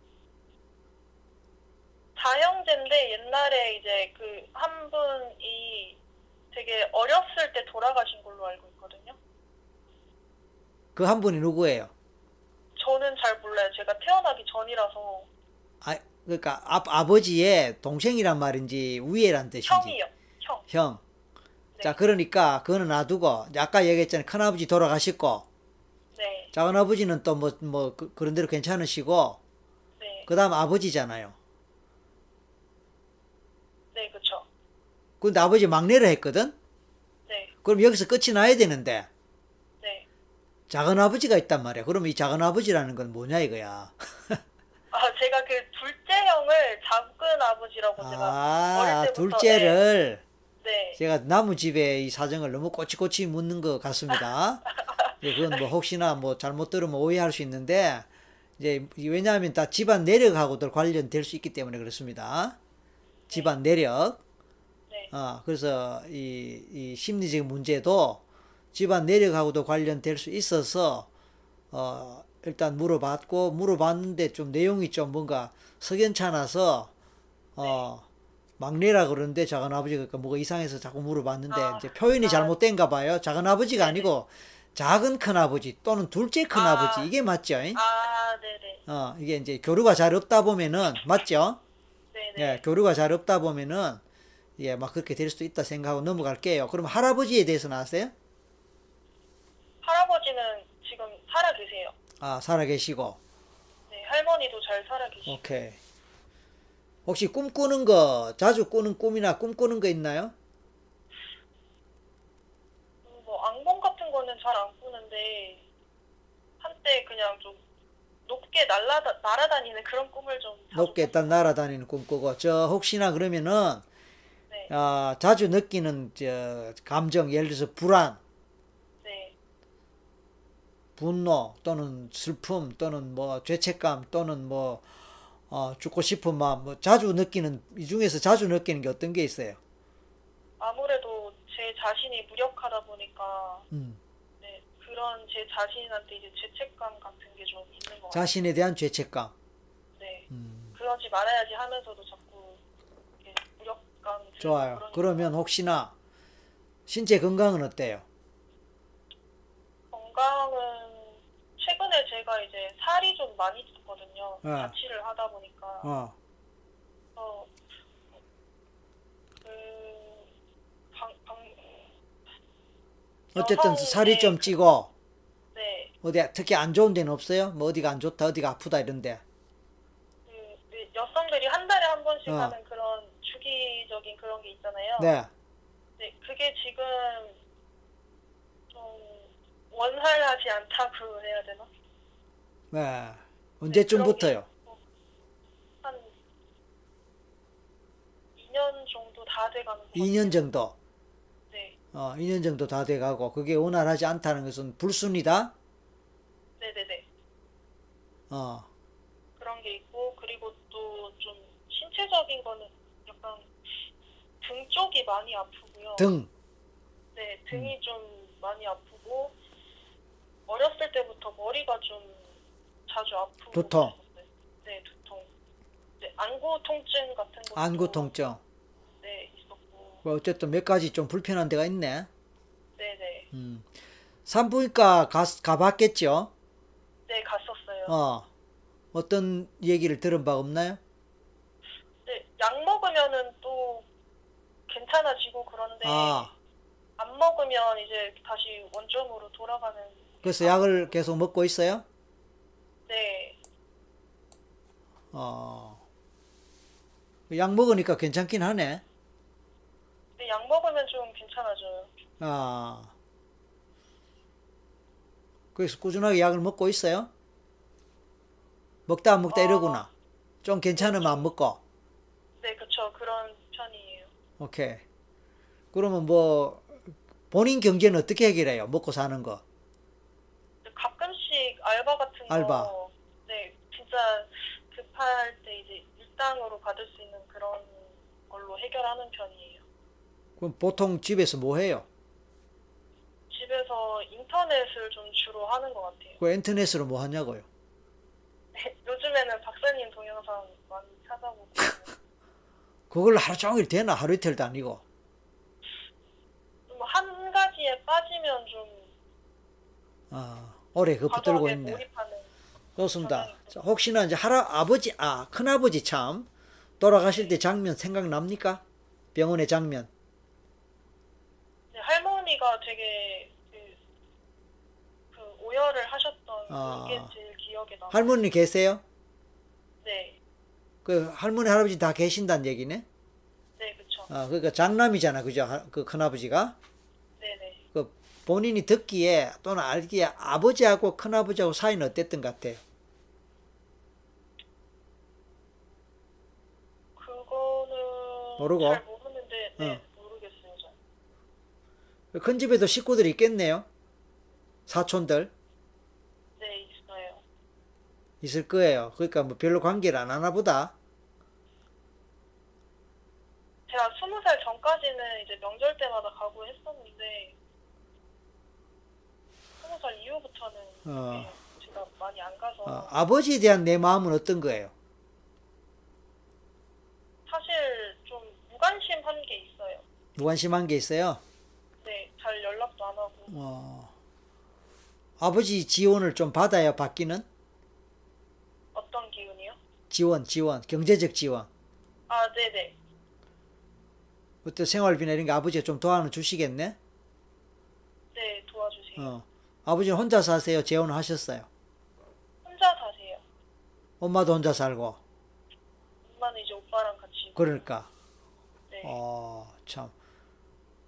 다형제인데 옛날에 이제 그 한 분이 되게 어렸을 때 돌아가신 걸로 알고. 그 한 분이 누구예요? 저는 잘 몰라요. 제가 태어나기 전이라서 아, 그러니까 아, 아버지의 동생이란 말인지 위에란 뜻인지 형이요. 형. 형. 네. 자, 그러니까 그거는 놔두고 아까 얘기했잖아요. 큰아버지 돌아가셨고 네. 작은아버지는 또 뭐뭐 그런 대로 괜찮으시고 네. 그다음 아버지잖아요. 네, 그쵸. 근데 아버지 막내를 했거든. 네. 그럼 여기서 끝이 나야 되는데 네. 작은 아버지가 있단 말이야. 그러면 이 작은 아버지라는 건 뭐냐 이거야. 아, 제가 그 둘째 형을 작은 아버지라고 제가 아, 어릴 때부터, 둘째를 네. 제가 나무 집에 이 사정을 너무 꼬치꼬치 묻는 것 같습니다. 예, 그건 뭐 혹시나 뭐 잘못 들으면 오해할 수 있는데 이제 왜냐하면 다 집안 내력하고도 관련될 수 있기 때문에 그렇습니다. 집안 내력. 네. 어, 그래서 이, 이 심리적인 문제도 집안 내력하고도 관련될 수 있어서 어, 일단 물어봤고 물어봤는데 좀 내용이 좀 뭔가 석연찮아서 어, 막내라 그러는데 작은 아버지가 그 뭐가 이상해서 자꾸 물어봤는데 아, 이제 표현이 아. 잘못된가 봐요. 작은 아버지가. 아니고 작은 큰 아버지 또는 둘째 큰 아. 아. 버지 이게 맞죠? 잉? 아, 네네. 어, 이게 이제 교류가 잘 없다 보면은 맞죠? 네네. 예, 교류가 잘 없다 보면은 예, 막 그렇게 될 수도 있다 생각하고 넘어갈게요. 그럼 할아버지에 대해서는 아세요? 할아버지는 지금 살아 계세요. 아, 살아 계시고. 네, 할머니도 잘 살아 계시고. 오케이. 혹시 꿈꾸는 거 자주 꾸는 꿈이나 꿈꾸는 거 있나요? 음, 뭐 악몽 같은 거는 잘 안 꾸는데 한때 그냥 좀 높게 날아다, 날아다니는 그런 꿈을 좀 높게 일단 날아다니는 꿈 꾸고 저 혹시나 그러면은 네, 아, 자주 느끼는 저 감정 예를 들어서 불안, 네. 분노 또는 슬픔 또는 뭐 죄책감 또는 뭐 어, 죽고 싶은 마음 뭐 자주 느끼는 이 중에서 자주 느끼는 게 어떤 게 있어요? 아무래도 제 자신이 무력하다 보니까 음. 네, 그런 제 자신한테 이제 죄책감 같은 게 좀 있는 것 같아요. 자신에 대한 죄책감. 네. 음. 그러지 말아야지 하면서도 자꾸 무력감 좋아요. 그러면 혹시나 신체 건강은 어때요? 건강은 최근에 제가 이제 살이 좀 많이 쪘거든요. 어. 자취를 하다 보니까 어, 어, 그 방, 방, 어쨌든 살이 좀 찌고 네, 어디 특히 안 좋은 데는 없어요? 뭐 어디가 안 좋다, 어디가 아프다 이런데. 그, 그 여성들이 한 달에 한 번씩 어. 하는 그런 주기적인 그런 게 있잖아요. 네. 네, 그게 지금 좀 원활하지 않다고 해야 되나? 네. 언제쯤부터요? 한 2년 정도 다 돼가는 것 2년 정도. 네, 어, 2년 정도 다 돼가고 그게 원활하지 않다는 것은 불순이다. 네네네. 어, 그런 게 있고 그리고 또 좀 신체적인 거는 약간 등 쪽이 많이 아프고요. 등. 네, 등이 좀 많이 아프고 어렸을 때부터 머리가 좀 자주 아프고 두통. 그랬었어요. 네, 두통. 네, 안구 통증 같은 것도 안구 통증. 네, 있었고. 뭐 어쨌든 몇 가지 좀 불편한 데가 있네. 네, 네. 음. 산부인과 가, 가봤겠죠? 네, 갔었어요. 어. 어떤 얘기를 들은 바 없나요? 네, 약 먹으면은 또 괜찮아지고 그런데 아, 안 먹으면 이제 다시 원점으로 돌아가는 그래서 약을 계속 먹고 있어요? 네. 어. 약 먹으니까 괜찮긴 하네. 근데 약 먹으면 좀 괜찮아져요. 아. 그래서 꾸준하게 약을 먹고 있어요? 먹다 안 먹다 어. 이러구나. 좀 괜찮으면 안 먹고. 네, 그쵸. 그런 편이에요. 오케이. 그러면 뭐 본인 경제는 어떻게 해결해요? 먹고 사는 거. 알바 같은 거 알바. 네, 진짜 급할 때 이제 일당으로 받을 수 있는 그런 걸로 해결하는 편이에요. 그럼 보통 집에서 뭐 해요? 집에서 인터넷을 좀 주로 하는 것 같아요. 그 인터넷으로 뭐 하냐고요? 네, 요즘에는 박사님 동영상 많이 찾아보고 그걸 하루 종일 되나? 하루 이틀도 아니고. 좀한 가지에 빠지면 좀 아, 오래 그 붙들고 있네. 몰입하는 좋습니다. 자, 혹시나 이제 할아, 아버지, 아, 큰아버지 참, 돌아가실 때 장면 생각납니까? 병원의 장면. 네, 할머니가 되게 그, 그 오열을 하셨던 아. 그게 제일 기억에 남아요. 할머니 계세요? 네, 그 할머니, 할아버지 다 계신다는 얘기네? 네, 그쵸. 아, 그러니까 장남이잖아. 그죠? 하- 그 큰아버지가. 본인이 듣기에 또는 알기에 아버지하고 큰아버지하고 사이는 어땠던 것 같아요? 그거는 모르고? 잘 모르는데 네, 모르겠어요. 잘. 큰 집에도 식구들이 있겠네요? 사촌들? 네, 있어요. 있을 거예요. 그러니까 뭐 별로 관계를 안 하나 보다. 제가 스무 살 전까지는 이제 명절 때마다 가고 했었는데 스무 살 이후부터는 어. 네, 제가 많이 안 가서 어, 아버지에 대한 내 마음은 어떤 거예요? 사실 좀 무관심한 게 있어요. 무관심한 게 있어요? 네, 잘 연락도 안 하고 어, 아버지 지원을 좀 받아야 받기는? 어떤 기운이요? 지원, 지원, 경제적 지원. 아, 네네. 어떤 생활비나 이런 게 아버지가 좀 도와는 주시겠네? 네, 도와주세요. 어. 아버지는 혼자 사세요? 재혼을 하셨어요? 혼자 사세요. 엄마도 혼자 살고. 엄마는 이제 오빠랑 같이. 그러니까. 네. 어, 참.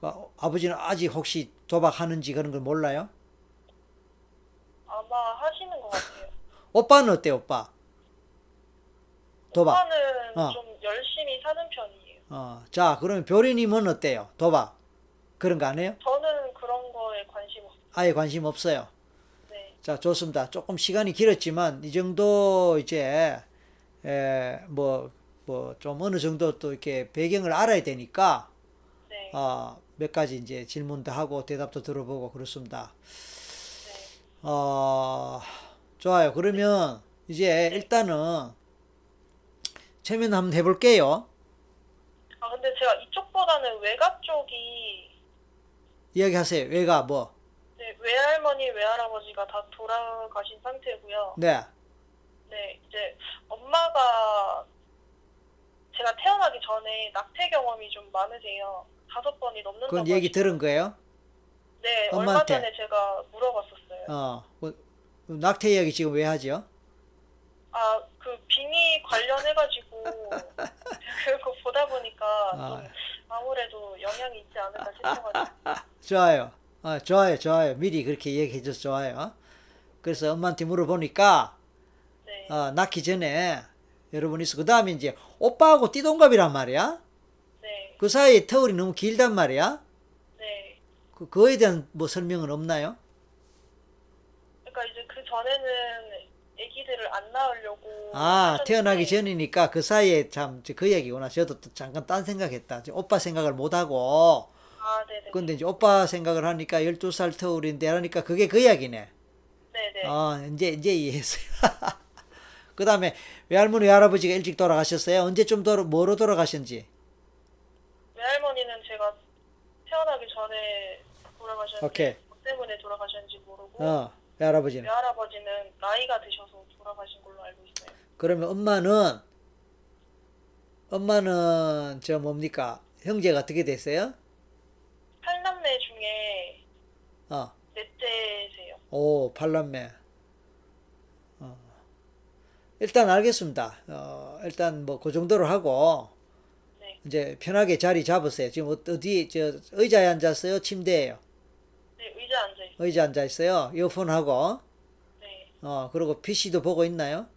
아, 아버지는 아직 혹시 도박하는지 그런 걸 몰라요? 아마 하시는 것 같아요. 오빠는 어때요, 오빠? 도박. 오빠는 어. 좀 열심히 사는 편이에요. 어, 자, 그러면 별이님은 어때요? 도박. 그런 거 안 해요? 저는 그런 거에 관심 없어요. 아예 관심 없어요. 네. 자, 좋습니다. 조금 시간이 길었지만, 이 정도 이제, 에, 뭐, 뭐, 좀 어느 정도 또 이렇게 배경을 알아야 되니까, 네. 어, 몇 가지 이제 질문도 하고 대답도 들어보고 그렇습니다. 네. 어, 좋아요. 그러면 이제 일단은 최면 한번 해볼게요. 아, 근데 제가 이쪽보다는 외가 쪽이 이야기하세요. 왜가 뭐? 네, 외할머니, 외할아버지가 다 돌아가신 상태고요. 네. 네, 이제 엄마가 제가 태어나기 전에 낙태 경험이 좀 많으세요. 다섯 번이 넘는다고. 그건 얘기 하시고. 들은 거예요? 네, 얼마 엄마한테? 전에 제가 물어봤었어요. 어, 뭐, 낙태 이야기 지금 왜 하죠? 아, 그 빙의 관련해가지고 그거 보다 보니까 아. 좀 아무래도 영향이 있지 않을까 싶어가지고. 좋아요. 어, 좋아요, 좋아요. 미리 그렇게 얘기해 줘서 좋아요. 그래서 엄마한테 물어보니까, 네, 어, 낳기 전에 여러분 있어. 그 다음에 이제 오빠하고 띠동갑이란 말이야. 네, 그 사이에 터울이 너무 길단 말이야. 네. 그, 그거에 대한 뭐 설명은 없나요? 그러니까 이제 그 전에는 아기들을 안 낳으려고. 아, 하셨는데 태어나기 전이니까 그 사이에 참 그 얘기구나. 저도 또 잠깐 딴 생각했다. 저 오빠 생각을 못 하고. 아, 네네. 근데 이제 오빠 생각을 하니까 12살 터울인데 하니까 그게 그 이야기네. 네네. 아, 이제 이제 이해했어요. 그 다음에 외할머니 외할아버지가 일찍 돌아가셨어요. 언제쯤 돌아 뭐로 돌아가셨는지. 외할머니는 제가 태어나기 전에 돌아가셨는데 오케이. 뭐 때문에 돌아가셨는지 모르고 어, 외할아버지는. 외할아버지는 나이가 드셔서 돌아가신 걸로 알고 있어요. 그러면 엄마는 엄마는 저 뭡니까? 형제가 어떻게 됐어요? 팔남매 중에 어. 넷째세요. 오, 팔남매. 어. 일단 알겠습니다. 어, 일단 뭐 그 정도로 하고 네. 이제 편하게 자리 잡으세요. 지금 어- 어디 저 의자에 앉았어요? 침대예요? 네, 의자 앉아 있어요. 의자 앉아 있어요. 이어폰하고 네. 어, 그리고 PC도 보고 있나요?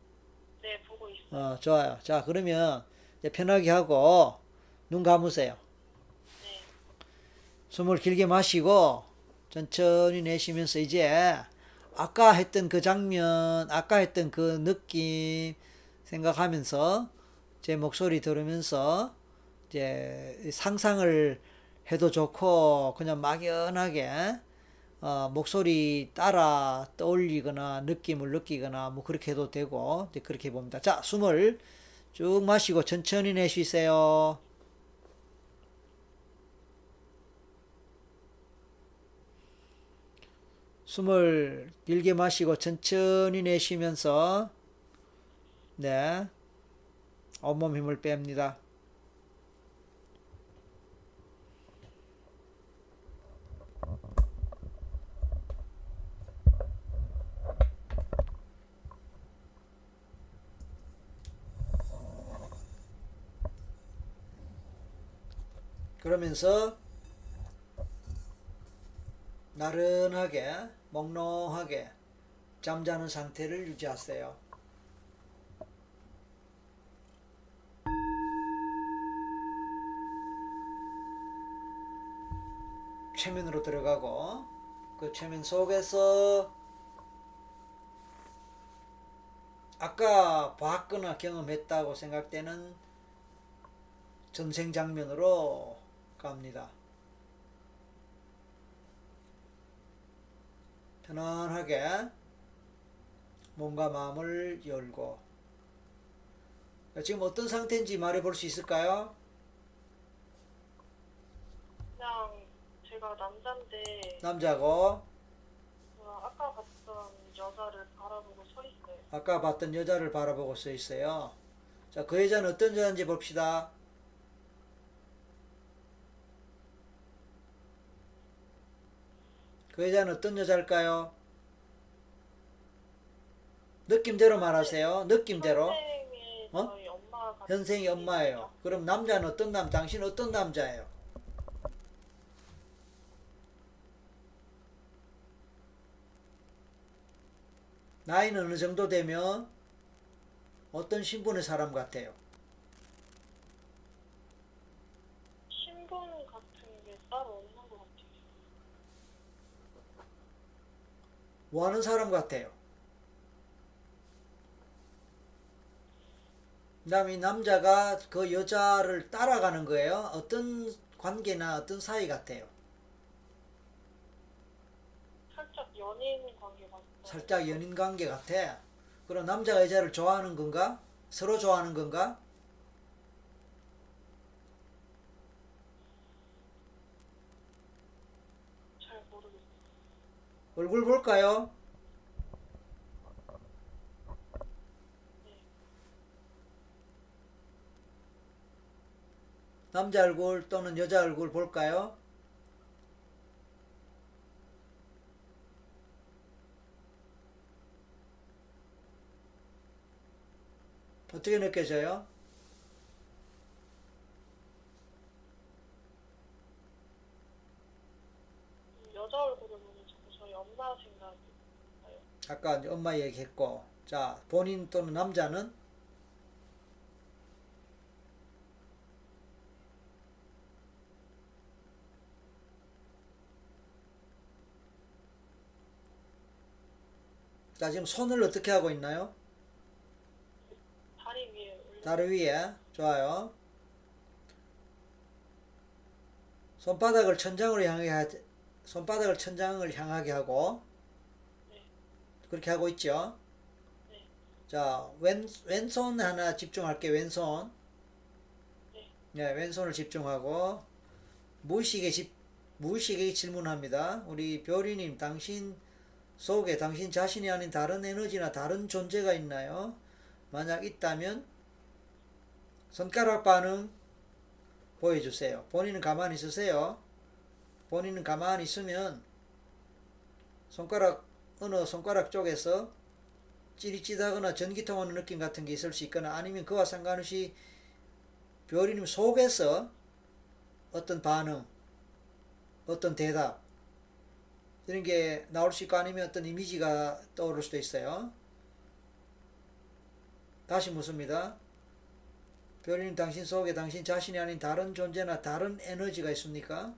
네, 보고 있어요. 어, 좋아요. 자, 그러면 이제 편하게 하고 눈 감으세요. 네. 숨을 길게 마시고 천천히 내쉬면서 이제 아까 했던 그 장면, 아까 했던 그 느낌 생각하면서 제 목소리 들으면서 이제 상상을 해도 좋고 그냥 막연하게 어, 목소리 따라 떠올리거나 느낌을 느끼거나 뭐 그렇게 해도 되고 이제 그렇게 봅니다. 자, 숨을 쭉 마시고 천천히 내쉬세요. 숨을 길게 마시고 천천히 내쉬면서 네 온몸 힘을 뺍니다. 그러면서 나른하게 몽롱하게 잠자는 상태를 유지하세요. 최면으로 들어가고 그 최면 속에서 아까 봤거나 경험했다고 생각되는 전생 장면으로 갑니다. 편안하게 몸과 마음을 열고 지금 어떤 상태인지 말해 볼 수 있을까요? 그냥 제가 남잔데 남자고 어, 아까 봤던 여자를 바라보고 서 있어요. 아까 봤던 여자를 바라보고 서 있어요. 자, 그 여자는 어떤 여자인지 봅시다. 그 여자는 어떤 여자일까요? 느낌대로 말하세요. 느낌대로. 현생의 어? 현생이 엄마예요. 그럼 남자는 어떤 남, 당신 은 어떤 남자예요? 나이는 어느 정도 되면 어떤 신분의 사람 같아요? 신분 같은 게 따로 없는 것 같아요. 뭐 하는 사람 같아요? 그 다음에 이 남자가 그 여자를 따라가는 거예요. 어떤 관계나 어떤 사이 같아요? 살짝 연인 관계 같아요. 살짝 연인 관계 같아. 그럼 남자가 여자를 좋아하는 건가? 서로 좋아하는 건가? 얼굴 볼까요? 남자 얼굴 또는 여자 얼굴 볼까요? 어떻게 느껴져요? 여자 얼굴은 아까 이제 엄마 얘기했고, 자, 본인 또는 남자는 자, 지금 손을 어떻게 하고 있나요? 다리 위에 올려. 다리 위에. 좋아요. 손바닥을 천장으로 하, 손바닥을 천장을 향하게 하고 네. 그렇게 하고 있죠. 네. 자, 왼, 왼손 하나 집중할게, 왼손. 네. 네, 왼손을 집중하고, 무의식에 집, 무의식에 질문합니다. 우리 별이님, 당신 속에 당신 자신이 아닌 다른 에너지나 다른 존재가 있나요? 만약 있다면, 손가락 반응 보여주세요. 본인은 가만히 있으세요. 본인은 가만히 있으면, 손가락, 어느 손가락 쪽에서 찌릿찌릿하거나 전기통 오는 느낌 같은 게 있을 수 있거나 아니면 그와 상관없이 별이님 속에서 어떤 반응, 어떤 대답 이런 게 나올 수 있고 아니면 어떤 이미지가 떠오를 수도 있어요. 다시 묻습니다. 별이님 당신 속에 당신 자신이 아닌 다른 존재나 다른 에너지가 있습니까?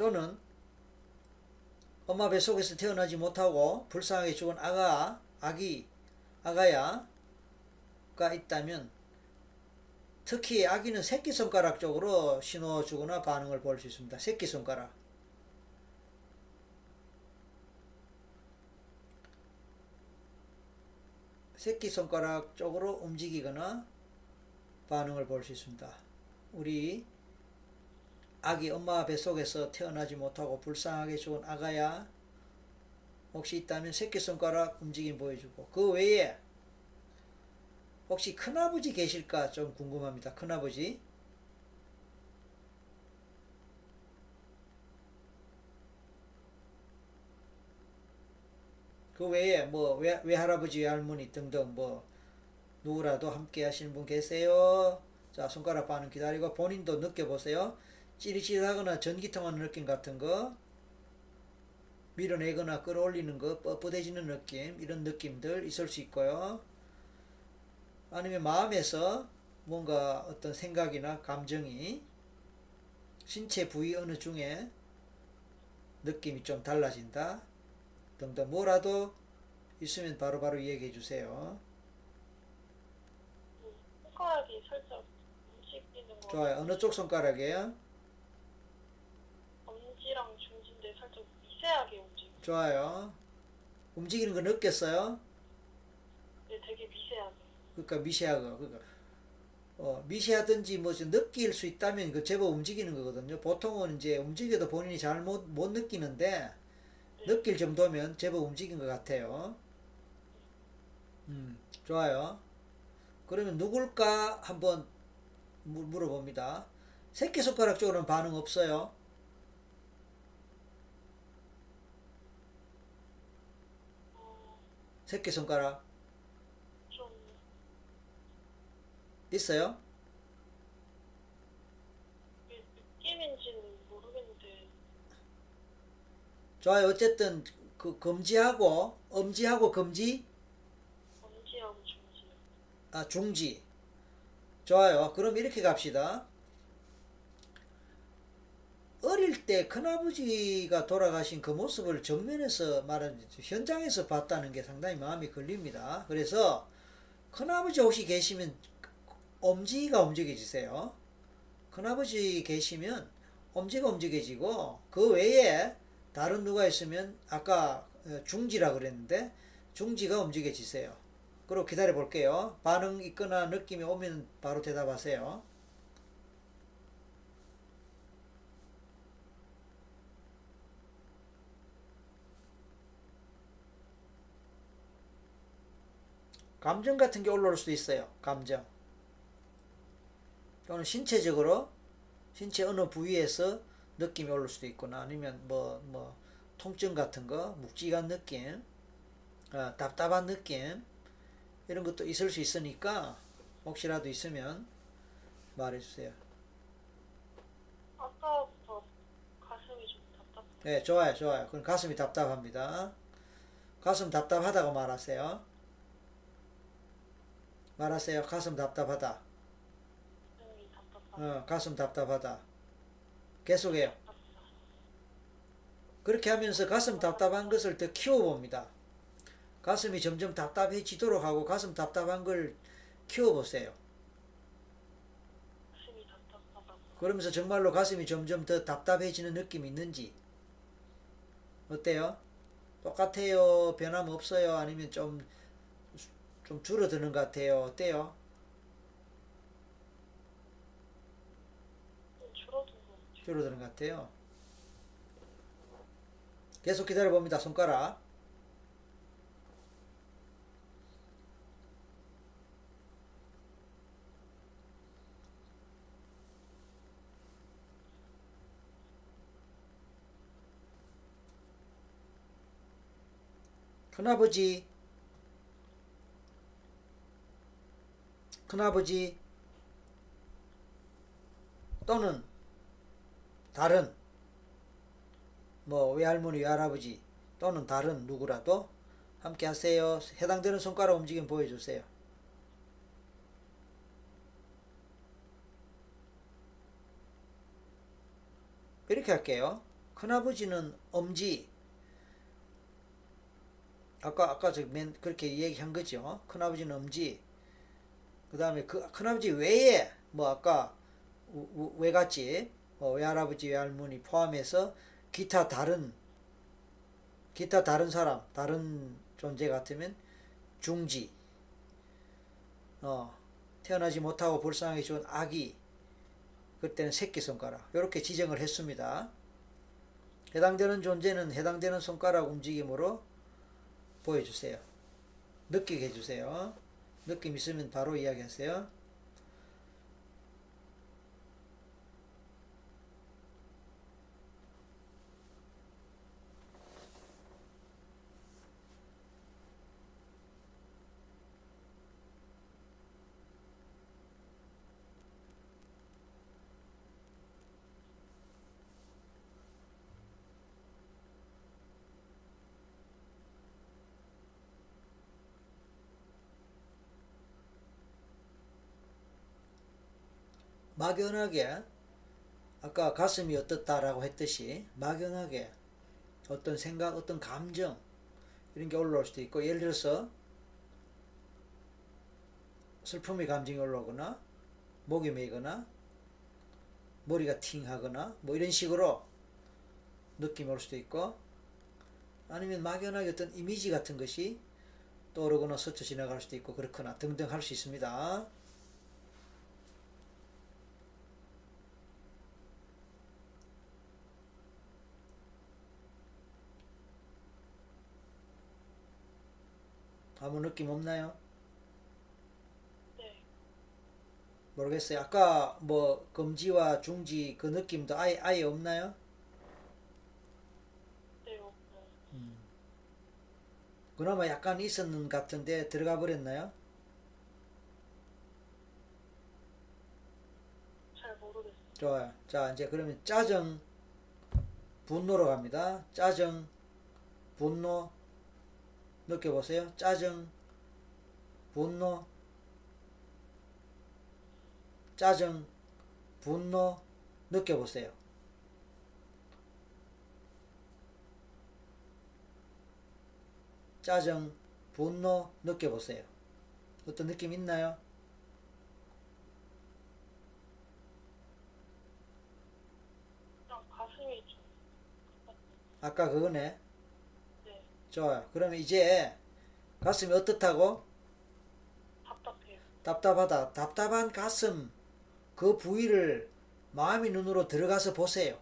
또는 엄마 뱃속에서 태어나지 못하고 불쌍하게 죽은 아가, 아기, 아가야가 있다면 특히 아기는 새끼손가락 쪽으로 신호 주거나 반응을 볼 수 있습니다. 새끼손가락. 새끼손가락 쪽으로 움직이거나 반응을 볼 수 있습니다. 우리 아기 엄마 뱃속에서 태어나지 못하고 불쌍하게 죽은 아가야 혹시 있다면 새끼손가락 움직임 보여주고 그 외에 혹시 큰아버지 계실까 좀 궁금합니다. 큰아버지 그 외에 뭐 외, 외할아버지 외할머니 등등 뭐 누구라도 함께 하시는 분 계세요? 자 손가락 반응 기다리고 본인도 느껴보세요. 찌릿찌릿하거나 전기 통하는 느낌 같은 거 밀어내거나 끌어올리는 거 뻣뻣해지는 느낌 이런 느낌들 있을 수 있고요. 아니면 마음에서 뭔가 어떤 생각이나 감정이 신체 부위 어느 중에 느낌이 좀 달라진다 등등 뭐라도 있으면 바로바로 바로 얘기해 주세요. 손가락이 살짝 움직이는 거. 좋아요. 어느 쪽 손가락이에요? 엄지랑 중지인데 살짝 미세하게 움직여. 좋아요. 움직이는 거 느꼈어요? 네, 되게 미세하게. 그러니까 미세하고 그러니까 어, 미세하든지 뭐 느낄 수 있다면 그 제법 움직이는 거거든요. 보통은 이제 움직여도 본인이 잘 못 못 느끼는데 느낄 정도면 제법 움직인 것 같아요. 음, 좋아요. 그러면 누굴까 한번 물- 물어봅니다. 새끼손가락 쪽으로는 반응 없어요. 새끼손가락 좀 있어요? 모르겠는데 좋아요. 어쨌든 그 금지하고 엄지하고 금지 엄지하고 중지. 아, 중지. 좋아요. 그럼 이렇게 갑시다. 어릴 때 큰아버지가 돌아가신 그 모습을 정면에서 말하는 현장에서 봤다는 게 상당히 마음이 걸립니다. 그래서 큰아버지 혹시 계시면 엄지가 움직여지세요. 큰아버지 계시면 엄지가 움직여지고 그 외에 다른 누가 있으면 아까 어, 중지라 그랬는데 중지가 움직여지세요. 그리고 기다려 볼게요. 반응 있거나 느낌이 오면 바로 대답하세요. 감정 같은 게 올라올 수도 있어요. 감정. 또는 신체적으로 신체 어느 부위에서 느낌이 올라올 수도 있거나 아니면 뭐뭐 통증 같은 거, 묵직한 느낌, 어, 답답한 느낌 이런 것도 있을 수 있으니까 혹시라도 있으면 말해주세요. 아까부터 가슴이 좀 답답. 네, 좋아요, 좋아요. 그럼 가슴이 답답합니다. 가슴 답답하다고 말하세요. 말하세요. 가슴 답답하다. 가슴이 답답하다. 어, 가슴 답답하다. 계속해요. 그렇게 하면서 가슴 답답한 것을 더 키워봅니다. 가슴이 점점 답답해지도록 하고 가슴 답답한 걸 키워보세요. 그러면서 정말로 가슴이 점점 더 답답해지는 느낌이 있는지 어때요? 똑같아요? 변함 없어요? 아니면 좀, 좀 줄어드는 것 같아요? 어때요? 같아요. 줄어드는 것 같아요. 계속 기다려 봅니다. 손가락. 큰아버지, 큰아버지, 또는 다른 뭐 외할머니 외할아버지 또는 다른 누구라도 함께 하세요. 해당되는 손가락 움직임 보여주세요. 이렇게 할게요. 큰아버지는 엄지 아까 아까 저맨 그렇게 얘기한 거죠. 큰아버지는 엄지 그 다음에 그 큰아버지 외에 뭐 아까 외갓집 뭐 외할아버지 외할머니 포함해서 기타 다른 기타 다른 사람 다른 존재 같으면 중지. 어 태어나지 못하고 불쌍하게 죽은 아기 그때는 새끼손가락. 이렇게 지정을 했습니다. 해당되는 존재는 해당되는 손가락 움직임으로 보여주세요. 느끼게 해주세요 느낌 있으면 바로 이야기하세요 막연하게 아까 가슴이 어떻다라고 했듯이 막연하게 어떤 생각, 어떤 감정 이런 게 올라올 수도 있고 예를 들어서 슬픔의 감정이 올라오거나 목이 메이거나 머리가 팅하거나 뭐 이런 식으로 느낌이 올 수도 있고 아니면 막연하게 어떤 이미지 같은 것이 떠오르거나 스쳐 지나갈 수도 있고 그렇거나 등등 할 수 있습니다. 아무 느낌 없나요? 네. 모르겠어요. 아까 뭐 금지와 중지 그 느낌도 아예 아예 없나요? 네, 없어요. 그나마 약간 있었는 것 같은데 들어가 버렸나요? 잘 모르겠어요. 좋아요. 자, 이제 그러면 짜증, 분노로 갑니다. 짜증, 분노, 느껴보세요. 짜증, 분노, 짜증, 분노, 느껴보세요. 짜증, 분노, 느껴보세요. 어떤 느낌 있나요? 아까 그거네. 네, 좋아요. 그러면 이제 가슴이 어떻다고? 답답해요. 답답하다. 답답한 가슴 그 부위를 마음의 눈으로 들어가서 보세요.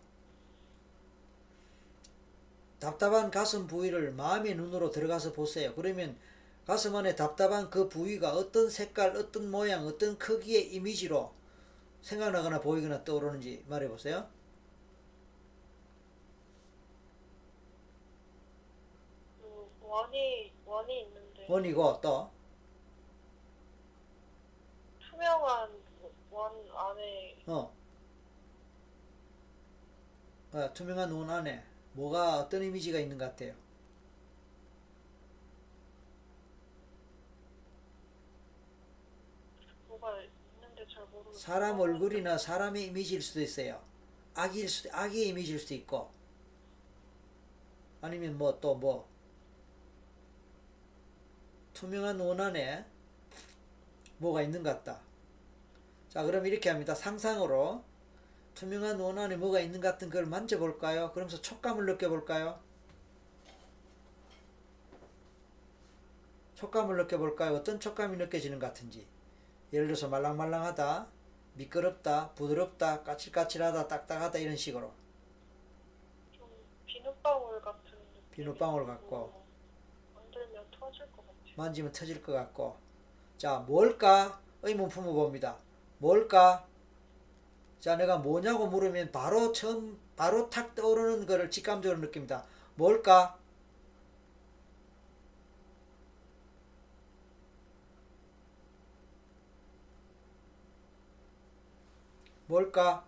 답답한 가슴 부위를 마음의 눈으로 들어가서 보세요. 그러면 가슴 안에 답답한 그 부위가 어떤 색깔, 어떤 모양, 어떤 크기의 이미지로 생각나거나 보이거나 떠오르는지 말해보세요. 그 원이 원이 있는데 원이고 또 투명한 원 안에 어. 아, 투명한 원 안에 뭐가 어떤 이미지가 있는 것 같아요. 뭐가 있는데 잘 모르겠어요. 사람 얼굴이나 사람의 이미지일 수도 있어요. 아기일 수도 아기의 이미지일 수도 있고 아니면 뭐 또 뭐 투명한 원 안에 뭐가 있는 것 같다. 자, 그럼 이렇게 합니다. 상상으로 투명한 원 안에 뭐가 있는 것 같은 걸 만져볼까요? 그러면서 촉감을 느껴볼까요? 촉감을 느껴볼까요? 어떤 촉감이 느껴지는 것 같은지. 예를 들어서 말랑말랑하다, 미끄럽다, 부드럽다, 까칠까칠하다, 딱딱하다 이런 식으로. 좀 비눗방울 같은. 비눗방울 같고. 만들면 터질 것 같아요. 만지면 터질 것 같고. 자, 뭘까? 의문 품어봅니다. 뭘까? 자, 내가 뭐냐고 물으면 바로 처음, 바로 탁 떠오르는 거를 직감적으로 느낍니다. 뭘까? 뭘까?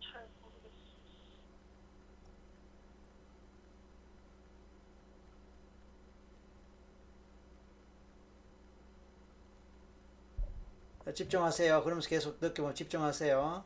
잘 모르겠어요. 자, 집중하세요. 그러면서 계속 느껴보면 집중하세요.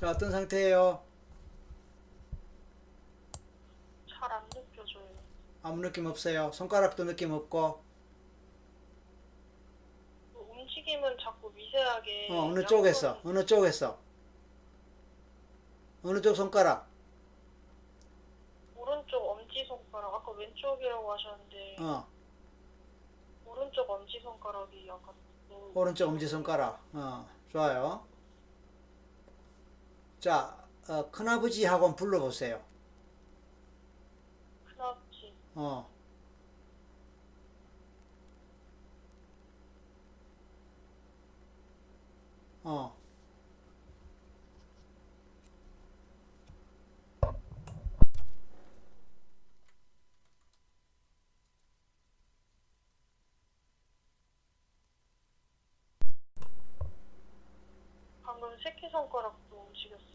자, 어떤 상태예요? 잘 안 느껴져요. 아무 느낌 없어요. 손가락도 느낌 없고. 그 움직임은 자꾸 미세하게. 어, 어느 쪽에서? 어느 쪽에서? 어느 쪽 손가락? 오른쪽 엄지 손가락. 아까 왼쪽이라고 하셨는데 어, 오른쪽 엄지 손가락이 약간 뭐 오른쪽 엄지 손가락. 어, 좋아요. 자, 어, 큰아버지하고 한번 불러보세요. 큰아버지. 어. 어. 방금 새끼손가락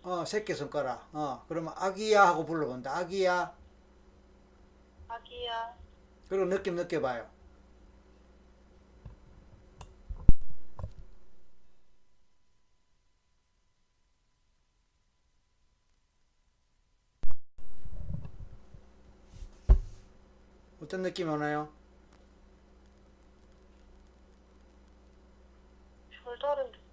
어, 새끼 손가락. 어, 그러면 아기야 하고 불러본다. 아기야. 아기야. 그리고 느낌 느껴봐요. 어떤 느낌이 오나요? 별다른.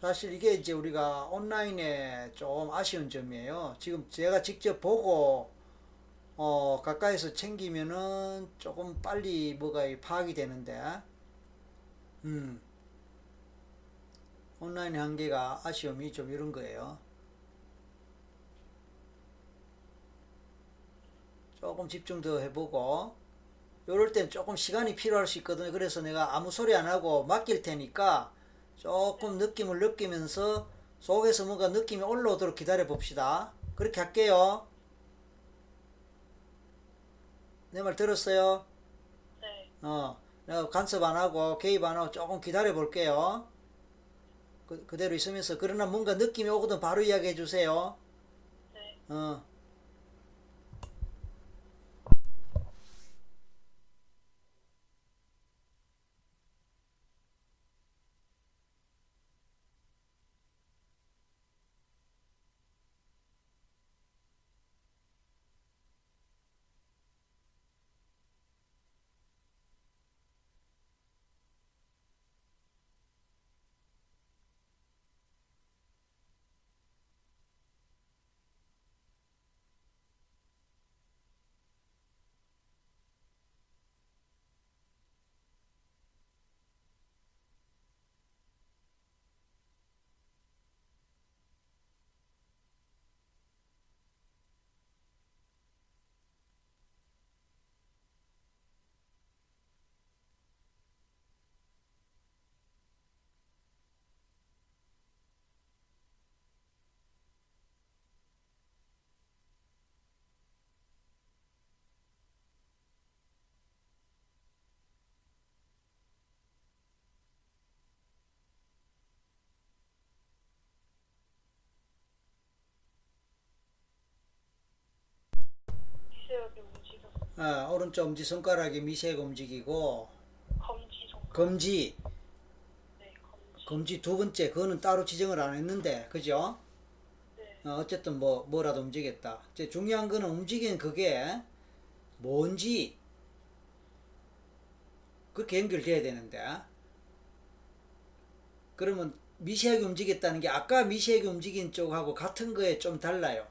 사실 이게 이제 우리가 온라인에 좀 아쉬운 점이에요. 지금 제가 직접 보고 어, 가까이서 챙기면은 조금 빨리 뭐가 파악이 되는데, 음, 온라인 한계가 아쉬움이 좀 이런 거예요. 조금 집중 더 해보고 요럴 땐 조금 시간이 필요할 수 있거든요. 그래서 내가 아무 소리 안 하고 맡길 테니까 조금 느낌을 느끼면서 속에서 뭔가 느낌이 올라오도록 기다려 봅시다. 그렇게 할게요. 내 말 들었어요? 네. 어, 내가 간섭 안 하고 개입 안 하고 조금 기다려 볼게요. 그, 그대로 있으면서 그러나 뭔가 느낌이 오거든 바로 이야기해 주세요. 네. 어. 어, 오른쪽 엄지 손가락이 미세하게 움직이고 검지 손가락. 검지 네, 검지. 검지 두 번째 그거는 따로 지정을 안 했는데 그죠? 네. 어, 어쨌든 뭐 뭐라도 움직였다. 이제 중요한 거는 움직인 그게 뭔지 그렇게 연결돼야 되는데 그러면 미세하게 움직였다는 게 아까 미세하게 움직인 쪽하고 같은 거에 좀 달라요.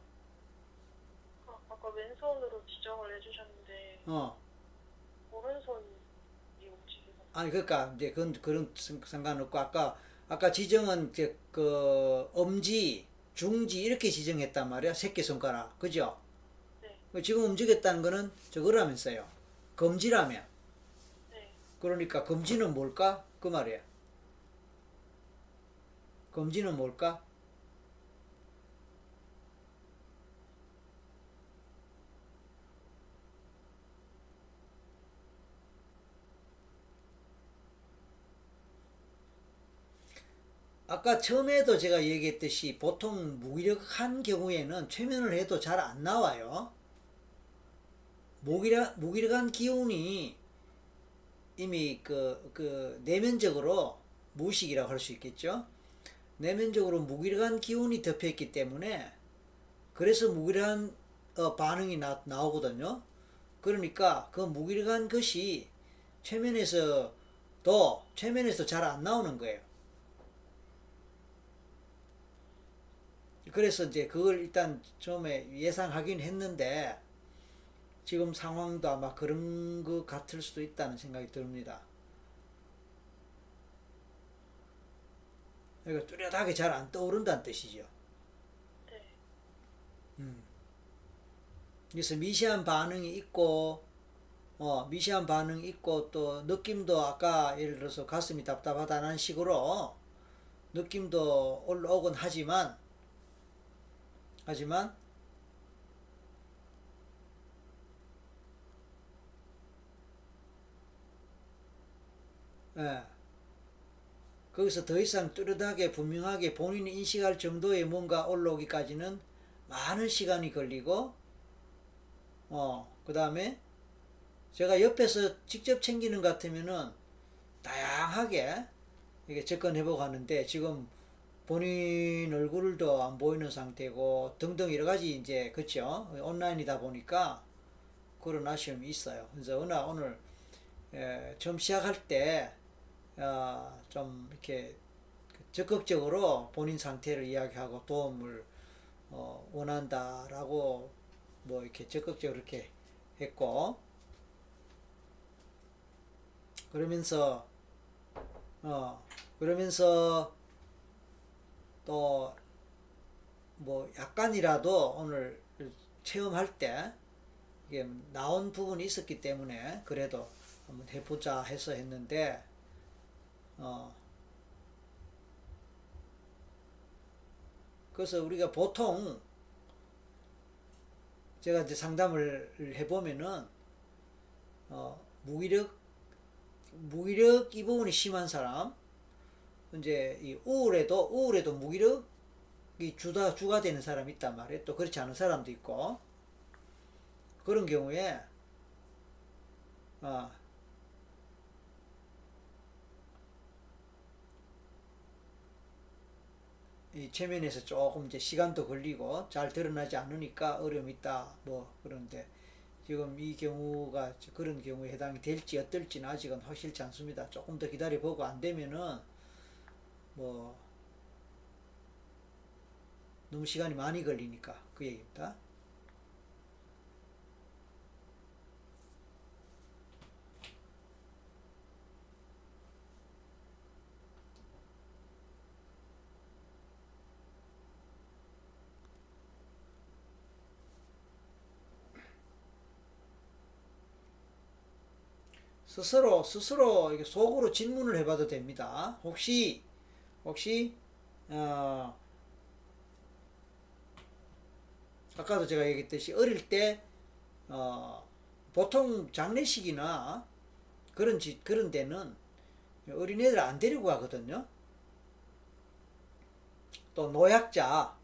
아, 아까 왼손으로 지정을 해주셨는데 어. 오른손이 움직이고. 아니 그러니까 이제 그건 그런 상- 상관없고 아까 아까 지정은 이제 그 엄지, 중지 이렇게 지정했단 말이야 새끼 손가락 그죠? 네. 지금 움직였다는 거는 저거라면서요 검지라면 네. 그러니까 검지는 뭘까 그 말이야 검지는 뭘까? 아까 처음에도 제가 얘기했듯이 보통 무기력한 경우에는 최면을 해도 잘 안 나와요. 무기력, 무기력한 기운이 이미 그, 그, 내면적으로 무의식이라고 할 수 있겠죠. 내면적으로 무기력한 기운이 덮여있기 때문에 그래서 무기력한 어, 반응이 나, 나오거든요. 그러니까 그 무기력한 것이 최면에서 도 최면에서 잘 안 나오는 거예요. 그래서 이제 그걸 일단 처음에 예상하긴 했는데 지금 상황도 아마 그런 것 같을 수도 있다는 생각이 듭니다. 그러니까 뚜렷하게 잘 안 떠오른다는 뜻이죠. 네. 음. 그래서 미세한 반응이 있고, 어, 미세한 반응이 있고, 또 느낌도 아까 예를 들어서 가슴이 답답하다는 식으로 느낌도 올라오곤 하지만, 하지만, 예. 거기서 더 이상 뚜렷하게 분명하게 본인이 인식할 정도의 뭔가 올라오기까지는 많은 시간이 걸리고, 어, 그 다음에 제가 옆에서 직접 챙기는 것 같으면은 다양하게 이게 접근해보고 하는데 지금 본인 얼굴도 안 보이는 상태고 등등 여러 가지 이제 그쵸 온라인이다 보니까 그런 아쉬움이 있어요. 그래서 오늘 오늘 에, 처음 시작할 때 어, 좀 이렇게 적극적으로 본인 상태를 이야기하고 도움을 어, 원한다라고 뭐 이렇게 적극적으로 이렇게 했고 그러면서 어 그러면서 또 뭐 약간이라도 오늘 체험할 때 이게 나온 부분이 있었기 때문에 그래도 한번 해보자 해서 했는데 어 그래서 우리가 보통 제가 이제 상담을 해보면은 어 무기력 무기력 이 부분이 심한 사람 이제 이 우울에도 우울에도 무기력이 주다 주가 되는 사람이 있단 말이에요. 또 그렇지 않은 사람도 있고 그런 경우에 아 이 체면에서 조금 이제 시간도 걸리고 잘 드러나지 않으니까 어려움이 있다 뭐 그런데 지금 이 경우가 그런 경우에 해당이 될지 어떨지는 아직은 확실치 않습니다. 조금 더 기다려 보고 안 되면은 뭐 너무 시간이 많이 걸리니까 그 얘기입니다. 스스로 스스로 속으로 질문을 해봐도 됩니다. 혹시 혹시 어 아까도 제가 얘기했듯이 어릴 때 어, 보통 장례식이나 그런 지, 그런 데는 어린애들 안 데리고 가거든요. 또 노약자,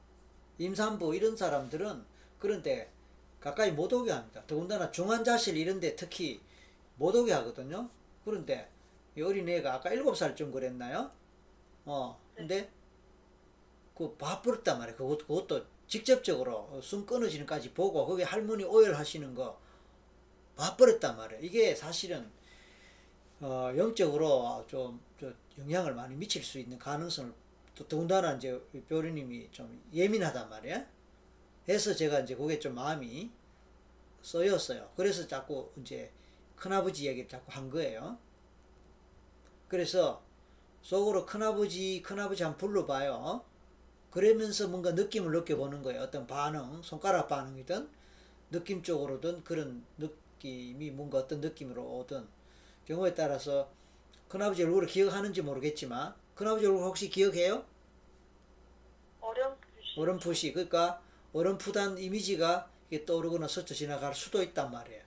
임산부 이런 사람들은 그런 데 가까이 못 오게 합니다. 더군다나 중환자실 이런 데 특히 못 오게 하거든요. 그런데 이 어린애가 아까 일곱 살쯤 그랬나요? 어, 근데 그 봐버렸단 말이에요. 그것, 그것도 직접적으로 숨 끊어지는까지 보고 거기 할머니 오열하시는 거 봐버렸단 말이에요. 이게 사실은 어, 영적으로 좀, 좀 영향을 많이 미칠 수 있는 가능성을 또 더군다나 이제 뼈리님이 좀 예민하단 말이에요. 해서 제가 이제 그게 좀 마음이 써였어요. 그래서 자꾸 이제 큰아버지 얘기를 자꾸 한 거예요. 그래서 속으로 큰아버지, 큰아버지 한번 불러봐요. 그러면서 뭔가 느낌을 느껴보는 거예요. 어떤 반응, 손가락 반응이든 느낌 쪽으로든 그런 느낌이 뭔가 어떤 느낌으로 오든 경우에 따라서 큰아버지 얼굴을 기억하는지 모르겠지만 큰아버지 얼굴 혹시 기억해요? 어렴풋이 어렴풋이 그러니까 어렴풋한 이미지가 떠오르거나 스쳐 지나갈 수도 있단 말이에요.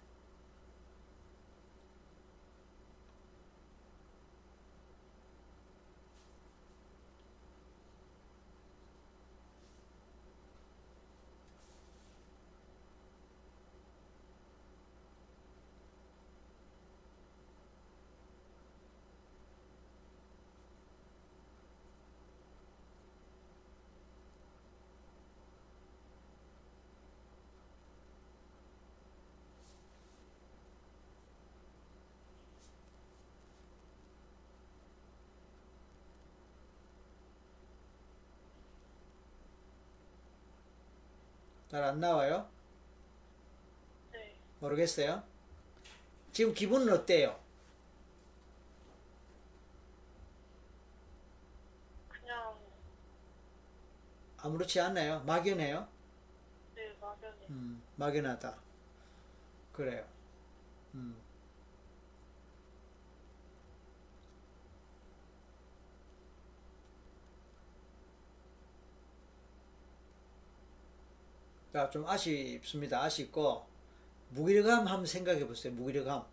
잘 안 나와요? 네. 모르겠어요. 지금 기분은 어때요? 그냥 아무렇지 않나요? 막연해요? 네 막연해. 음, 막연하다. 그래요. 음. 자, 좀 아쉽습니다. 아쉽고, 무기력함 한번 생각해 보세요. 무기력함.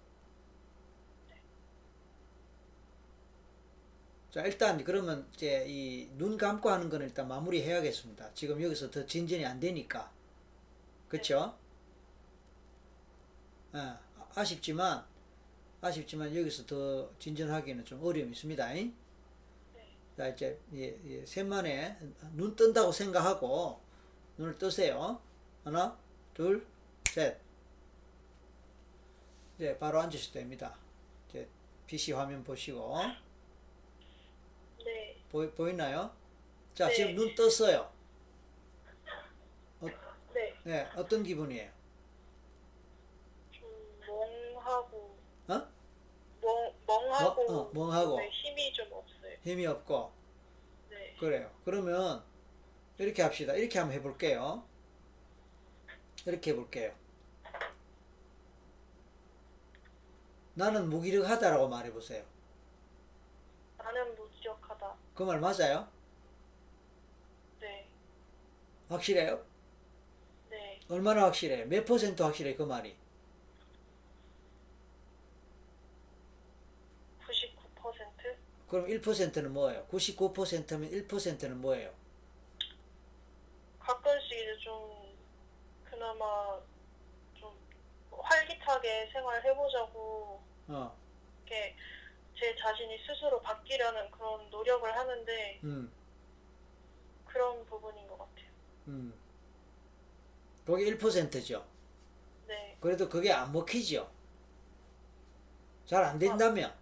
자, 일단 그러면 이제 이 눈 감고 하는 거는 일단 마무리 해야겠습니다. 지금 여기서 더 진전이 안 되니까. 그쵸? 아, 아쉽지만, 아쉽지만 여기서 더 진전하기는 좀 어려움이 있습니다. 잉? 자, 이제, 예, 예, 셋만에 눈 뜬다고 생각하고 눈을 뜨세요. 하나, 둘, 셋. 이제 바로 앉으셔도 됩니다. 이제 PC 화면 보시고. 네. 보이, 보이나요? 자, 네. 지금 눈 떴어요. 네. 네, 어떤 기분이에요? 좀 멍하고 어? 멍 멍하고 멍- 어, 멍하고. 네, 힘이 좀 없어요. 힘이 없고. 네. 그래요. 그러면 이렇게 합시다. 이렇게 한번 해볼게요. 이렇게 해볼게요. 나는 무기력하다라고 말해보세요. 나는 무기력하다. 그 말 맞아요? 네. 확실해요? 네. 얼마나 확실해요? 몇 퍼센트 확실해요? 그 말이? 99%? 그럼 1%는 뭐예요? 99%면 1%는 뭐예요? 가끔씩 이제 좀 그나마 좀 활기차게 생활해보자고 어, 이렇게 제 자신이 스스로 바뀌려는 그런 노력을 하는데 음, 그런 부분인 것 같아요. 음. 그게 1%죠. 네. 그래도 그게 안 먹히죠. 잘 안 된다면.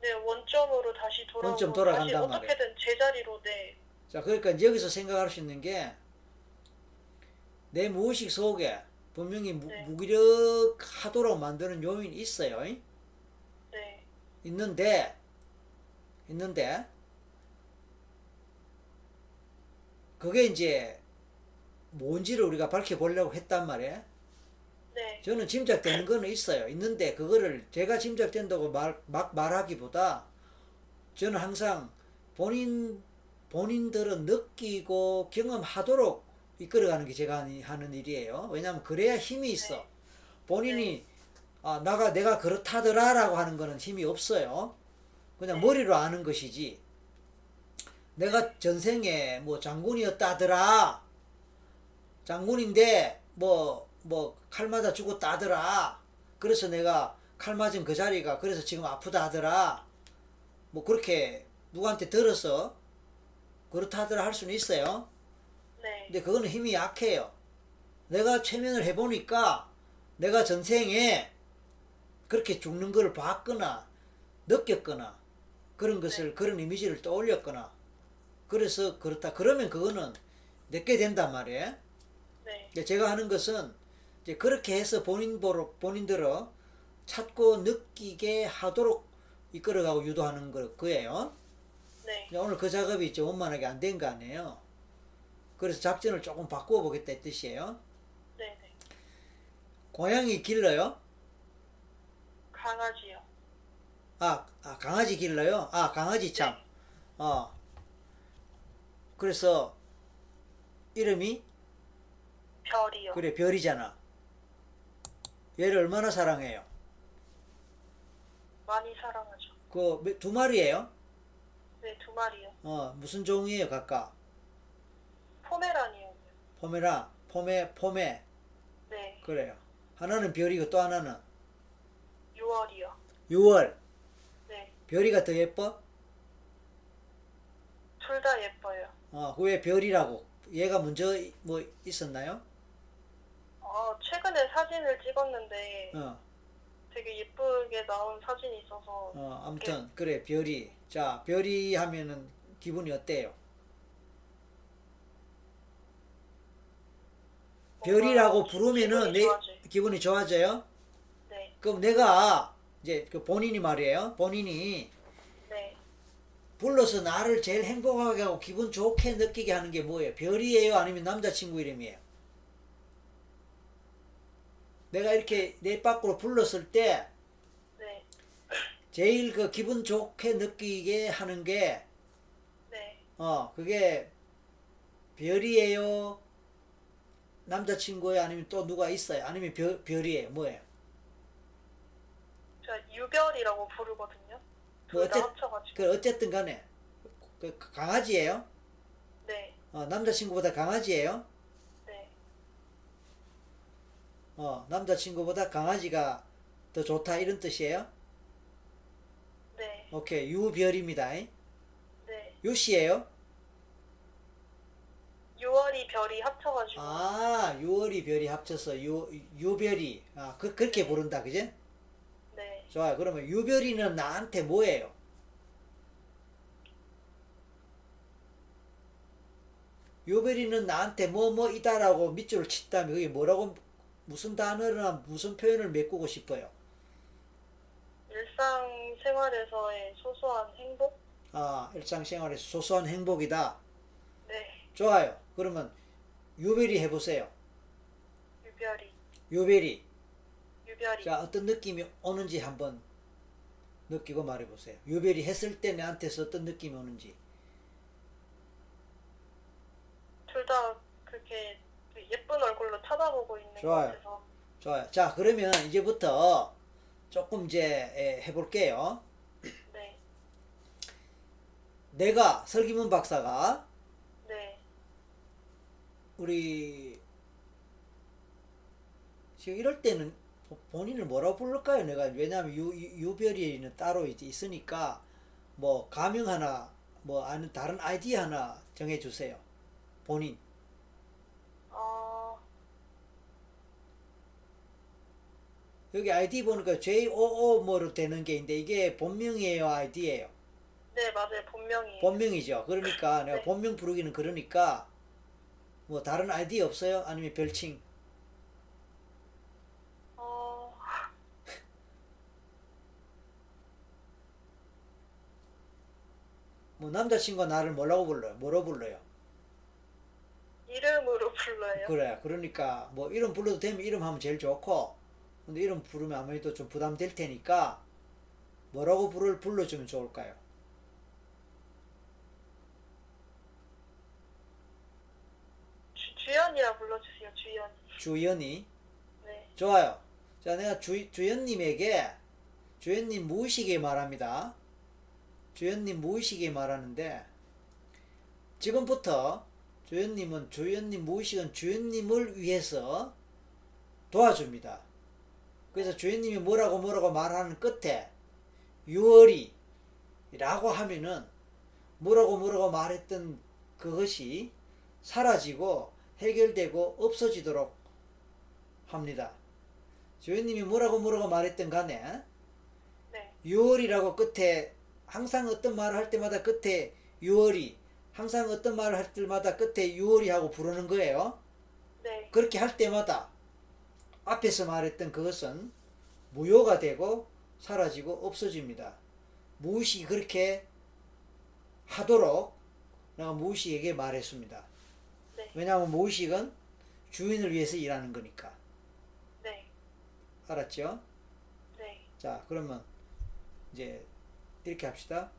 네, 원점으로 다시 돌아오고 원점 돌아간단 다시 말이에요. 어떻게든 제자리로 네. 자, 그러니까 여기서 생각할 수 있는 게 내 무의식 속에 분명히 무, 네. 무기력하도록 만드는 요인이 있어요. 잉? 네. 있는데, 있는데, 그게 이제 뭔지를 우리가 밝혀보려고 했단 말이에요. 네. 저는 짐작되는 거는 있어요. 있는데 그거를 제가 짐작된다고 말, 막 말하기보다 저는 항상 본인 본인들은 느끼고 경험하도록 이끌어가는 게 제가 하는- 일이에요. 왜냐하면 그래야 힘이 있어. 네. 본인이 아 나가 내가 그렇다더라라고 하는 거는 힘이 없어요. 그냥 네. 머리로 아는 것이지. 내가 전생에 뭐 장군이었다더라. 장군인데 뭐 뭐 칼 맞아 죽었다더라. 그래서 내가 칼 맞은 그 자리가 그래서 지금 아프다 하더라. 뭐 그렇게 누구한테 들어서 그렇다더라 할 수는 있어요. 네. 근데 그거는 힘이 약해요. 내가 최면을 해보니까 내가 전생에 그렇게 죽는 걸 봤거나 느꼈거나 그런 것을 그런 이미지를 떠올렸거나 그래서 그렇다. 그러면 그거는 내게 된단 말이에요. 네. 제가 하는 것은 이제 그렇게 해서 본인보로 본인들어 찾고 느끼게 하도록 이끌어가고 유도하는 거 그예요. 네. 오늘 그 작업이 이제 원만하게 안 된 거 아니에요. 그래서 작전을 조금 바꾸어 보겠다 이 뜻이에요. 네. 네. 고양이 길러요? 강아지요. 아, 아, 강아지 길러요? 아 강아지 참. 어. 그래서 이름이 별이요. 그래 별이잖아. 얘를 얼마나 사랑해요? 많이 사랑하죠. 그 두 마리예요? 네, 두 마리요. 어 무슨 종이에요 각각? 포메라니요. 포메라, 포메, 포메 네. 그래요. 하나는 별이고 또 하나는 6월이요. 6월. 네. 별이가 더 예뻐? 둘 다 예뻐요. 어, 왜 별이라고? 얘가 먼저 뭐 있었나요? 어, 최근에 사진을 찍었는데 어, 되게 예쁘게 나온 사진이 있어서 어, 아무튼 그래 별이. 자, 별이 하면은 기분이 어때요? 뭔가 별이라고 부르면은 기분이 내. 기분이 좋아져요? 네. 그럼 내가 이제 그 본인이 말이에요. 본인이 네. 불러서 나를 제일 행복하게 하고 기분 좋게 느끼게 하는 게 뭐예요? 별이에요? 아니면 남자친구 이름이에요? 내가 이렇게 내 밖으로 불렀을 때 네. 제일 그 기분 좋게 느끼게 하는 게, 네. 어, 그게 별이에요? 남자친구예요? 아니면 또 누가 있어요? 아니면 별, 별이에요? 뭐예요? 제가 유별이라고 부르거든요. 뭐 어째- 합쳐가지고. 그 어쨌든 간에, 그 강아지예요? 네. 어, 남자친구보다 강아지예요? 네. 어, 남자친구보다 강아지가 더 좋다 이런 뜻이에요? 네. 오케이, 유별입니다. 네. 유씨예요? 6월이 별이 합쳐가지고. 아, 유월이 별이 합쳐서 유, 유별이. 아, 그, 그렇게 부른다, 그지? 네. 좋아요. 그러면 유별이는 나한테 뭐예요? 유별이는 나한테 뭐 뭐 이다라고 밑줄을 친다면 그게 뭐라고 무슨 단어나 무슨 표현을 메꾸고 싶어요? 일상생활에서의 소소한 행복? 아, 일상생활에서 소소한 행복이다. 네. 좋아요. 그러면 유별이 해보세요. 유별이. 유별이. 유별이. 자, 어떤 느낌이 오는지 한번 느끼고 말해보세요. 유별이 했을 때 내한테서 어떤 느낌이 오는지. 둘 다 그렇게 예쁜 얼굴로 쳐다보고 있는 좋아요. 것 같아서. 좋아요. 자, 그러면 이제부터 조금 이제 에, 해볼게요. 네. 내가 설기문 박사가 네. 우리 지금 이럴 때는 보- 본인을 뭐라고 부를까요? 내가 왜냐하면 유, 유- 유별이는 따로 이제 있으니까 뭐 가명 하나 뭐 아는 다른 아이디 하나 정해주세요. 본인. 어, 여기 아이디 보니까 JOO 뭐로 되는 게 있는데 이게 본명이에요, 아이디예요? 네, 맞아요. 본명이에요. 본명이죠. 그러니까 내가 네. 본명 부르기는 그러니까 뭐 다른 아이디 없어요? 아니면 별칭? 어, 뭐 남자친구가 나를 뭐라고 불러요? 뭐로 불러요? 이름으로 불러요. 그래. 그러니까 뭐 이름 불러도 되면 이름 하면 제일 좋고 근데 이름 부르면 아무래도 좀 부담될 테니까 뭐라고 부를 불러주면 좋을까요? 주, 주연이라 불러 주연. 주연이. 네. 좋아요. 자, 내가 주, 주연님에게 주연님 무의식에 말합니다. 주연님 무의식에 말하는데 지금부터 주연님은 주연님 무의식은 주연님을 위해서 도와줍니다. 그래서 주연님이 뭐라고 뭐라고 말하는 끝에 유월이 라고 하면은 뭐라고 뭐라고 말했던 그것이 사라지고 해결되고 없어지도록 합니다. 주연님이 뭐라고 뭐라고 말했던 간에 네. 6월이라고 끝에 항상 어떤 말을 할 때마다 끝에 6월이 항상 어떤 말을 할 때마다 끝에 6월이 하고 부르는 거예요. 네. 그렇게 할 때마다 앞에서 말했던 그것은 무효가 되고 사라지고 없어집니다. 무의식이 그렇게 하도록 내가 무의식에게 말했습니다. 네. 왜냐하면 무의식은 주인을 위해서 일하는 거니까. 네. 알았죠? 네. 자, 그러면 이제 이렇게 합시다.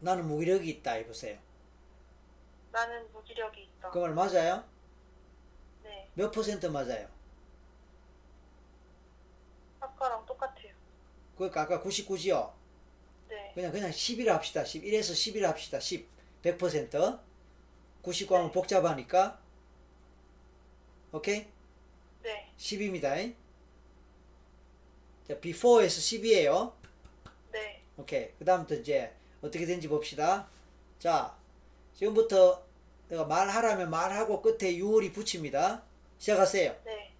나는 무기력이 있다 해보세요. 나는 무기력이 있다. 그 말 맞아요? 네. 몇 퍼센트 맞아요? 아까랑 똑같아요. 그러니까 아까 99지요? 네. 그냥 그냥 10이라 합시다. 10. 1에서 10이라 합시다. 10. 100%. 99 하면 복잡하니까. 오케이? 네. 10입니다. 자, before에서 10이에요. 네. 오케이. 그 다음부터 이제 어떻게 된지 봅시다. 자, 지금부터 내가 말하라면 말하고 끝에 6월이 붙입니다. 시작하세요. 네.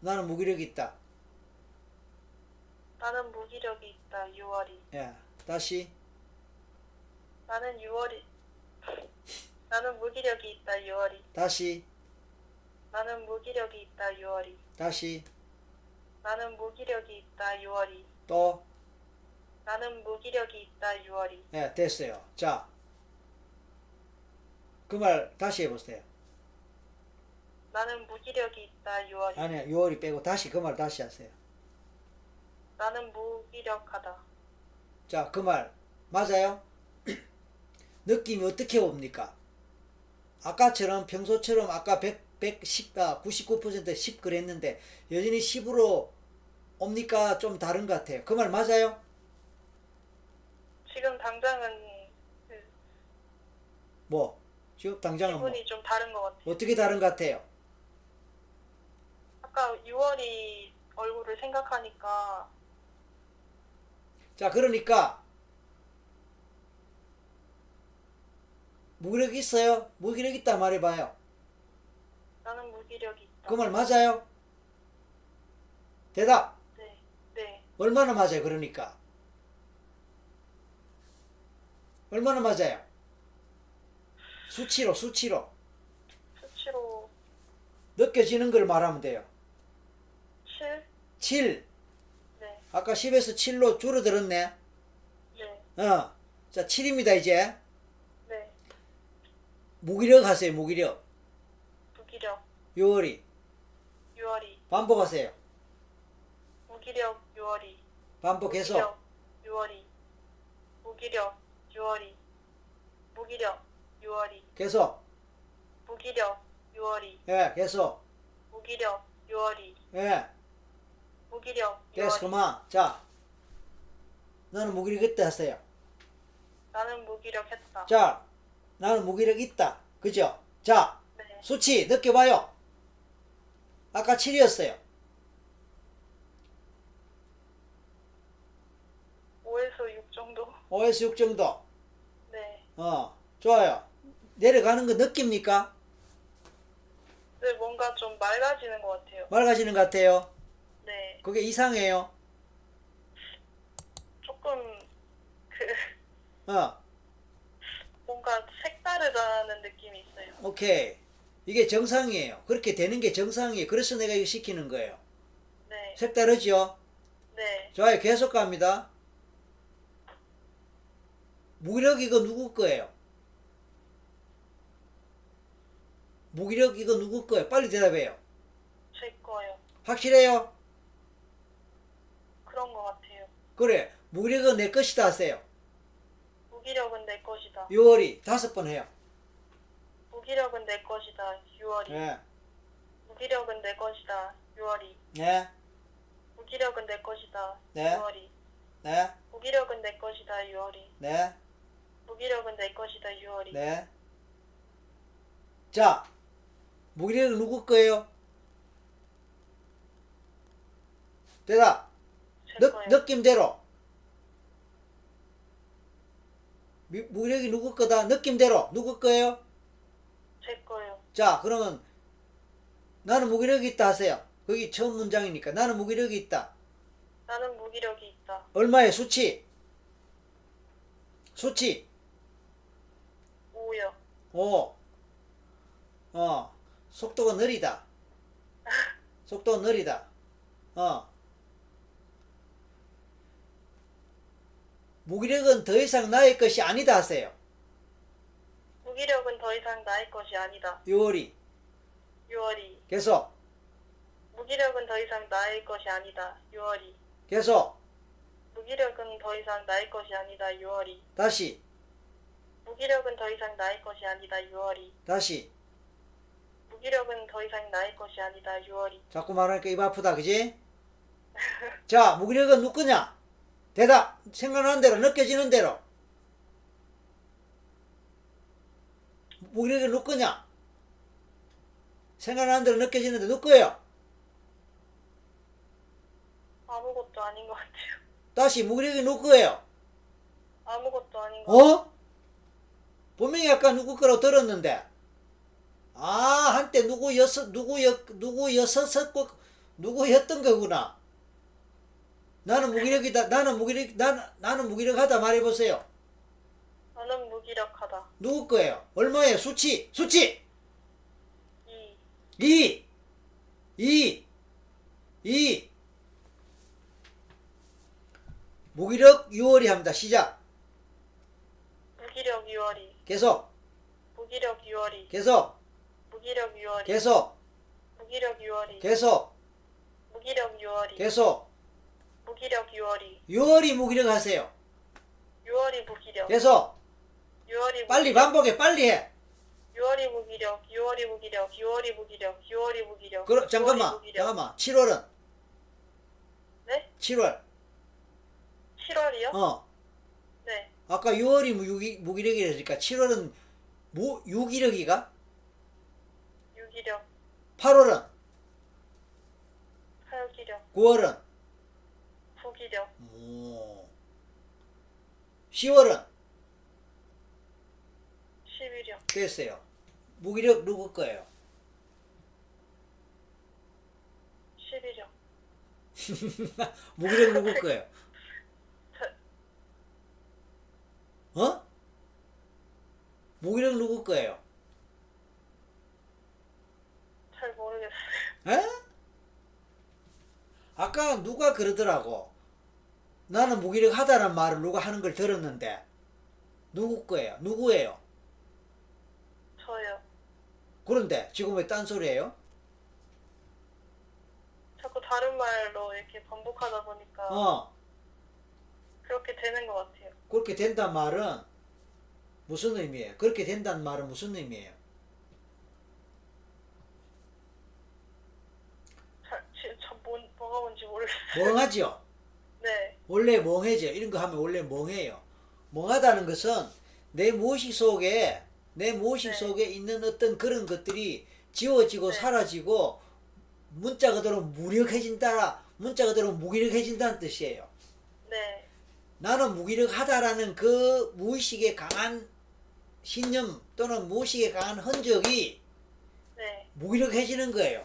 나는 무기력이 있다. 나는 무기력이 있다. 6월이. 예. 다시. 나는 6월이. 나는 무기력이 있다. 6월이. 다시. 나는 무기력이 있다. 6월이. 다시. 나는 무기력이 있다. 6월이. 또. 나는 무기력이 있다. 6월이. 예, 됐어요. 자. 그 말 다시 해보세요. 나는 무기력이 있다. 6월이. 아니요. 6월이 빼고 다시 그 말 다시 하세요. 나는 무기력하다. 자, 그 말 맞아요? 느낌이 어떻게 옵니까? 아까처럼 평소처럼 아까 100, 110, 아, 99% 10 그랬는데 여전히 10으로 옵니까? 좀 다른 것 같아요. 그 말 맞아요? 지금 당장은 그 뭐? 지금 당장은 뭐? 기분이 좀 다른 것 같아요. 어떻게 다른 것 같아요? 아까 6월이 얼굴을 생각하니까 자, 그러니까 무기력 있어요? 무기력 있다 말해봐요. 나는 무기력이 있다. 그 말 맞아요? 대답. 네. 네. 얼마나 맞아요? 그러니까 얼마나 맞아요? 수치로 수치로 수치로 느껴지는 걸 말하면 돼요. 7? 7 네. 아까 10에서 7로 줄어들었네. 네. 어. 자, 7입니다, 이제. 네. 무기력 하세요, 무기력. 무기력, 요월이. 유월이. 반복하세요. 무기력, 유월이. 반복해서. 무기력, 유월이. 무기력, 유월이. 무기력, 유월이. 계속. 무기력, 유월이. 예, 계속. 무기력, 유월이. 예. 무기력, 됐어, 유월이. 그만. 자. 나는 무기력 있다 하세요. 나는 무기력 했다. 자. 나는 무기력 있다. 그죠? 자. 네. 수치 느껴봐요. 아까 7이었어요. 5에서 6 정도. 5에서 6 정도. 네. 어, 좋아요. 내려가는 거 느낍니까? 네, 뭔가 좀 맑아지는 것 같아요. 맑아지는 것 같아요. 네. 그게 이상해요. 조금 그 어, 뭔가 색다르다는 느낌이 있어요. 오케이. 이게 정상이에요. 그렇게 되는 게 정상이에요. 그래서 내가 이거 시키는 거예요. 네. 색다르죠? 네. 좋아요. 계속 갑니다. 무기력 이거 누구 거예요? 무기력 이거 누구 거예요? 빨리 대답해요. 제 거요. 확실해요? 그런 것 같아요. 그래. 무기력은 내 것이다 하세요. 무기력은 내 것이다. 6월이 다섯 번 해요. 무기력은 내 것이다. 6월이. 예. 무기력은 내 것이다. 6월이. 네. 무기력은 내 것이다. 네. 6월이. 네. 무기력은 내 것이다. 6월이. 네. 무기력은 내 것이다. 6월이. 네. 자, 무기력은 누구 거예요? 대답. 제 느, 거요. 느낌대로. 미- 무기력이 누구 거다? 느낌대로. 누구 거예요? 제 거요. 자, 그러면 나는 무기력이 있다 하세요. 거기 처음 문장이니까. 나는 무기력이 있다. 나는 무기력이 있다. 얼마의 수치? 수치. 5요. 5. 어. 속도가 느리다. 속도가 느리다. 어. 무기력은 더 이상 나의 것이 아니다 하세요. 무기력은 더 이상 나의 것이 아니다. 6월이. 6월이. 계속. 무기력은 더 이상 나의 것이 아니다. 6월이. 계속. 무기력은 더 이상 나의 것이 아니다. 6월이. 다시. 무기력은 더 이상 나의 것이 아니다. 6월이. 다시. 무기력은 더 이상 나의 것이 아니다. 6월이. 자꾸 말하니까 입 아프다. 그지? 자, 무기력은 누구냐? 대답. 생각나는 대로, 느껴지는 대로. 무기력이 누구냐? 생각나는 대로 느껴지는데 누구예요? 아무것도 아닌 것 같아요. 다시 무기력이 누구예요? 아무것도 아닌 것 같아요. 어? 분명히 아까 누구 거라고 들었는데. 아, 한때 누구였어, 누구였, 누구였었고, 누구였던 거구나. 나는 무기력이다. 나는 무기력, 나는, 나는 무기력하다 말해보세요. 나는 무기력하다. 누구 거예요? 얼마예요? 수치, 수치! 2. 2! 2! 2! 무기력 6월이 합니다. 시작. 무기력 6월이. 계속, 무기력 6월이. 계속, 무기력 6월이. 계속, 무기력 6월이. 계속, 무기력 6월이. 계속. 무기력 6월이. 6월이 무기력 하세요. 6월이 무기력. 계속. 6월이 빨리 무기력. 반복해, 빨리 해. 6월이 무기력. 6월이 무기력. 6월이 무기력. 6월이 무기력. 그럼, 잠깐만, 6월이 무기력. 잠깐만. 7월은? 네? 7월. 7월이요? 어. 네. 아까 6월이 무기, 무기력이라니까 7월은 무, 유기력이가? 유기력. 8월은? 활기력. 9월은? 부기력. 오. 10월은? 11력. 됐어요. 무기력 누구 거예요? 11력. 무기력 누구 거예요? 어? 무기력 누구 거예요? 잘 모르겠어요. 에? 아까 누가 그러더라고. 나는 무기력하다는 말을 누가 하는 걸 들었는데 누구 거예요? 누구예요? 저요. 그런데 지금 왜 딴소리예요? 자꾸 다른 말로 이렇게 반복하다 보니까 어 그렇게 되는 것 같아요. 그렇게 된단 말은 무슨 의미예요? 그렇게 된다는 말은 무슨 의미예요? 잘, 지금 저 뭐, 뭐가 뭔지 모르겠어요. 멍하지요? 네, 원래 멍해져. 이런 거 하면 원래 멍해요. 멍하다는 것은 내 무의식 속에 내 무의식 네. 속에 있는 어떤 그런 것들이 지워지고 네. 사라지고 문자 그대로 무력해진다. 문자 그대로 무기력해진다는 뜻이에요. 네, 나는 무기력하다라는 그 무의식의 강한 신념 또는 무의식의 강한 흔적이 네, 무기력해지는 거예요.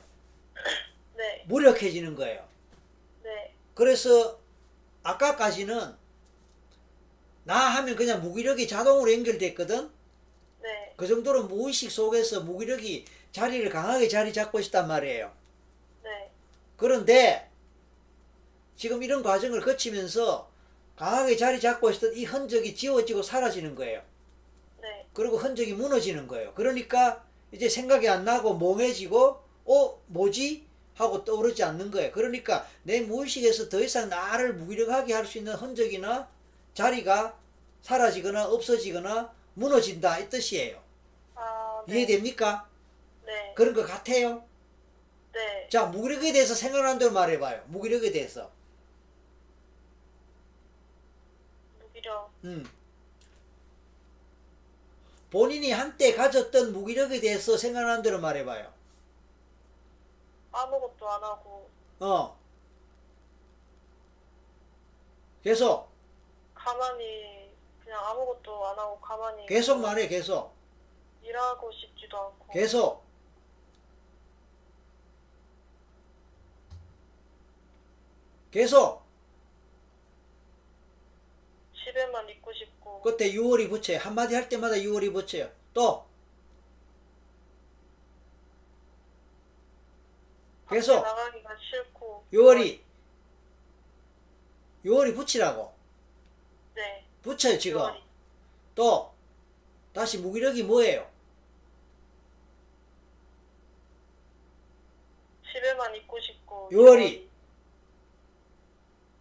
네, 무력해지는 거예요. 네, 그래서 아까까지는 나 하면 그냥 무기력이 자동으로 연결됐거든. 네, 그 정도로 무의식 속에서 무기력이 자리를 강하게 자리 잡고 있단 말이에요. 네, 그런데 지금 이런 과정을 거치면서 강하게 자리 잡고 있었던 이 흔적이 지워지고 사라지는 거예요. 네, 그리고 흔적이 무너지는 거예요. 그러니까 이제 생각이 안 나고 멍해지고 어 뭐지 하고 떠오르지 않는 거예요. 그러니까 내 무의식에서 더 이상 나를 무기력하게 할 수 있는 흔적이나 자리가 사라지거나 없어지거나 무너진다 이 뜻이에요. 아, 네, 이해됩니까? 네, 그런 것 같아요. 네, 자 무기력에 대해서 대로 말해봐요. 무기력에 대해서. 무기력, 음. 본인이 한때 가졌던 무기력에 대해서 생각나는 대로 말해봐요. 아무것도 안 하고. 어. 계속. 가만히 그냥 아무것도 안 하고 가만히 계속 말해 계속. 일하고 싶지도 않고. 계속. 계속. 집에만 있고 싶고. 그때 6월이 붙여요 한마디 할 때마다 6월이 붙여요. 또 계속 나가기가 싫고. 6월이 6월이 붙이라고. 네, 붙여요 지금. 6월이. 또 다시 무기력이 뭐예요? 집에만 있고 싶고. 6월이.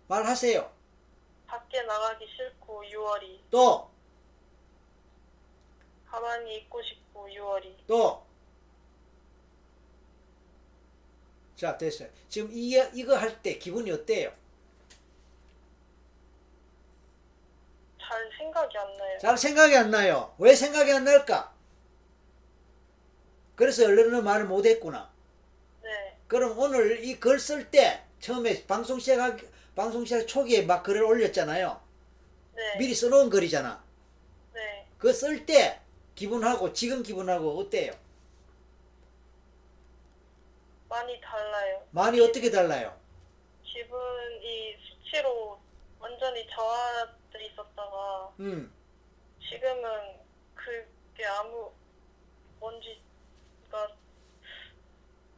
말하세요. 밖에 나가기 싫고 6월이. 또 가만히 있고 싶고 6월이. 또. 자, 됐어요. 지금 이, 이거 할 때 기분이 어때요? 잘 생각이 안 나요. 잘 생각이 안 나요. 왜 생각이 안 날까? 그래서 얼른 말을 못 했구나. 네, 그럼 오늘 이 글 쓸 때, 처음에 방송 시작, 방송 시작 초기에 막 글을 올렸잖아요. 네, 미리 써놓은 글이잖아. 네. 그 쓸 때 기분하고 지금 기분하고 어때요? 많이 달라요. 많이 어떻게 달라요? 기분이 수치로 완전히 저하돼 있었다가 음, 지금은 그게 아무 뭔지가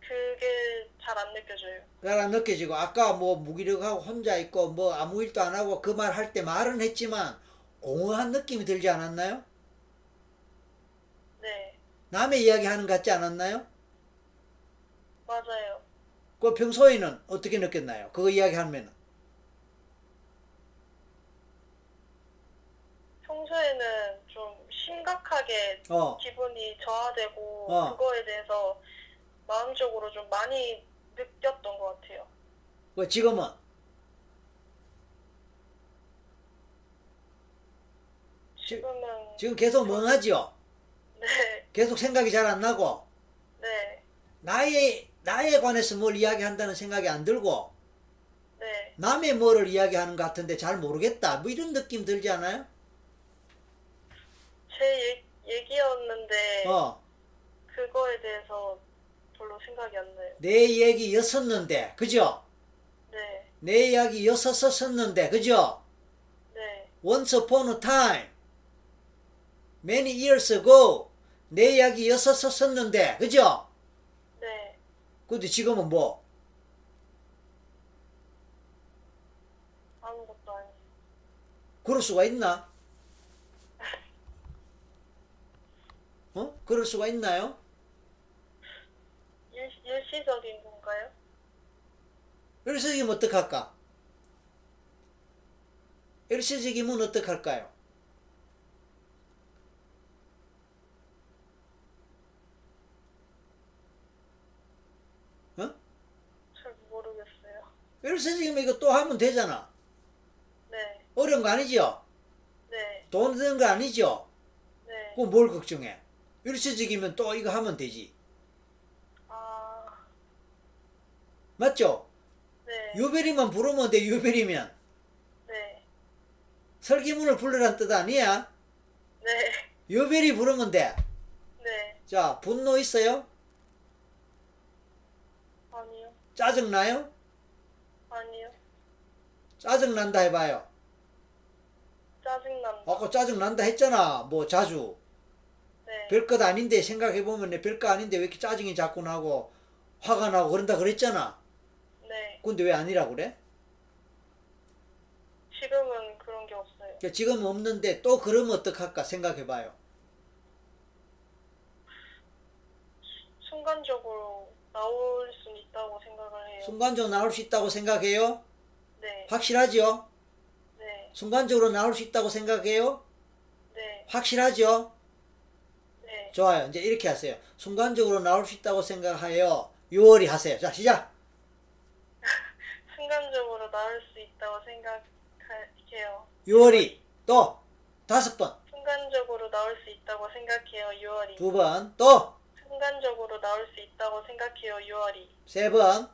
그게 잘 안 느껴져요. 잘 안 느껴지고 아까 뭐 무기력하고 혼자 있고 뭐 아무 일도 안 하고 그 말 할 때 말은 했지만 공허한 느낌이 들지 않았나요? 네, 남의 이야기 하는 것 같지 않았나요? 맞아요. 그 평소에는 어떻게 느꼈나요? 그거 이야기 하면 평소에는 좀 심각하게 어, 기분이 저하되고 어. 그거에 대해서 마음적으로 좀 많이 느꼈던 것 같아요. 그 지금은 지금은 지금 계속 멍하지요? 네, 계속 생각이 잘 안 나고 네, 나의 나에 관해서 뭘 이야기한다는 생각이 안 들고 네, 남의 뭐를 이야기하는 것 같은데 잘 모르겠다 뭐 이런 느낌 들지 않아요? 제 얘, 얘기였는데 어, 그거에 대해서 별로 생각이 안 나요. 내 얘기였었는데 그죠? 네, 내 이야기였었었는데 그죠? 네, Once upon a time, many years ago, 내 이야기였었었는데, 그죠? 네, 근데 지금은 뭐? 아무것도 아니에요. 그럴 수가 있나? 어? 그럴 수가 있나요? 일, 일시적인 건가요? 일시적이면 어떡할까? 일시적이면 어떡할까요? 어? 잘 모르겠어요. 일시적이면 이거 또 하면 되잖아. 네, 어려운 거 아니죠? 네, 돈 드는 거 아니죠? 네. 그럼 뭘 걱정해? 일시적이면 또 이거 하면 되지. 아, 맞죠? 네, 유별이만 부르면 돼, 유별이면. 네, 설기문을 불러란 뜻 아니야? 네, 유별이 부르면 돼. 네. 자, 분노 있어요? 아니요, 짜증나요? 아니요. 짜증난다 해봐요. 짜증난다. 아까 짜증난다 했잖아. 뭐 자주. 네, 별것 아닌데 생각해보면 별거 아닌데 왜 이렇게 짜증이 자꾸 나고 화가 나고 그런다 그랬잖아. 네. 근데 왜 아니라고 그래? 지금은 그런 게 없어요. 그러니까 지금 없는데 또 그러면 어떡할까 생각해봐요. 순간적으로 나올 수 있다고 생각을 해요. 순간적으로 나올 수 있다고 생각해요? 네, 확실하죠? 네, 순간적으로 나올 수 있다고 생각해요? 네, 확실하죠? 네. 좋아요. 이제 이렇게 하세요. 순간적으로 나올 수 있다고 생각하여 6월이 하세요. 자, 시작! 순간적으로 나올 수 있다고 생각해요. 6월이 또 다섯 번, 순간적으로 나올 수 있다고 생각해요. 6월이. 두 번, 또세 순간적으로 나올 수 있다고 생각해요. 6월이. 번,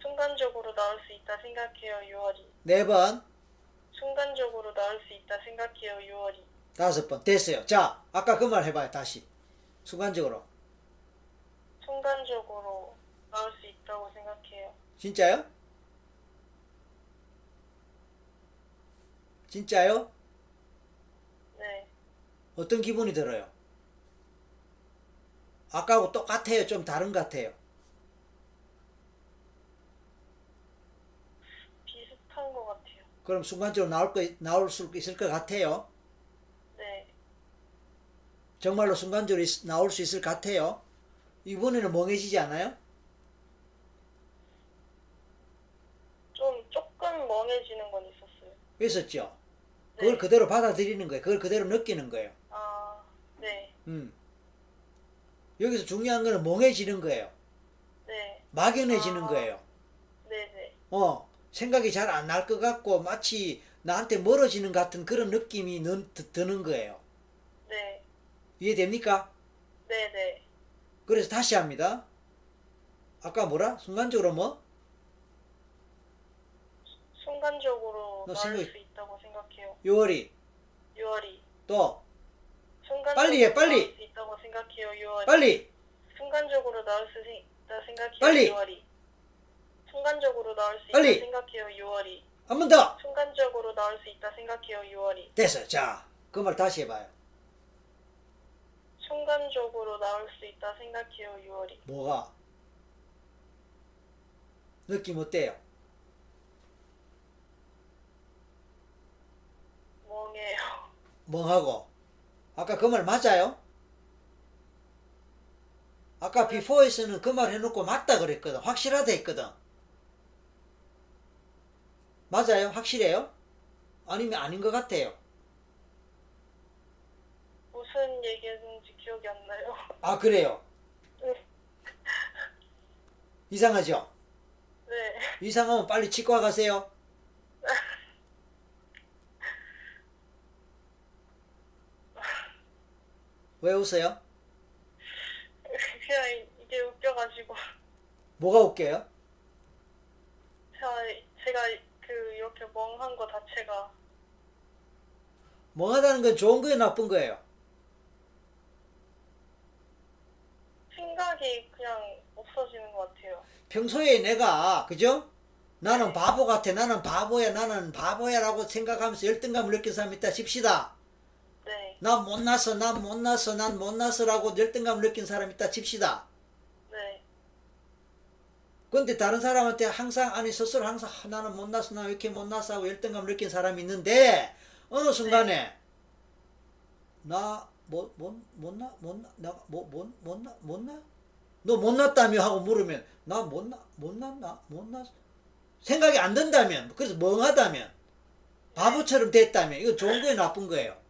순간적으로 나올 수 있다 생각해요. 6월이. 네 번, 순간적으로 나올 수 있다 생각해요. 6월이. 다섯 번. 됐어요. 자, 아까 그 말 해봐요. 다시. 순간적으로. 순간적으로 나올 수 있다고 생각해요. 진짜요? 진짜요? 네. 어떤 기분이 들어요? 아까하고 똑같아요? 좀 다른 것 같아요? 비슷한 것 같아요. 그럼 순간적으로 나올 거, 나올 수 있을 것 같아요? 네. 정말로 순간적으로 있- 나올 수 있을 것 같아요? 이번에는 멍해지지 않아요? 좀 조금 멍해지는 건 있었어요. 있었죠? 그걸 네. 그대로 받아들이는 거예요. 그걸 그대로 느끼는 거예요. 아, 네. 음. 여기서 중요한 거는 멍해지는 거예요. 네. 막연해지는 아. 거예요. 네네. 어, 생각이 잘 안 날 것 같고 마치 나한테 멀어지는 것 같은 그런 느낌이 는, 드, 드는 거예요. 네. 이해됩니까? 네네. 그래서 다시 합니다. 아까 뭐라? 순간적으로 뭐? 순간적으로 너 나올 생각- 수 있다고 생각해요. 6월이 6월이. 또 빨리 해, 빨리. 나올 수 있다고 생각해요. 6월이. 빨리 순간적으로 나올 수 있다 생각해요. 빨리. 6월이. 순간적으로 나올 수 빨리. 있다 생각해요. 6월이. 한 번 더. 순간적으로 나올 수 있다 생각해요. 6월이. 됐어요. 자, 그 말 다시 해봐요. 순간적으로 나올 수 있다 생각해요. 6월이. 뭐가? 느낌 어때요? 멍해요. 멍하고. 아까 그 말 맞아요? 아까 비포에서는 그 말 해놓고 맞다 그랬거든. 확실하다 했거든. 맞아요? 확실해요? 아니면 아닌 것 같아요. 무슨 얘기했는지 기억이 안 나요. 아, 그래요? 네. 이상하죠? 네. 이상하면 빨리 치과 가세요. 왜 웃어요? 그냥 이게 웃겨가지고. 뭐가 웃겨요? 제가, 제가 그 이렇게 멍한 거 자체가 멍하다는 건 좋은 거예요, 나쁜 거예요? 생각이 그냥 없어지는 것 같아요. 평소에 내가 그죠? 나는 바보 같아 나는 바보야 나는 바보야라고 생각하면서 열등감을 느낀 사람이 있다 칩시다 네. 난 못났어 난 못났어 난 못났어라고 열등감을 느낀 사람이 있다 칩시다. 네. 근데 다른 사람한테 항상 아니 스스로 항상 아, 나는 못났어 나왜 이렇게 못났어 하고 열등감을 느낀 사람이 있는데 어느 순간에 나 뭐, 못, 못나 못나 내가 뭐못 못나 못나? 너 못났다며 하고 물으면 나 못나 못났나 못났 생각이 안 든다면 그래서 멍하다면 바보처럼 됐다면 이거 좋은 거예요? 나쁜 거예요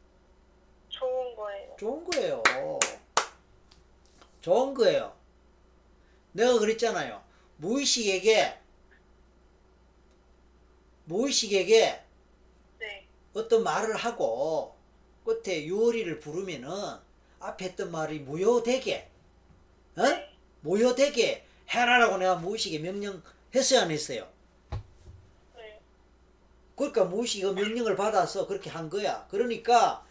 좋은 거예요. 좋은 거예요 내가 그랬잖아요 무의식에게 무의식에게 네. 어떤 말을 하고 끝에 유월이를 부르면은 앞에 했던 말이 무효되게 어? 네. 무효되게 해라라고 내가 무의식에 명령했어야 안 했어요 네. 그러니까 무의식이 그 명령을 받아서 그렇게 한 거야 그러니까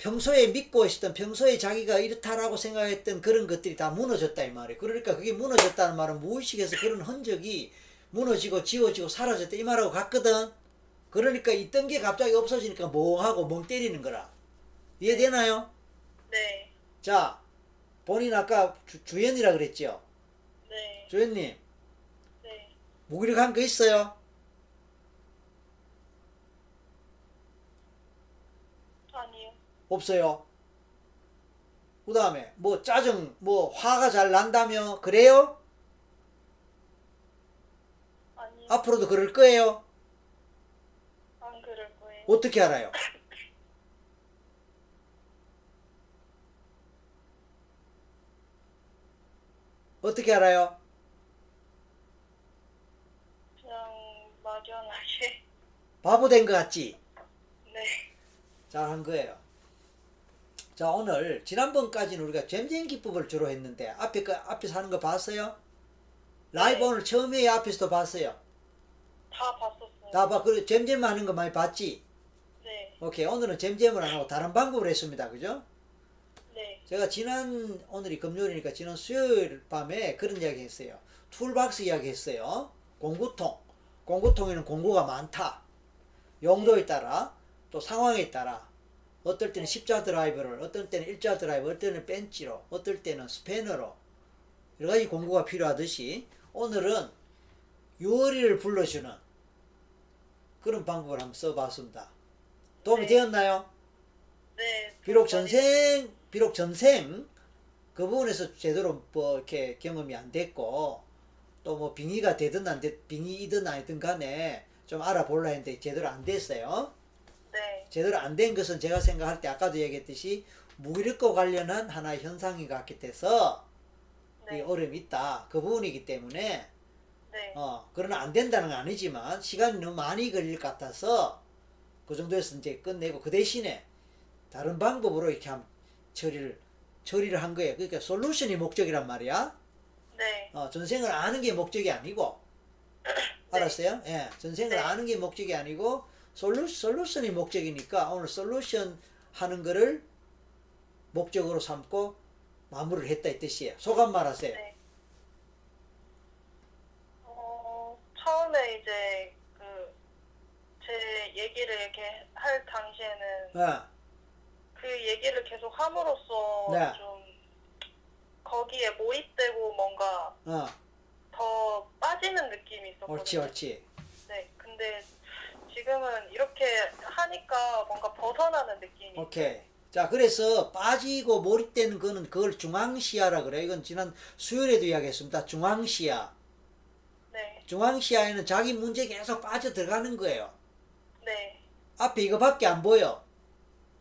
평소에 믿고 있었던 평소에 자기가 이렇다라고 생각했던 그런 것들이 다 무너졌다 이 말이에요 그러니까 그게 무너졌다는 말은 무의식에서 그런 흔적이 무너지고 지워지고 사라졌다 이 말하고 같거든 그러니까 있던 게 갑자기 없어지니까 멍하고 멍 때리는 거라 이해되나요? 네. 자 본인 아까 주, 주연이라 그랬죠 네. 주연님 네. 무기력한 거 있어요? 없어요. 그 다음에 뭐 짜증 뭐 화가 잘 난다며 그래요? 아니요. 앞으로도 그럴 거예요? 안 그럴 거예요. 어떻게 알아요? 어떻게 알아요? 그냥 막연하게. 바보 된 것 같지? 네. 잘한 거예요. 자 오늘 지난번까지는 우리가 잼잼 기법을 주로 했는데 앞에 그 앞에서 하는 거 봤어요? 라이브 네. 오늘 처음에 앞에서도 봤어요. 다 봤었어요. 다 봐. 그리고 잼잼 하는 거 많이 봤지? 네. 오케이 오늘은 잼잼을 안 하고 다른 방법을 했습니다. 그죠? 네. 제가 지난 오늘이 금요일이니까 지난 수요일 밤에 그런 이야기 했어요. toolbox 이야기 했어요. 공구통. 공구통에는 공구가 많다. 용도에 따라 또 상황에 따라 어떨 때는 십자 드라이버를 어떨 때는 일자 드라이버 어떨 때는 펜치로 어떨 때는 스패너로 여러 가지 공구가 필요하듯이 오늘은 유어리를 불러주는 그런 방법을 한번 써봤습니다. 도움이 네. 되었나요? 네. 비록 전생 비록 전생 그 부분에서 제대로 뭐 이렇게 경험이 안 됐고 또 뭐 빙의가 되든 안 됐, 빙의이든 아니든 간에 좀 알아볼라 했는데 제대로 안 됐어요. 네. 제대로 안 된 것은 제가 생각할 때 아까도 얘기했듯이 무기력과 관련한 하나의 현상이 같게 돼서 이 네. 어려움이 있다. 그 부분이기 때문에 네. 어 그러나 안 된다는 건 아니지만 시간이 너무 많이 걸릴 것 같아서 그 정도에서 이제 끝내고 그 대신에 다른 방법으로 이렇게 한 처리를 처리를 한 거예요. 그러니까 솔루션이 목적이란 말이야. 네. 어, 전생을 아는 게 목적이 아니고 알았어요? 예, 전생을 네. 아는 게 목적이 아니고 솔루, 솔루션이 목적이니까 오늘 솔루션 하는 거를 목적으로 삼고 마무리를 했다 이 뜻이에요. 소감 말하세요. 네. 어, 처음에 이제 그 제 얘기를 이렇게 할 당시에는 어, 그 얘기를 계속 함으로써 네. 좀 거기에 모입되고 뭔가 어, 더 빠지는 느낌이 있었거든요. 옳지, 옳지. 네. 근데 지금은 이렇게 하니까 뭔가 벗어나는 느낌이. 오케이. 자, 그래서 빠지고 몰입되는 거는 그걸 중앙시야라 그래요. 이건 지난 수요일에도 이야기했습니다. 중앙시야. 네. 중앙시야에는 자기 문제 계속 빠져 들어가는 거예요. 네. 앞에 이거밖에 안 보여.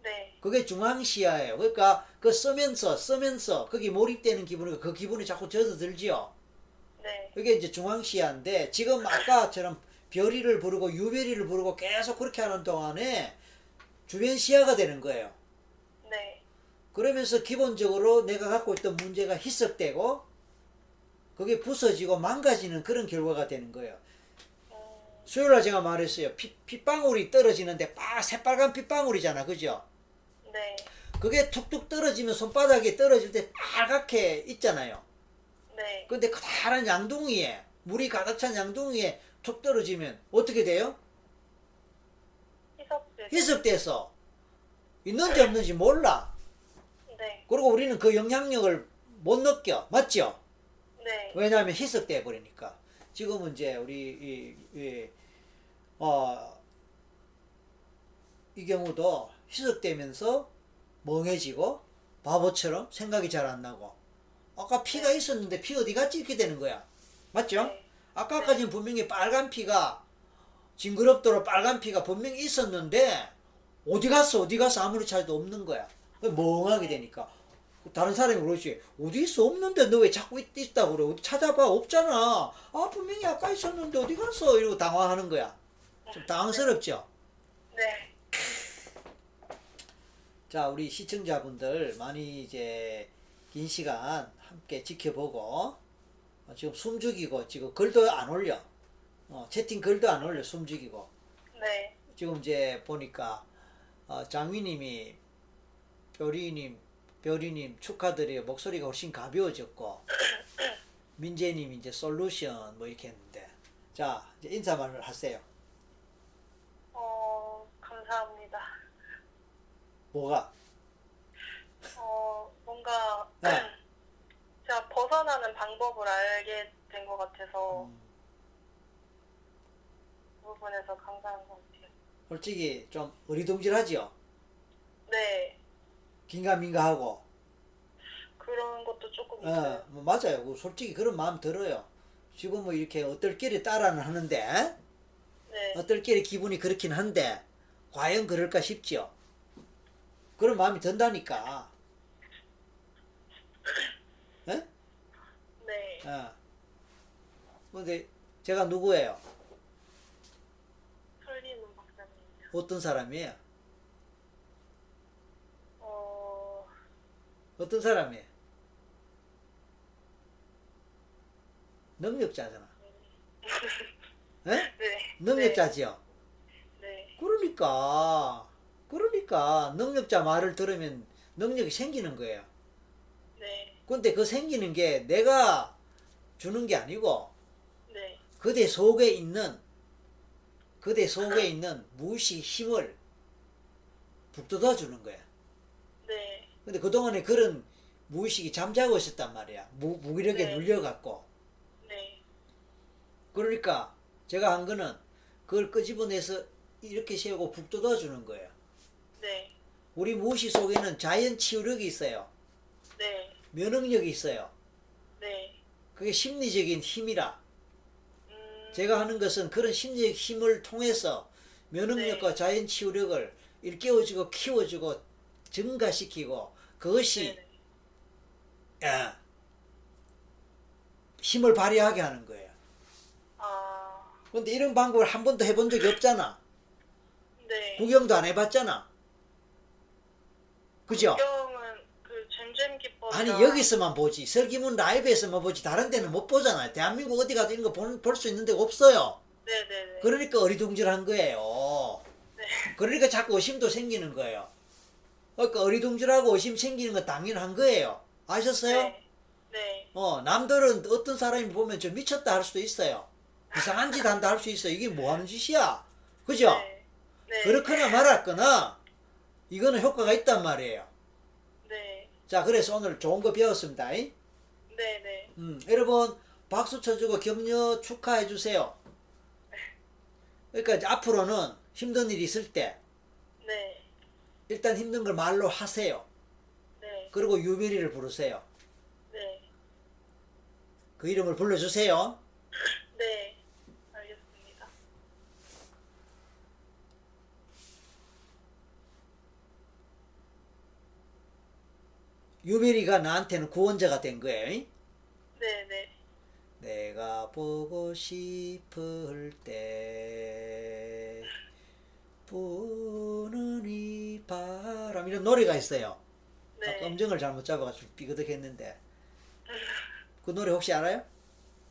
네. 그게 중앙시야예요. 그러니까 그 쓰면서 쓰면서 거기 몰입되는 기분이 그 기분이 자꾸 젖어들지요. 네. 그게 이제 중앙시야인데 지금 아까처럼 별이를 부르고 유별이를 부르고 계속 그렇게 하는 동안에 주변 시야가 되는 거예요. 네. 그러면서 기본적으로 내가 갖고 있던 문제가 희석되고 그게 부서지고 망가지는 그런 결과가 되는 거예요. 음, 수요일 날 제가 말했어요. 피, 핏방울이 떨어지는데 빠 새빨간 핏방울이잖아. 그죠? 네. 그게 툭툭 떨어지면 손바닥에 떨어질 때 빨갛게 있잖아요. 네. 근데 커다란 양동이에 물이 가득 찬 양동이에 툭 떨어지면 어떻게 돼요? 희석돼. 희석돼서 있는지 없는지 몰라. 네. 그리고 우리는 그 영향력을 못 느껴. 맞죠? 네. 네. 왜냐하면 희석돼 버리니까. 지금은 이제 우리 이, 이, 어, 이 경우도 희석되면서 멍해지고 바보처럼 생각이 잘 안 나고 아까 피가 있었는데 피 어디 갔지 이렇게 되는 거야. 맞죠? 네. 아까까지는 분명히 빨간 피가 징그럽도록 빨간 피가 분명히 있었는데 어디 갔어 어디 갔어? 아무리 찾아도 없는 거야. 멍하게 되니까. 다른 사람이 그러지 어디 있어? 없는데 너 왜 자꾸 있, 있다고 그래? 어디 찾아봐. 없잖아. 아 분명히 아까 있었는데 어디 갔어? 이러고 당황하는 거야. 좀 당황스럽죠? 네. 자 우리 시청자분들 많이 이제 긴 시간 함께 지켜보고 어, 지금 숨죽이고 지금 글도 안 올려. 어, 채팅 글도 안 올려 숨죽이고. 네. 지금 이제 보니까 어, 장위님이 별이님 별이님 축하드려요. 목소리가 훨씬 가벼워졌고. 민재님 이제 솔루션 뭐 이렇게 했는데. 자 이제 인사말을 하세요. 어, 감사합니다. 뭐가? 어, 뭔가 네. 제가 벗어나는 방법을 알게 된 것 같아서 음, 그 부분에서 감사한 것 같아요. 솔직히 좀 어리둥절하지요 네. 긴가민가하고 그런 것도 조금 어, 있어요. 뭐 맞아요 그 솔직히 그런 마음 들어요 지금 뭐 이렇게 어떨끼리 따라는 하는데 네. 어떨끼리 기분이 그렇긴 한데 과연 그럴까 싶지요 그런 마음이 든다니까 예? 네. 어. 근데 제가 누구예요? 설리는 박사님이요. 어떤 사람이에요? 어, 어떤 사람이에요? 능력자잖아. 예? 네. 능력자지요. 네. 그러니까 그러니까 능력자 말을 들으면 능력이 생기는 거예요. 네. 근데 그 생기는 게 내가 주는 게 아니고 네. 그대 속에 있는 그대 속에 있는 무의식 힘을 북돋아 주는 거야. 네. 근데 그동안에 그런 무의식이 잠자고 있었단 말이야. 무, 무기력에 네. 눌려갖고. 네. 그러니까 제가 한 거는 그걸 끄집어내서 이렇게 세우고 북돋아 주는 거예요. 네. 우리 무의식 속에는 자연 치유력이 있어요. 네. 면역력이 있어요. 네. 그게 심리적인 힘이라. 음, 제가 하는 것은 그런 심리적 힘을 통해서 면역력과 네. 자연 치유력을 일깨워주고 키워주고 증가시키고 그것이 네네. 예, 힘을 발휘하게 하는 거예요. 아, 근데 이런 방법을 한 번도 해본 적이 없잖아. 네. 구경도 안 해봤잖아. 그죠? 구경 잼잼 기법. 아니 여기서만 보지 설기문 라이브에서만 보지 다른 데는 못 보잖아요. 대한민국 어디 가도 이런 거 볼 수 있는 데가 없어요. 네네네. 그러니까 어리둥절한 거예요. 네. 그러니까 자꾸 의심도 생기는 거예요. 그러니까 어리둥절하고 의심 생기는 건 당연한 거예요. 아셨어요? 네. 네. 어, 남들은 어떤 사람이 보면 저 미쳤다 할 수도 있어요. 이상한 짓 한다 할 수 있어요. 이게 뭐 하는 짓이야? 그죠? 네. 네. 그렇거나 말았거나 이거는 효과가 있단 말이에요. 네. 자, 그래서 오늘 좋은 거 배웠습니다. 잉? 네네. 음, 여러분 박수 쳐주고 격려 축하해 주세요. 그러니까 이제 앞으로는 힘든 일이 있을 때 네. 일단 힘든 걸 말로 하세요. 네. 그리고 유별이를 부르세요. 네. 그 이름을 불러주세요. 네. 알겠습니다. 유별이가 나한테는 구원자가 된 거예요. 잉? 네네. 내가 보고 싶을 때 부는 이 바람 이런 노래가 있어요. 아까 네. 음정을 잘못 잡아가지고 삐그덕했는데 그 노래 혹시 알아요?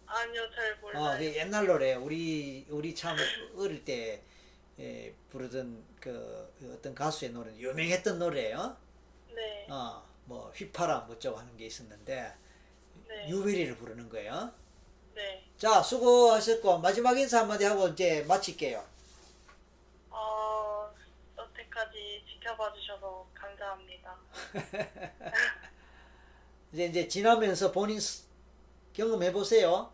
아니요, 잘 몰라요. 어, 그 옛날 노래 우리 우리 참 어릴 때 에, 부르던 그 어떤 가수의 노래 유명했던 노래예요. 네. 어, 뭐 휘파람 뭐쩌고 하는 게 있었는데 네. 유비리를 부르는 거예요. 네. 자 수고하셨고 마지막 인사 한마디 하고 이제 마칠게요. 어, 여태까지 지켜봐 주셔서 감사합니다. 이제 이제 지나면서 본인 스- 경험해 보세요.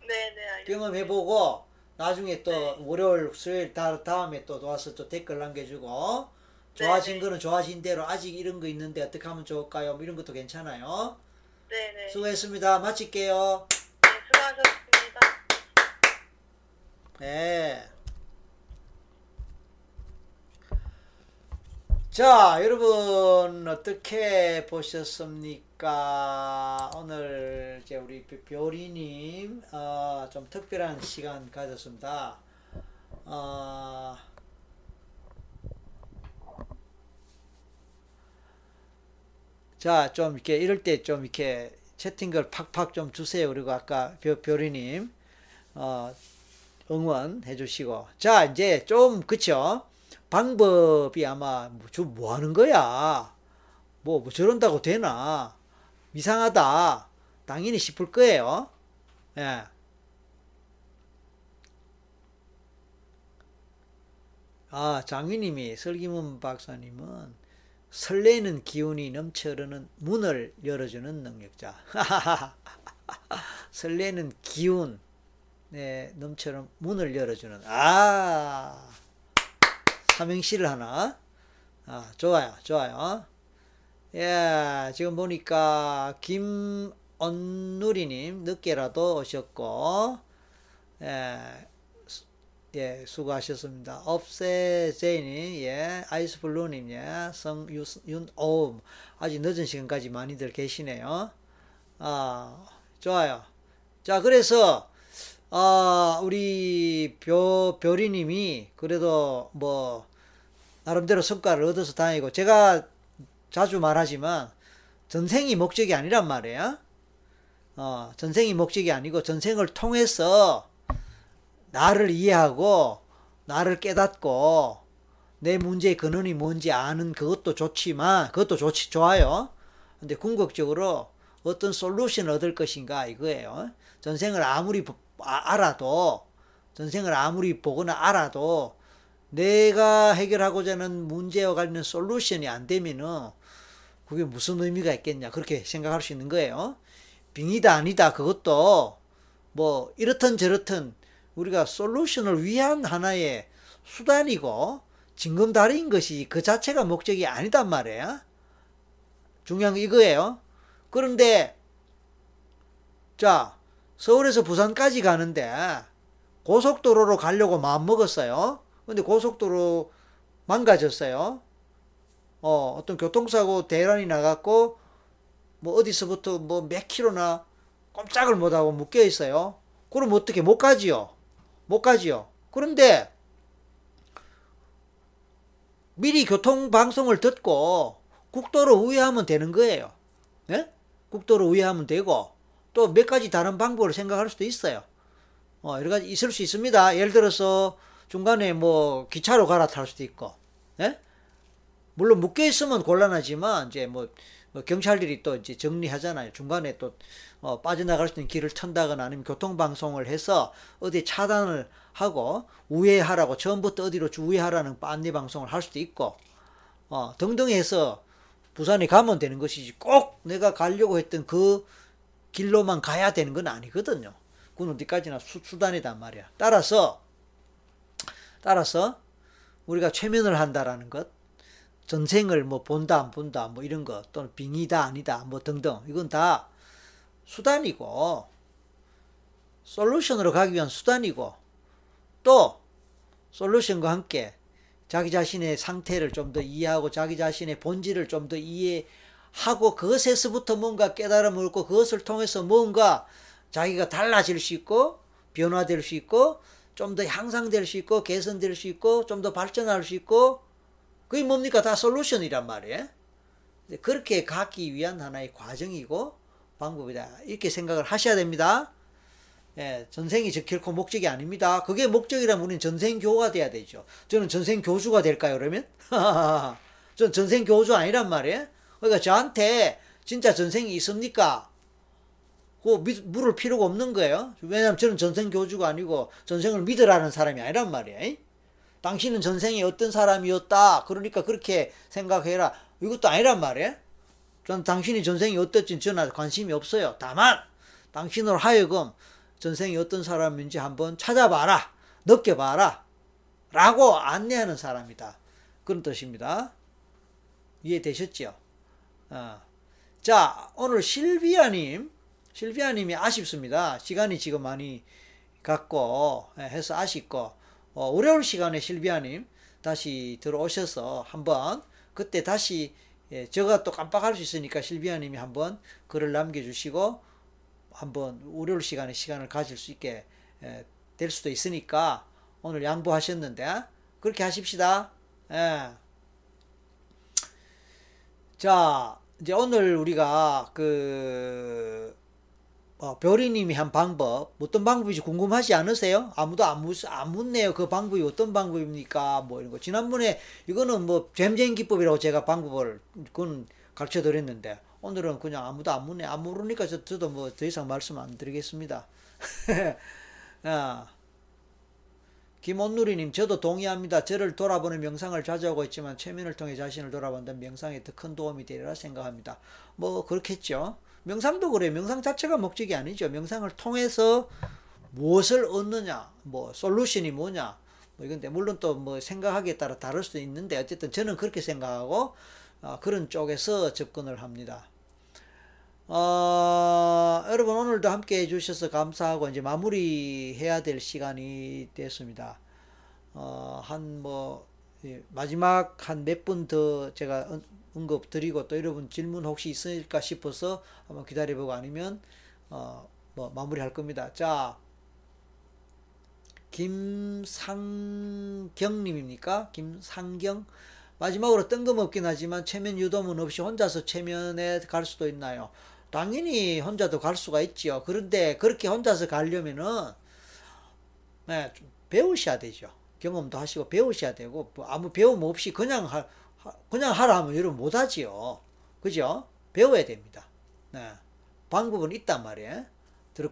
네네 알겠습니다. 경험해 보고 나중에 또 네. 월요일 수요일 다, 다음에 또 와서 또 댓글 남겨주고 좋아진 네, 네. 거는 좋아진 대로 아직 이런 거 있는데 어떻게 하면 좋을까요? 뭐 이런 것도 괜찮아요. 네네. 수고했습니다. 마칠게요. 네, 수고하셨습니다. 네. 자, 여러분 어떻게 보셨습니까? 오늘 이제 우리 벼- 벼리님 어, 좀 특별한 시간 가졌습니다. 어, 자, 좀 이렇게 이럴 때 좀 이렇게 채팅글 팍팍 좀 주세요. 그리고 아까 벼, 벼리님 어, 응원해 주시고. 자, 이제 좀, 그쵸? 방법이 아마, 뭐, 저뭐 하는 거야? 뭐, 뭐 저런다고 되나? 이상하다. 당연히 싶을 거예요. 예. 아, 장위님이, 설기문 박사님은 설레는 기운이 넘쳐 흐르는 문을 열어주는 능력자. 설레는 기운. 네, 넘처럼 문을 열어주는 아 삼행시를 하나 아 좋아요 좋아요 예 지금 보니까 김언누리님 늦게라도 오셨고 예, 수- 예 수고하셨습니다. 업세 제이님 예 아이스블루님 예 성윤오 아직 늦은 시간까지 많이들 계시네요. 아 좋아요. 자 그래서 아, 우리 벼, 별이님이 그래도 뭐, 나름대로 성과를 얻어서 다니고, 제가 자주 말하지만, 전생이 목적이 아니란 말이에요. 어, 전생이 목적이 아니고, 전생을 통해서 나를 이해하고, 나를 깨닫고, 내 문제의 근원이 뭔지 아는 그것도 좋지만, 그것도 좋지, 좋아요. 근데 궁극적으로 어떤 솔루션을 얻을 것인가 이거예요. 전생을 아무리 보- 아- 알아도 전생을 아무리 보거나 알아도 내가 해결하고자 하는 문제와 관련 솔루션이 안 되면은 그게 무슨 의미가 있겠냐 그렇게 생각할 수 있는 거예요. 빙이다 아니다 그것도 뭐 이렇든 저렇든 우리가 솔루션을 위한 하나의 수단이고 징검다리인 것이 그 자체가 목적이 아니단 말이에요. 중요한 게 이거예요. 그런데 자 서울에서 부산까지 가는데 고속도로로 가려고 마음 먹었어요. 근데 고속도로 망가졌어요. 어, 어떤 교통사고 대란이 나갔고 뭐 어디서부터 뭐 몇 킬로나 꼼짝을 못하고 묶여 있어요. 그럼 어떻게 못 가지요? 못 가지요. 그런데 미리 교통 방송을 듣고 국도로 우회하면 되는 거예요. 예? 국도로 우회하면 되고 또 몇 가지 다른 방법을 생각할 수도 있어요. 어, 여러 가지 있을 수 있습니다. 예를 들어서 중간에 뭐 기차로 갈아탈 수도 있고, 예? 물론 묶여 있으면 곤란하지만 이제 뭐, 뭐 경찰들이 또 이제 정리하잖아요. 중간에 또 어, 빠져나갈 수 있는 길을 천다거나 아니면 교통 방송을 해서 어디 차단을 하고 우회하라고 처음부터 어디로 우회하라는 안내 방송을 할 수도 있고, 어, 등등 해서 부산에 가면 되는 것이지 꼭 내가 가려고 했던 그 길로만 가야 되는 건 아니거든요. 그건 어디까지나 수, 수단이단 말이야. 따라서 따라서 우리가 최면을 한다라는 것, 전생을 뭐 본다 안 본다 뭐 이런 거 또는 빙이다 아니다 뭐 등등. 이건 다 수단이고 솔루션으로 가기 위한 수단이고 또 솔루션과 함께 자기 자신의 상태를 좀 더 이해하고 자기 자신의 본질을 좀 더 이해하고 그것에서부터 뭔가 깨달음을 얻고 그것을 통해서 뭔가 자기가 달라질 수 있고 변화될 수 있고 좀 더 향상될 수 있고 개선될 수 있고 좀 더 발전할 수 있고 그게 뭡니까 다 솔루션이란 말이에요. 그렇게 가기 위한 하나의 과정이고 방법이다 이렇게 생각을 하셔야 됩니다. 예, 전생이 저 결코 목적이 아닙니다. 그게 목적이라면 우리는 전생교가 돼야 되죠. 저는 전생교주가 될까요, 그러면? 전 전생교주 아니란 말이에요. 그러니까 저한테 진짜 전생이 있습니까? 그 믿- 물을 필요가 없는 거예요. 왜냐하면 저는 전생교주가 아니고 전생을 믿으라는 사람이 아니란 말이에요. 당신은 전생에 어떤 사람이었다. 그러니까 그렇게 생각해라. 이것도 아니란 말이에요. 전 당신이 전생이 어떨지 저는 관심이 없어요. 다만 당신으로 하여금 전생이 어떤 사람인지 한번 찾아봐라. 느껴봐라. 라고 안내하는 사람이다. 그런 뜻입니다. 이해되셨죠? 어. 자, 오늘 실비아님, 실비아님이 아쉽습니다. 시간이 지금 많이 갔고, 예, 해서 아쉽고, 어, 월요일 시간에 실비아님 다시 들어오셔서 한번, 그때 다시, 예, 제가 또 깜빡할 수 있으니까 실비아님이 한번 글을 남겨주시고, 한번 월요일 시간에 시간을 가질 수 있게 예, 될 수도 있으니까, 오늘 양보하셨는데, 그렇게 하십시다. 예. 자, 이제 오늘 우리가 그 어, 별이님이 한 방법 어떤 방법인지 궁금하지 않으세요? 아무도 안, 묻, 안 묻네요. 그 방법이 어떤 방법입니까? 뭐 이런 거. 지난번에 이거는 뭐 잼잼 기법이라고 제가 방법을 그건 가르쳐 드렸는데 오늘은 그냥 아무도 안 묻네. 안 모르니까 저, 저도 뭐 더 이상 말씀 안 드리겠습니다. 아. 김원누리님, 저도 동의합니다. 저를 돌아보는 명상을 자주 하고 있지만 최면을 통해 자신을 돌아본다면 명상에 더 큰 도움이 되리라 생각합니다. 뭐 그렇겠죠. 명상도 그래. 명상 자체가 목적이 아니죠. 명상을 통해서 무엇을 얻느냐, 뭐 솔루션이 뭐냐, 뭐 이건데 물론 또 뭐 생각하기에 따라 다를 수도 있는데 어쨌든 저는 그렇게 생각하고 어, 그런 쪽에서 접근을 합니다. 어, 여러분 오늘도 함께 해주셔서 감사하고 이제 마무리해야 될 시간이 됐습니다. 어, 한뭐 예, 마지막 한 몇 분 더 제가 언- 언급 드리고 또 여러분 질문 혹시 있을까 싶어서 한번 기다려보고 아니면 어, 뭐 마무리할 겁니다. 자, 김상경님입니까? 김상경 마지막으로 뜬금없긴 하지만 체면 유도문 없이 혼자서 체면에 갈 수도 있나요? 당연히 혼자도 갈 수가 있지요. 그런데 그렇게 혼자서 가려면은 네, 좀 배우셔야 되죠. 경험도 하시고 배우셔야 되고 뭐 아무 배움 없이 그냥 하, 하- 그냥 하라 하면 여러분 못하지요. 그죠? 배워야 됩니다. 네. 방법은 있단 말이에요.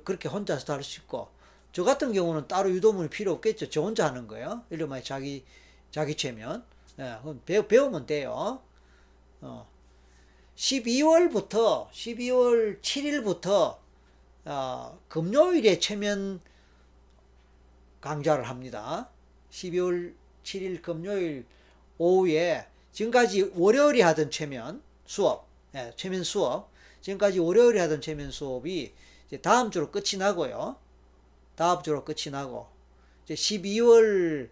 그렇게 혼자서도 할 수 있고 저 같은 경우는 따로 유도문이 필요 없겠죠. 저 혼자 하는 거예요. 이러면 자기 자기 최면 네, 그건 배우, 배우면 돼요. 어. 12월부터 12월 7일부터 어, 금요일에 최면 강좌를 합니다. 12월 7일 금요일 오후에 지금까지 월요일에 하던 최면 수업, 예, 최면 수업, 지금까지 월요일에 하던 최면 수업이 이제 다음 주로 끝이 나고요. 다음 주로 끝이 나고 이제 12월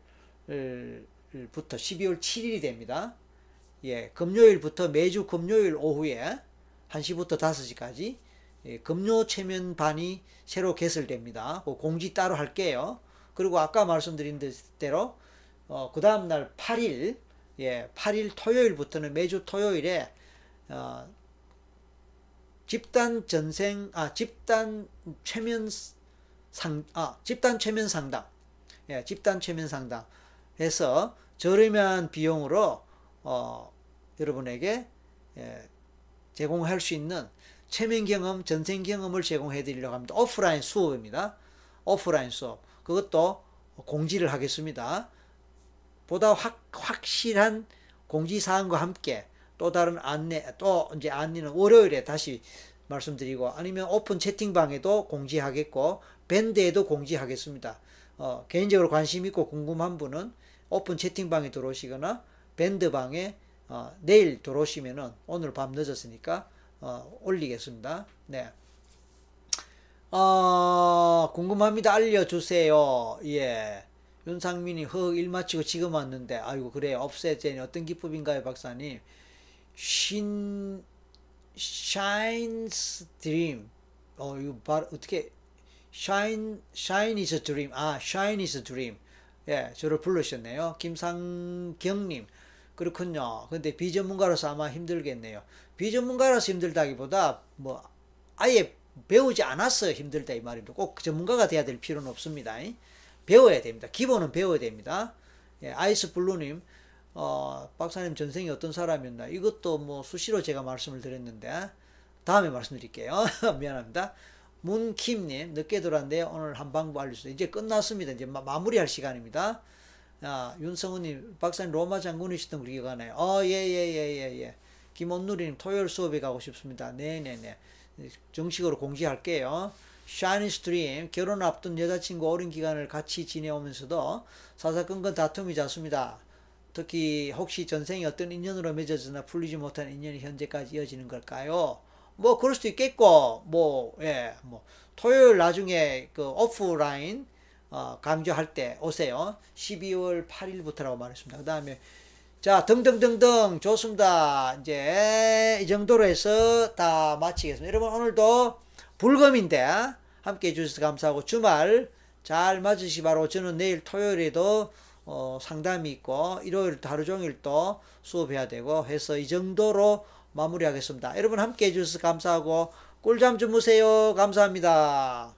부터 12월 7일이 됩니다. 예, 금요일부터 매주 금요일 오후에 1시부터 5시까지 예, 금요 체면반이 새로 개설됩니다. 그 공지 따로 할게요. 그리고 아까 말씀드린 대로 어, 그 다음 날 8일 예, 8일 토요일부터는 매주 토요일에 어, 집단 전생 아 집단 최면 상아 집단 최면 상담 예, 집단 최면 상담 해서 저렴한 비용으로 어, 여러분에게 예, 제공할 수 있는 체면 경험, 전생 경험을 제공해 드리려고 합니다. 오프라인 수업입니다. 오프라인 수업. 그것도 공지를 하겠습니다. 보다 확, 확실한 공지사항과 함께 또 다른 안내, 또 이제 안내는 월요일에 다시 말씀드리고 아니면 오픈 채팅방에도 공지하겠고 밴드에도 공지하겠습니다. 어, 개인적으로 관심 있고 궁금한 분은 오픈 채팅방에 들어오시거나 밴드방에 어, 내일 들어오시면은 오늘 밤 늦었으니까 어, 올리겠습니다. 네. 어, 궁금합니다. 알려주세요. 예. 윤상민이 허, 일 마치고 지금 왔는데, 아이고, 그래요. 없애제니 어떤 기법인가요, 박사님? 신, shines dream. 어, 이거 발, 어떻게, shine, shine is a dream. 아, shine is a dream. 예, 저를 부르셨네요. 김상경님. 그렇군요. 근데 비전문가로서 아마 힘들겠네요. 비전문가로서 힘들다기보다, 뭐, 아예 배우지 않았어 힘들다 이 말입니다. 꼭 전문가가 돼야 될 필요는 없습니다. 배워야 됩니다. 기본은 배워야 됩니다. 예, 아이스 블루님, 어, 박사님 전생이 어떤 사람이었나? 이것도 뭐 수시로 제가 말씀을 드렸는데, 다음에 말씀드릴게요. 미안합니다. 문킴님, 늦게 들어왔는데 오늘 한 방법 알려주세요. 이제 끝났습니다. 이제 마, 마무리할 시간입니다. 아, 윤성우님, 박사님 로마 장군이시던 우리 기관에, 어, 예, 예, 예, 예, 예. 김원누리님, 토요일 수업에 가고 싶습니다. 네네네. 정식으로 공지할게요. 샤이니스 드림 결혼 앞둔 여자친구 오랜 기간을 같이 지내오면서도 사사건건 다툼이 잦습니다. 특히 혹시 전생에 어떤 인연으로 맺어지나 풀리지 못한 인연이 현재까지 이어지는 걸까요? 뭐 그럴 수도 있겠고 뭐 예, 뭐 토요일 나중에 그 오프라인 어, 강조할 때 오세요. 12월 8일부터라고 말했습니다. 그 다음에 자 등등등등 좋습니다. 이제 이 정도로 해서 다 마치겠습니다. 여러분 오늘도 불금인데 함께 해주셔서 감사하고 주말 잘 맞으시 바로 저는 내일 토요일에도 어, 상담이 있고 일요일 하루 종일 또 수업해야 되고 해서 이 정도로 마무리하겠습니다. 여러분 함께 해주셔서 감사하고 꿀잠 주무세요. 감사합니다.